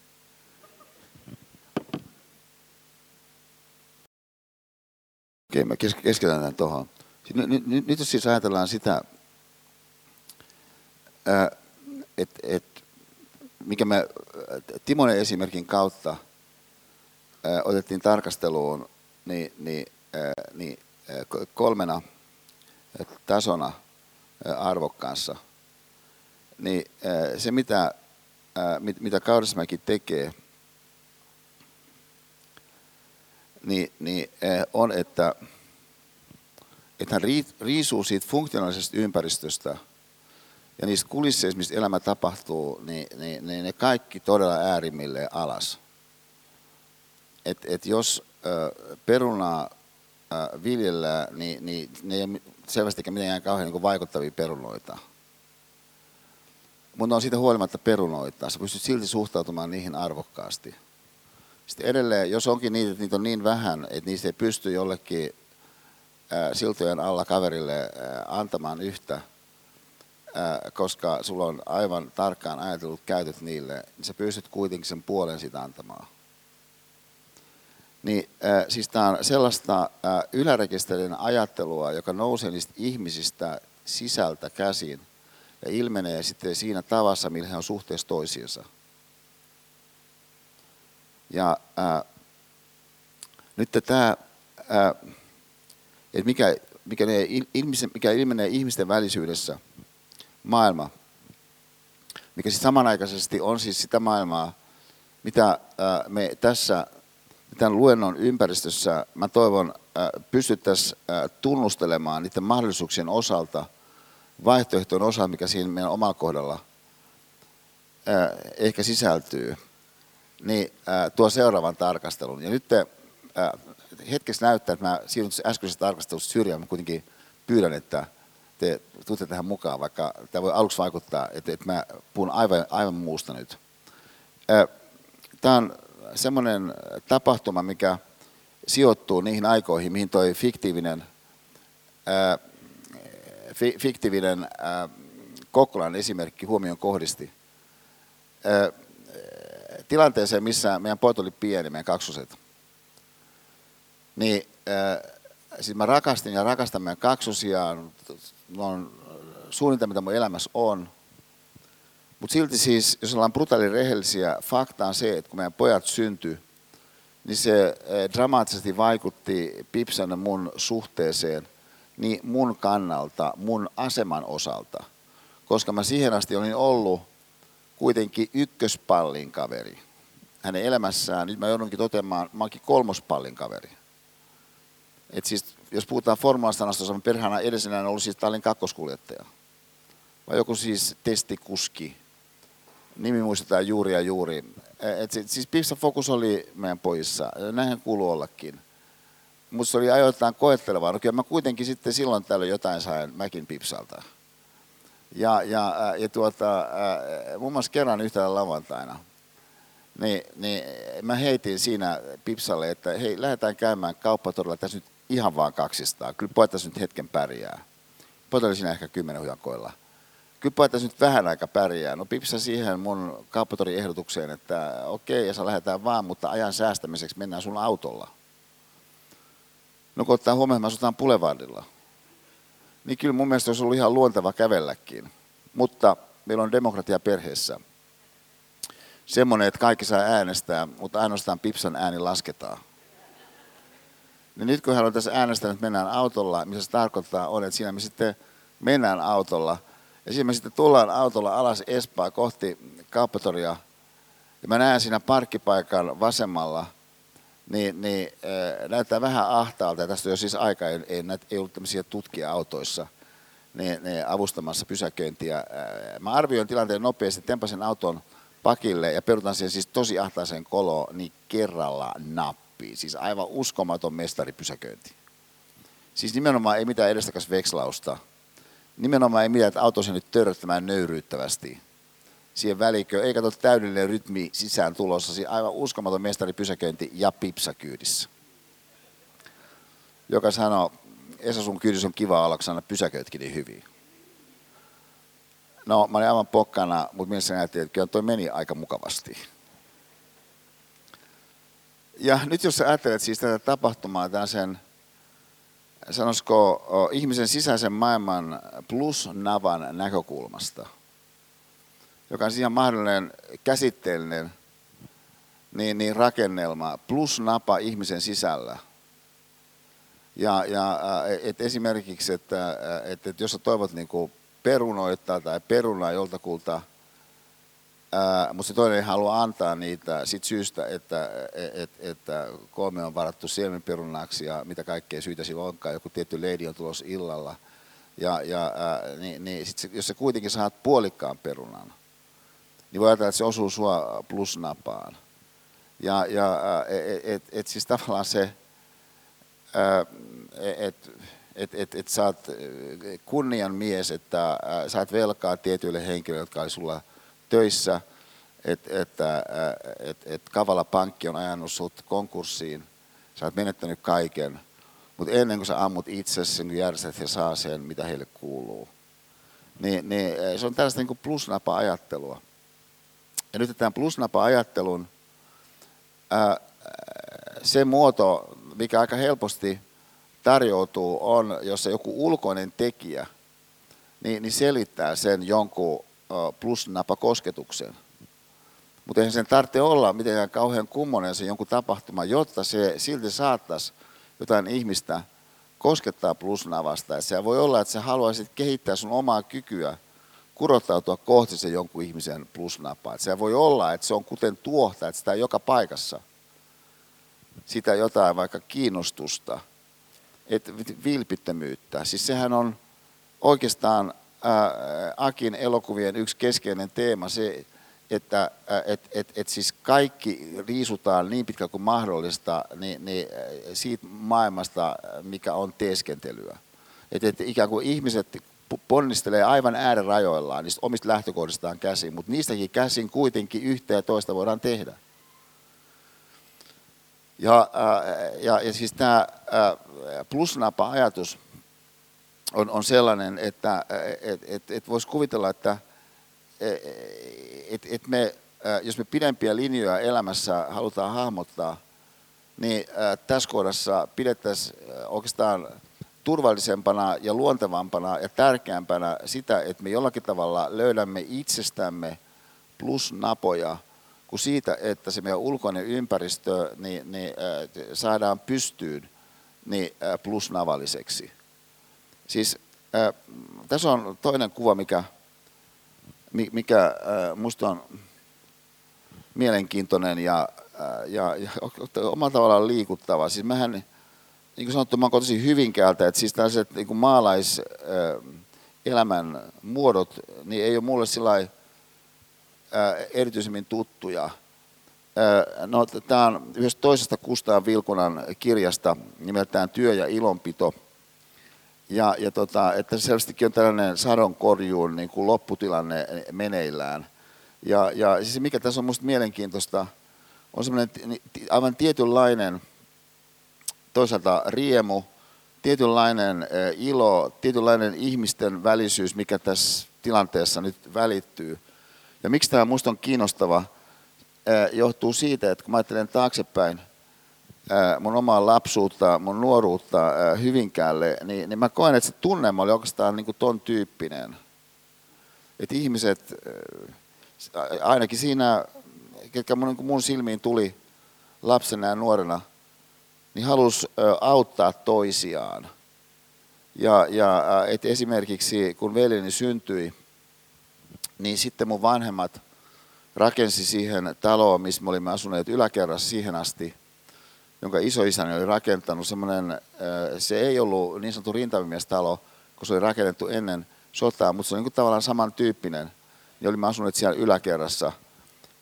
Okei, mä keskitän tämän tuohon. Nyt, nyt, nyt jos siis ajatellaan sitä, että et, mikä me Timonen esimerkin kautta otettiin tarkasteluun, niin, niin, niin kolmena tasona arvokkaassa, niin se mitä, mitä Kaurismäki tekee, niin, niin on, että, että hän riisuu siitä funktionaalisesta ympäristöstä ja niistä kulisseista, mistä elämä tapahtuu, niin, niin, niin ne kaikki todella äärimmilleen alas. Et, et jos äh, perunaa äh, viljellään, niin, niin ne ei ole selvästikään mitenkään kauhean niin vaikuttavia perunoita. Mutta on siitä huolimatta perunoita. Sä pystyt silti suhtautumaan niihin arvokkaasti. Sitten edelleen, jos onkin niitä, että niitä on niin vähän, että niistä ei pysty jollekin siltojen alla kaverille antamaan yhtä, koska sulla on aivan tarkkaan ajatellut käytöt niille, niin sä pystyt kuitenkin sen puolen sitä antamaan. Niin, ää, siis tämä on sellaista ää, ylärekisterin ajattelua, joka nousee niistä ihmisistä sisältä käsin ja ilmenee sitten siinä tavassa, millä he on suhteessa toisiinsa. Ja ää, nyt tämä, että mikä, mikä, mikä ilmenee ihmisten välisyydessä, maailma, mikä siis samanaikaisesti on siis sitä maailmaa, mitä me tässä tämän luennon ympäristössä, mä toivon, pystyttäisiin tunnustelemaan niiden mahdollisuuksien osalta, vaihtoehtojen osalta, mikä siinä meidän omalla kohdalla ehkä sisältyy niin tuo seuraavan tarkastelun. Ja nyt te, näyttää, että mä siirryn äskeisestä tarkastelusta syrjään, mä kuitenkin pyydän, että te tuutte tähän mukaan, vaikka tämä voi aluksi vaikuttaa, että, että mä puhun aivan, aivan muusta nyt. Tämä on semmoinen tapahtuma, mikä sijoittuu niihin aikoihin, mihin toi fiktiivinen, fiktiivinen Kokkolan esimerkki huomioon kohdisti. Tilanteeseen, missä meidän pojat oli pieni, meidän kaksoset. Niin siis mä rakastin ja rakastan meidän kaksosia, ne on suunnitelma, mitä mun elämässä on. Mutta silti siis, jos ollaan brutaali rehellisiä, fakta on se, että kun meidän pojat syntyi, niin se äh, dramaattisesti vaikutti Pipsan mun suhteeseen niin mun kannalta, mun aseman osalta. Koska mä siihen asti olin ollut kuitenkin ykköspallin kaveri. Hänen elämässään, nyt mä joudunkin toteamaan, mä oonkin kolmospallin kaveri. Et siis, jos puhutaan formula-sanasta, mä perhana edellisenä ollut siis tallin kakkoskuljettaja. Vai joku siis testikuski. Nimi muistetaan juuri ja juuri. Et siis Pipsa Focus oli meidän pojissa, näinhän kuuluu ollakin. Mutta se oli ajoittain koettelevaa. No kyllä mä kuitenkin sitten silloin tällöin jotain sain Mäkin Pipsalta. Ja, ja, ja tuota, muun muassa kerran yhtään lavantaina, niin, niin mä heitin siinä Pipsalle, että hei, lähdetään käymään kauppatorilla tässä nyt ihan vaan kaksistaan. Kyllä pojat tässä nyt hetken pärjää. Pojat oli siinä ehkä kymmenen hujakoilla. Kyllä pojat tässä nyt vähän aika pärjää. No Pipsa siihen mun kauppatorin ehdotukseen, että okei, ja sä lähdetään vaan, mutta ajan säästämiseksi mennään sun autolla. No kun ottaa huomioon, että me asutaan Boulevardilla niin kyllä mun mielestä olisi ollut ihan luonteva kävelläkin. Mutta meillä on demokratia perheessä. Semmoinen, että kaikki saa äänestää, mutta ainoastaan Pipsan ääni lasketaan. Niin nyt kun hän on tässä äänestänyt, että mennään autolla, missä se tarkoittaa on, että siinä me sitten mennään autolla. Ja siinä me sitten tullaan autolla alas Espaa kohti kauppatoria. Ja mä näen siinä parkkipaikan vasemmalla – niin, niin äh, näyttää vähän ahtaalta, ja tästä on jo siis aika, ei, ei, näitä, ei ollut tämmöisiä tutkia autoissa niin, niin avustamassa pysäköintiä. Äh, mä arvioin tilanteen nopeasti, tempasin auton pakille ja perutan siihen siis tosi ahtaaseen koloon, niin kerralla nappi. Siis aivan uskomaton mestaripysäköinti. Siis nimenomaan ei mitään edestakas vekslausta. Nimenomaan ei mitään, että auto nyt törröttämään nöyryyttävästi. siihen välikköön. Ei kato täydellinen rytmi sisään tulossa. Siinä aivan uskomaton mestari pysäköinti ja pipsa kyydissä. Joka sanoo, Esa sun kyydissä on kiva olla, kun pysäköitkin niin hyvin. No, mä olin aivan pokkana, mutta mielessäni ajattelin, että kyllä toi meni aika mukavasti. Ja nyt jos sä ajattelet siis tätä tapahtumaa sen, sanoisiko ihmisen sisäisen maailman plus navan näkökulmasta, joka on ihan mahdollinen käsitteellinen niin, niin rakennelma plus napa ihmisen sisällä. Ja, ja et esimerkiksi, että, että, että jos sä toivot niin perunoita tai perunaa joltakulta, mutta se toinen ei halua antaa niitä sit syystä, että, et, että kolme on varattu siemenperunaksi ja mitä kaikkea syitä sillä onkaan. Joku tietty leidi on tulossa illalla. Ja, ja ää, niin, niin sit se, jos sä kuitenkin saat puolikkaan perunan, niin voi ajatella, että se osuu sua plusnapaan. Ja, ja et, et, et siis tavallaan se, että et, et, et sä oot kunnian mies, että saat velkaa tietyille henkilöille, jotka oli sulla töissä, että et, et, et kavala pankki on ajanut sut konkurssiin, sä oot menettänyt kaiken, mutta ennen kuin sä ammut itsesi, niin järjestät ja saa sen, mitä heille kuuluu. Niin, niin se on tällaista niin plusnapa-ajattelua. Ja nyt tämän plusnapa-ajattelun ää, se muoto, mikä aika helposti tarjoutuu, on, jos joku ulkoinen tekijä, niin, niin selittää sen jonkun plusnapakosketuksen. Mutta eihän sen tarvitse olla mitenkään kauhean kummonen se jonkun tapahtuma, jotta se silti saattaisi jotain ihmistä koskettaa plusnavasta. Et se voi olla, että sä haluaisit kehittää sun omaa kykyä kurottautua kohti se jonkun ihmisen plusnapaa. Et se voi olla, että se on kuten tuohta, että sitä joka paikassa. Sitä jotain vaikka kiinnostusta, että vilpittömyyttä. Siis sehän on oikeastaan ää, Akin elokuvien yksi keskeinen teema, se, että et, et, et siis kaikki riisutaan niin pitkä kuin mahdollista niin, niin siitä maailmasta, mikä on teeskentelyä. Että et ikään kuin ihmiset ponnistelee aivan äärirajoillaan niistä omista lähtökohdistaan käsin, mutta niistäkin käsin kuitenkin yhtä ja toista voidaan tehdä. Ja, ja, ja siis tämä plusnapa-ajatus on, on sellainen, että et, et, et voisi kuvitella, että et, et me, jos me pidempiä linjoja elämässä halutaan hahmottaa, niin tässä kohdassa pidettäisiin oikeastaan turvallisempana ja luontevampana ja tärkeämpänä sitä, että me jollakin tavalla löydämme itsestämme plus napoja kuin siitä, että se meidän ulkoinen ympäristö niin, niin, saadaan pystyyn niin, plusnavalliseksi. Siis äh, tässä on toinen kuva, mikä, mikä äh, musta on mielenkiintoinen ja, äh, ja, ja omalla tavallaan liikuttava. Siis mähän, niin kuin sanottu, mä oon kotoisin Hyvinkäältä, että siis tällaiset niin maalaiselämän äh, muodot, niin ei ole mulle sillä erityisemmin tuttuja. No, tämä on yhdestä toisesta Kustaan Vilkunan kirjasta nimeltään Työ ja ilonpito – ja, ja tota, että selvästikin on tällainen sadonkorjuun niin kuin lopputilanne meneillään. Ja, ja siis mikä tässä on minusta mielenkiintoista, on semmoinen aivan tietynlainen toisaalta riemu, tietynlainen ilo, tietynlainen ihmisten välisyys, mikä tässä tilanteessa nyt välittyy. Ja miksi tämä minusta on kiinnostava, johtuu siitä, että kun mä ajattelen taaksepäin, mun omaa lapsuutta, mun nuoruutta Hyvinkäälle, niin, niin mä koen, että se tunnelma oli oikeastaan niin kuin ton tyyppinen. Että ihmiset, ainakin siinä, ketkä mun, niin mun silmiin tuli lapsena ja nuorena, niin halusi auttaa toisiaan. Ja, ja et esimerkiksi kun veljeni syntyi, niin sitten mun vanhemmat rakensi siihen taloon, missä me olimme asuneet yläkerrassa siihen asti – jonka isoisäni oli rakentanut. Semmoinen, se ei ollut niin sanottu rintamimiestalo, kun se oli rakennettu ennen sotaa, mutta se oli niin tavallaan samantyyppinen. Ja olimme asuneet siellä yläkerrassa.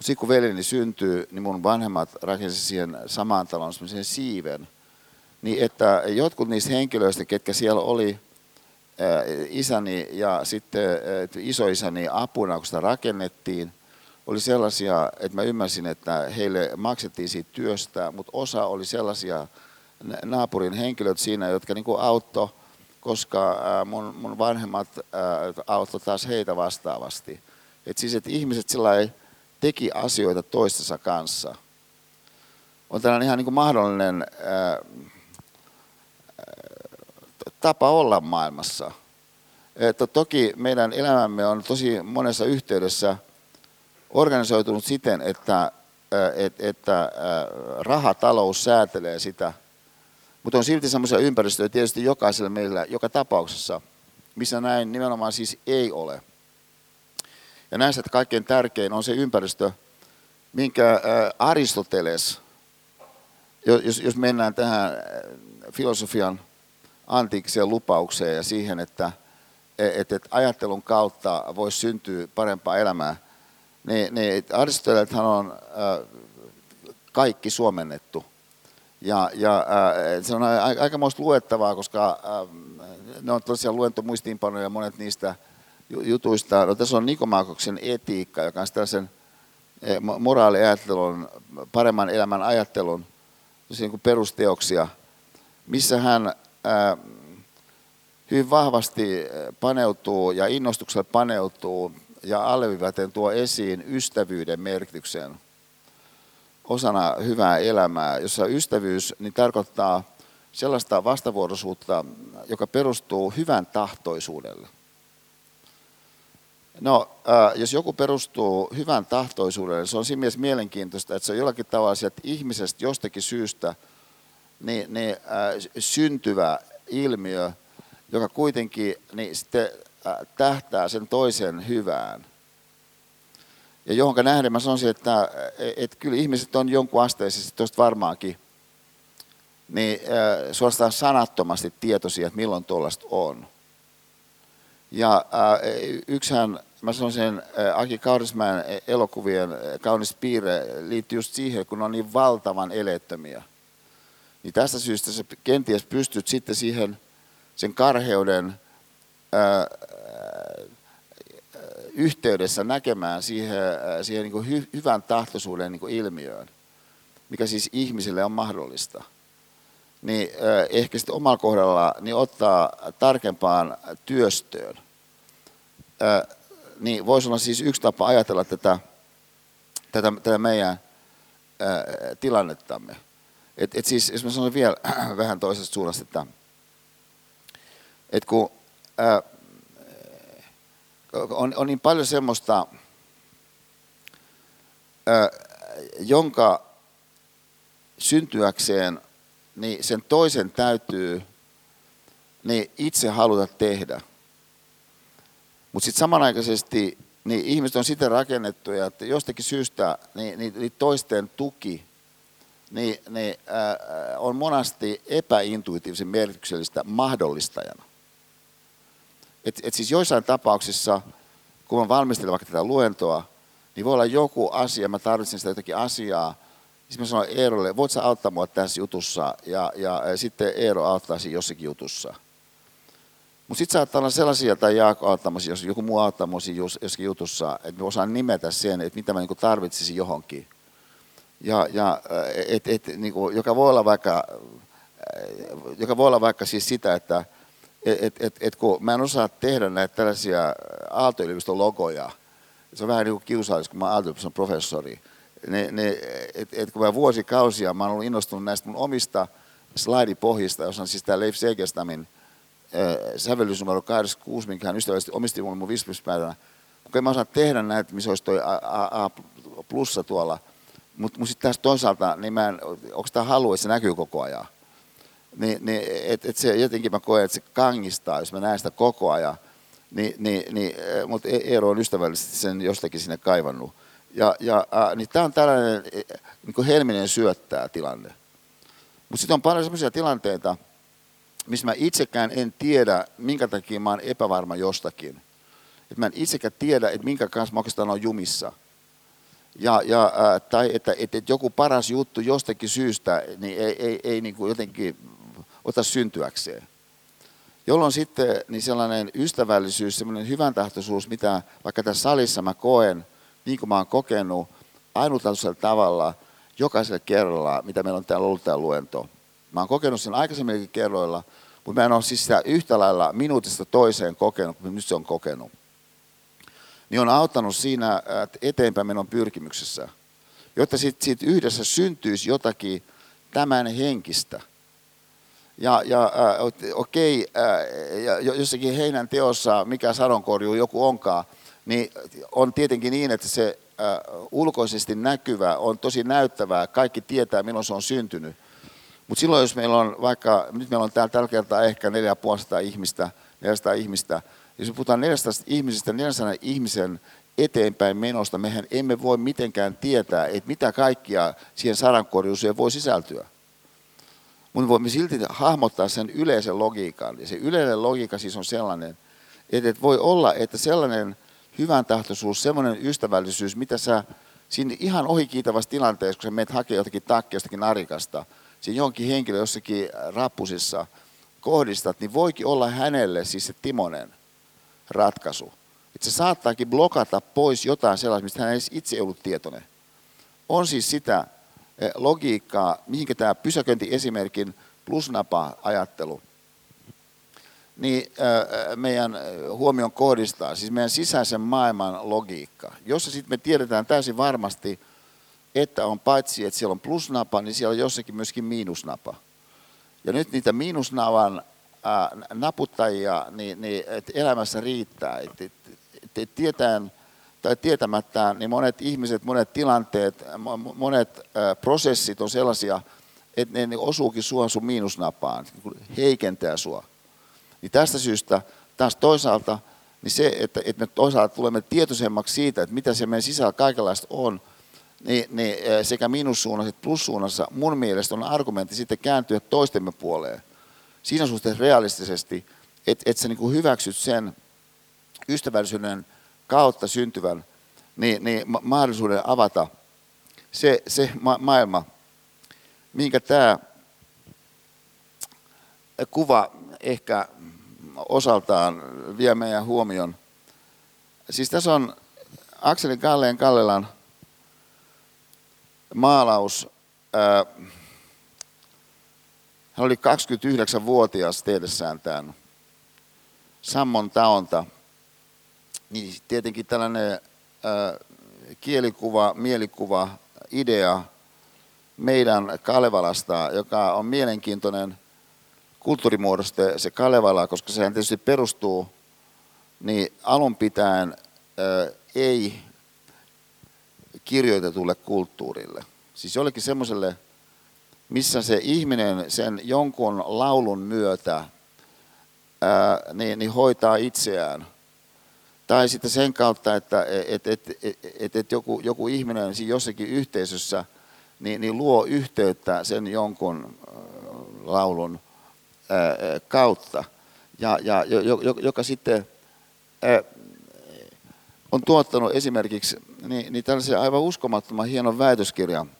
Sitten kun veljeni syntyi, niin mun vanhemmat rakensivat siihen samaan taloon semmoisen siiven. Niin että jotkut niistä henkilöistä, ketkä siellä oli, isäni ja sitten isoisäni apuna, kun sitä rakennettiin, oli sellaisia, että mä ymmärsin, että heille maksettiin siitä työstä, mutta osa oli sellaisia naapurin henkilöt siinä, jotka niin auttoi, koska mun, mun vanhemmat auttoi taas heitä vastaavasti. Et siis, että ihmiset sillä teki asioita toistensa kanssa. On tällainen ihan niin mahdollinen ää, tapa olla maailmassa. Että toki meidän elämämme on tosi monessa yhteydessä organisoitunut siten, että, että, että rahatalous säätelee sitä. Mutta on silti sellaisia ympäristöjä tietysti jokaisella meillä, joka tapauksessa, missä näin nimenomaan siis ei ole. Ja näistä kaikkein tärkein on se ympäristö, minkä Aristoteles, jos, jos mennään tähän filosofian antiikkiseen lupaukseen ja siihen, että, että, että ajattelun kautta voisi syntyä parempaa elämää, niin, niin Aristoteleshan on kaikki suomennettu. Ja, ja se on aika muista luettavaa, koska ne on tosiaan luentomuistiinpanoja monet niistä – jutuista. No, tässä on Nikomakoksen etiikka, joka on tällaisen moraaliajattelun, paremman elämän ajattelun niin kuin perusteoksia, missä hän ää, hyvin vahvasti paneutuu ja innostuksella paneutuu ja alleviivaten tuo esiin ystävyyden merkityksen osana hyvää elämää, jossa ystävyys niin tarkoittaa sellaista vastavuoroisuutta, joka perustuu hyvän tahtoisuudelle. No, äh, jos joku perustuu hyvän tahtoisuudelle, se on siinä mielessä mielenkiintoista, että se on jollakin tavalla sieltä ihmisestä jostakin syystä niin, niin, äh, syntyvä ilmiö, joka kuitenkin niin sitten tähtää sen toisen hyvään. Ja johonka nähden mä sanoisin, että et kyllä ihmiset on jonkun asteisesti tuosta varmaankin niin, äh, suorastaan sanattomasti tietoisia, että milloin tuollaista on. Ja äh, yksihän mä sanoisin, Aki Kaurismäen elokuvien kaunis piirre liittyy just siihen, kun on niin valtavan eleettömiä. Niin tästä syystä sä kenties pystyt sitten siihen sen karheuden ää, yhteydessä näkemään siihen, siihen niin kuin hy, hyvän tahtoisuuden niin kuin ilmiöön, mikä siis ihmisille on mahdollista. Niin ää, ehkä sitten omalla kohdalla niin ottaa tarkempaan työstöön. Ää, niin voisi olla siis yksi tapa ajatella tätä, tätä, tätä meidän tilannettamme. Et, et siis, jos mä sanon vielä vähän toisesta suunnasta, että et kun ää, on, on niin paljon semmoista, ää, jonka syntyäkseen niin sen toisen täytyy niin itse haluta tehdä. Mutta sitten samanaikaisesti niin ihmiset on siten rakennettuja, että jostakin syystä niin, niin, niin toisten tuki niin, niin, ää, on monasti epäintuitiivisen merkityksellistä mahdollistajana. Et, et siis joissain tapauksissa, kun mä valmistelen vaikka tätä luentoa, niin voi olla joku asia, mä tarvitsen sitä jotakin asiaa, niin mä sanon Eerolle, voit sä auttaa mua tässä jutussa, ja, ja, ja sitten Eero auttaisi jossakin jutussa – mutta sitten saattaa olla sellaisia, tai Jaakko auttamasi, jos joku muu auttamasi jossakin jutussa, että me osaan nimetä sen, että mitä mä niinku tarvitsisin johonkin. Ja, ja et, et, niinku, joka, voi olla vaikka, joka voi olla vaikka siis sitä, että et, et, et, kun mä en osaa tehdä näitä tällaisia Aalto-yliopiston logoja, se on vähän niin kuin kiusallista, kun mä aalto professori, ne, ne, et, et, kun mä vuosikausia mä oon ollut innostunut näistä mun omista slaidipohjista, jos on siis tämä Leif Segelstamin sävellys numero 86, minkä hän ystävällisesti omisti mulle mun 50 päivänä. Kun en mä osaa tehdä näitä, missä olisi toi A, A, A plussa tuolla. Mutta mut sitten taas toisaalta, niin mä en, onko tämä halu, että se näkyy koko ajan? Niin, niin et, et se, jotenkin mä koen, että se kangistaa, jos mä näen sitä koko ajan. Niin, niin, niin, mutta e- Eero on ystävällisesti sen jostakin sinne kaivannut. Ja, ja niin tämä on tällainen niin helminen syöttää tilanne. Mutta sitten on paljon sellaisia tilanteita, missä mä itsekään en tiedä, minkä takia mä oon epävarma jostakin. Että mä en itsekään tiedä, että minkä kanssa mä oikeastaan on jumissa. Ja, ja, tai että, että, että joku paras juttu jostakin syystä niin ei, ei, ei niin kuin jotenkin ota syntyäkseen. Jolloin sitten niin sellainen ystävällisyys, sellainen hyvän tahtoisuus, mitä vaikka tässä salissa mä koen, niin kuin mä oon kokenut ainutlaatuisella tavalla jokaisella kerralla, mitä meillä on täällä ollut tämä luento. Mä oon kokenut sen aikaisemminkin kerroilla, mutta mä en ole siis sitä yhtä lailla minuutista toiseen kokenut, kuin nyt se on kokenut. Niin on auttanut siinä eteenpäin menon pyrkimyksessä, jotta siitä, siitä yhdessä syntyisi jotakin tämän henkistä. Ja, ja äh, okei, äh, ja jossakin heinän teossa, mikä sadonkorjuu joku onkaan, niin on tietenkin niin, että se äh, ulkoisesti näkyvä on tosi näyttävää. Kaikki tietää, milloin se on syntynyt. Mutta silloin, jos meillä on vaikka, nyt meillä on täällä tällä kertaa ehkä 450 ihmistä, 400 ihmistä, jos me puhutaan 400 ihmisistä, 400 ihmisen eteenpäin menosta, mehän emme voi mitenkään tietää, että mitä kaikkia siihen sarankorjuuseen voi sisältyä. Mutta voimme silti hahmottaa sen yleisen logiikan. Ja se yleinen logiikka siis on sellainen, että voi olla, että sellainen hyvän tahtoisuus, semmoinen ystävällisyys, mitä sä siinä ihan ohikiitavassa tilanteessa, kun sä menet hakemaan jotakin takkia jostakin narikasta, siinä jonkin henkilö jossakin rappusissa kohdistat, niin voikin olla hänelle siis se Timonen ratkaisu. Että se saattaakin blokata pois jotain sellaista, mistä hän ei itse ollut tietoinen. On siis sitä logiikkaa, mihinkä tämä pysäköintiesimerkin plusnapa-ajattelu niin eh, meidän huomion kohdistaa, siis meidän sisäisen maailman logiikka, jossa sitten me tiedetään täysin varmasti, että on paitsi, että siellä on plusnapa, niin siellä on jossakin myöskin miinusnapa. Ja nyt niitä miinusnavan naputtajia niin, niin, että elämässä riittää. Et, et, et, tietään tai tietämättä, niin monet ihmiset, monet tilanteet, monet prosessit on sellaisia, että ne osuukin sua sun miinusnapaan, niin heikentää sua. Niin tästä syystä taas toisaalta niin se, että, että me toisaalta tulemme tietoisemmaksi siitä, että mitä se meidän sisällä kaikenlaista on, niin, niin sekä miinussuunnassa että plussuunnassa mun mielestä on argumentti sitten kääntyä toistemme puoleen siinä suhteessa realistisesti, että et sä niin hyväksyt sen ystävällisyyden kautta syntyvän niin, niin mahdollisuuden avata se, se ma- maailma, minkä tämä kuva ehkä osaltaan vie meidän huomion. Siis tässä on Akseli Kalleen Kallelan maalaus hän oli 29-vuotias tehdessään tämän sammon taonta. Niin tietenkin tällainen kielikuva, mielikuva, idea meidän Kalevalasta, joka on mielenkiintoinen kulttuurimuodoste, se Kalevala, koska sehän tietysti perustuu niin alun pitäen ei kirjoitetulle kulttuurille. Siis jollekin semmoiselle missä se ihminen sen jonkun laulun myötä ää, niin, niin hoitaa itseään. Tai sitten sen kautta, että et, et, et, et, joku, joku ihminen siinä jossakin yhteisössä niin, niin luo yhteyttä sen jonkun laulun kautta, ja, ja, joka sitten on tuottanut esimerkiksi niin, niin tällaisen aivan uskomattoman hienon väitöskirjan,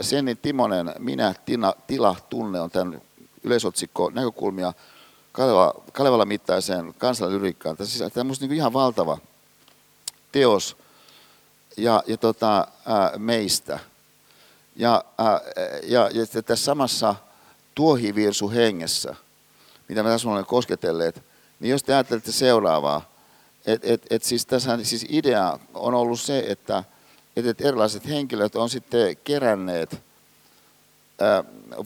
Senni Timonen, Minä, Tina, Tila, Tunne on tämän yleisotsikko näkökulmia Kalevala, Kalevala mittaiseen kansanlyriikkaan. Tämä on siis, niin ihan valtava teos ja, ja tota, ää, meistä. Ja, ää, ja, ja tässä samassa tuohivirsu hengessä, mitä me tässä olemme kosketelleet, niin jos te ajattelette seuraavaa, että et, et siis tässä siis idea on ollut se, että että erilaiset henkilöt on sitten keränneet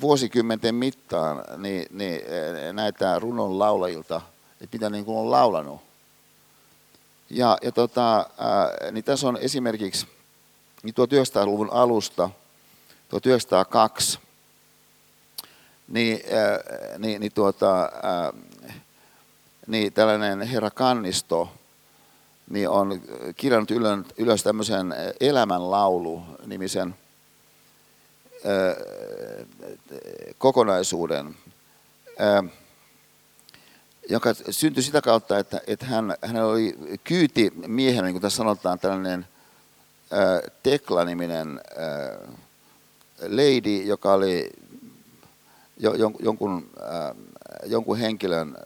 vuosikymmenten mittaan niin, niin, näitä runon laulajilta, että mitä niin kuin on laulanut. Ja, ja tota, niin tässä on esimerkiksi niin 1900-luvun alusta, 1902, niin, niin, niin, tuota, niin tällainen herra Kannisto, niin on kirjannut ylös tämmöisen elämänlaulu-nimisen kokonaisuuden, joka syntyi sitä kautta, että, että hän, hän oli kyyti miehenä, niin kuin tässä sanotaan, tällainen Tekla-niminen lady, joka oli jonkun jonkun henkilön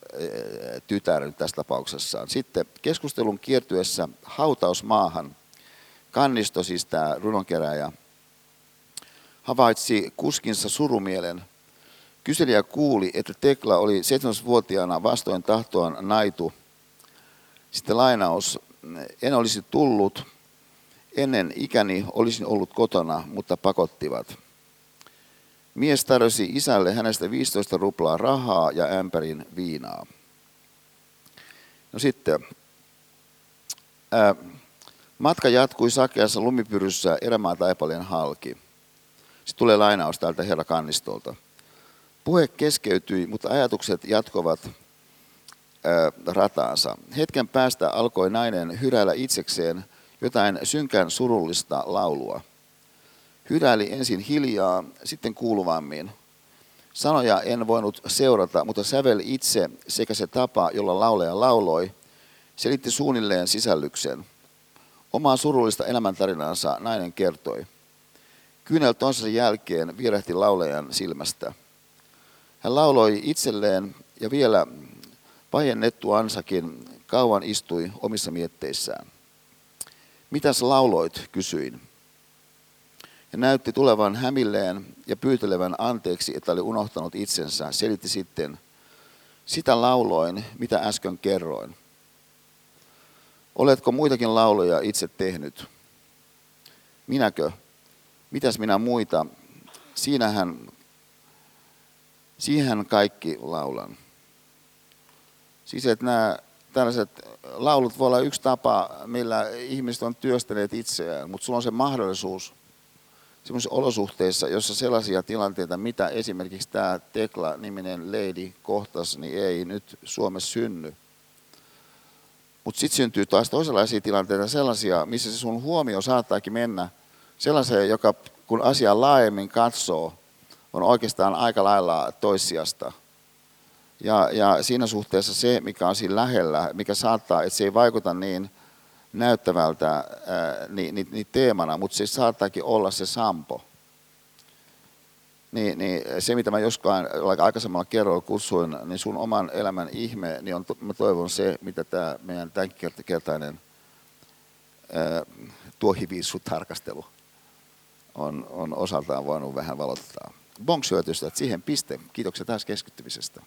tytär tässä tapauksessa. Sitten keskustelun kiertyessä hautausmaahan Kannisto, siis tämä runonkeräjä, havaitsi kuskinsa surumielen. Kyselijä kuuli, että Tekla oli 7-vuotiaana vastoin tahtoaan naitu. Sitten lainaus, en olisi tullut, ennen ikäni olisin ollut kotona, mutta pakottivat. Mies tarjosi isälle hänestä 15 ruplaa rahaa ja ämpärin viinaa. No sitten, ää, matka jatkui sakeassa lumipyryssä erämaa taipaleen halki. Sitten tulee lainaus täältä herra Kannistolta. Puhe keskeytyi, mutta ajatukset jatkovat ää, rataansa. Hetken päästä alkoi nainen hyräillä itsekseen jotain synkän surullista laulua. Hyräili ensin hiljaa, sitten kuuluvammin. Sanoja en voinut seurata, mutta sävel itse sekä se tapa, jolla lauleja lauloi, selitti suunnilleen sisällyksen. Omaa surullista elämäntarinaansa nainen kertoi. Kyynel toisensa jälkeen vierehti laulejan silmästä. Hän lauloi itselleen ja vielä vajennettu ansakin kauan istui omissa mietteissään. Mitäs lauloit, kysyin ja näytti tulevan hämilleen ja pyytelevän anteeksi, että oli unohtanut itsensä. Selitti sitten, sitä lauloin, mitä äsken kerroin. Oletko muitakin lauloja itse tehnyt? Minäkö? Mitäs minä muita? Siinähän, siihen kaikki laulan. Siis että nämä tällaiset laulut voi olla yksi tapa, millä ihmiset on työstäneet itseään, mutta sulla on se mahdollisuus semmoisissa olosuhteissa, jossa sellaisia tilanteita, mitä esimerkiksi tämä Tekla-niminen lady kohtasi, niin ei nyt Suomessa synny. Mutta sitten syntyy taas toisenlaisia tilanteita, sellaisia, missä se sun huomio saattaakin mennä sellaiseen, joka kun asiaa laajemmin katsoo, on oikeastaan aika lailla toissijasta. Ja, ja siinä suhteessa se, mikä on siinä lähellä, mikä saattaa, että se ei vaikuta niin näyttävältä ää, niin, niin, niin teemana, mutta se saattaakin olla se sampo. Niin, niin se, mitä mä joskaan aikaisemmalla kerralla kutsuin, niin sun oman elämän ihme, niin on, mä toivon se, mitä tämä meidän tämänkertainen tuohiviissu-tarkastelu on, on osaltaan voinut vähän valottaa. Bonk että siihen piste. Kiitoksia taas keskittymisestä.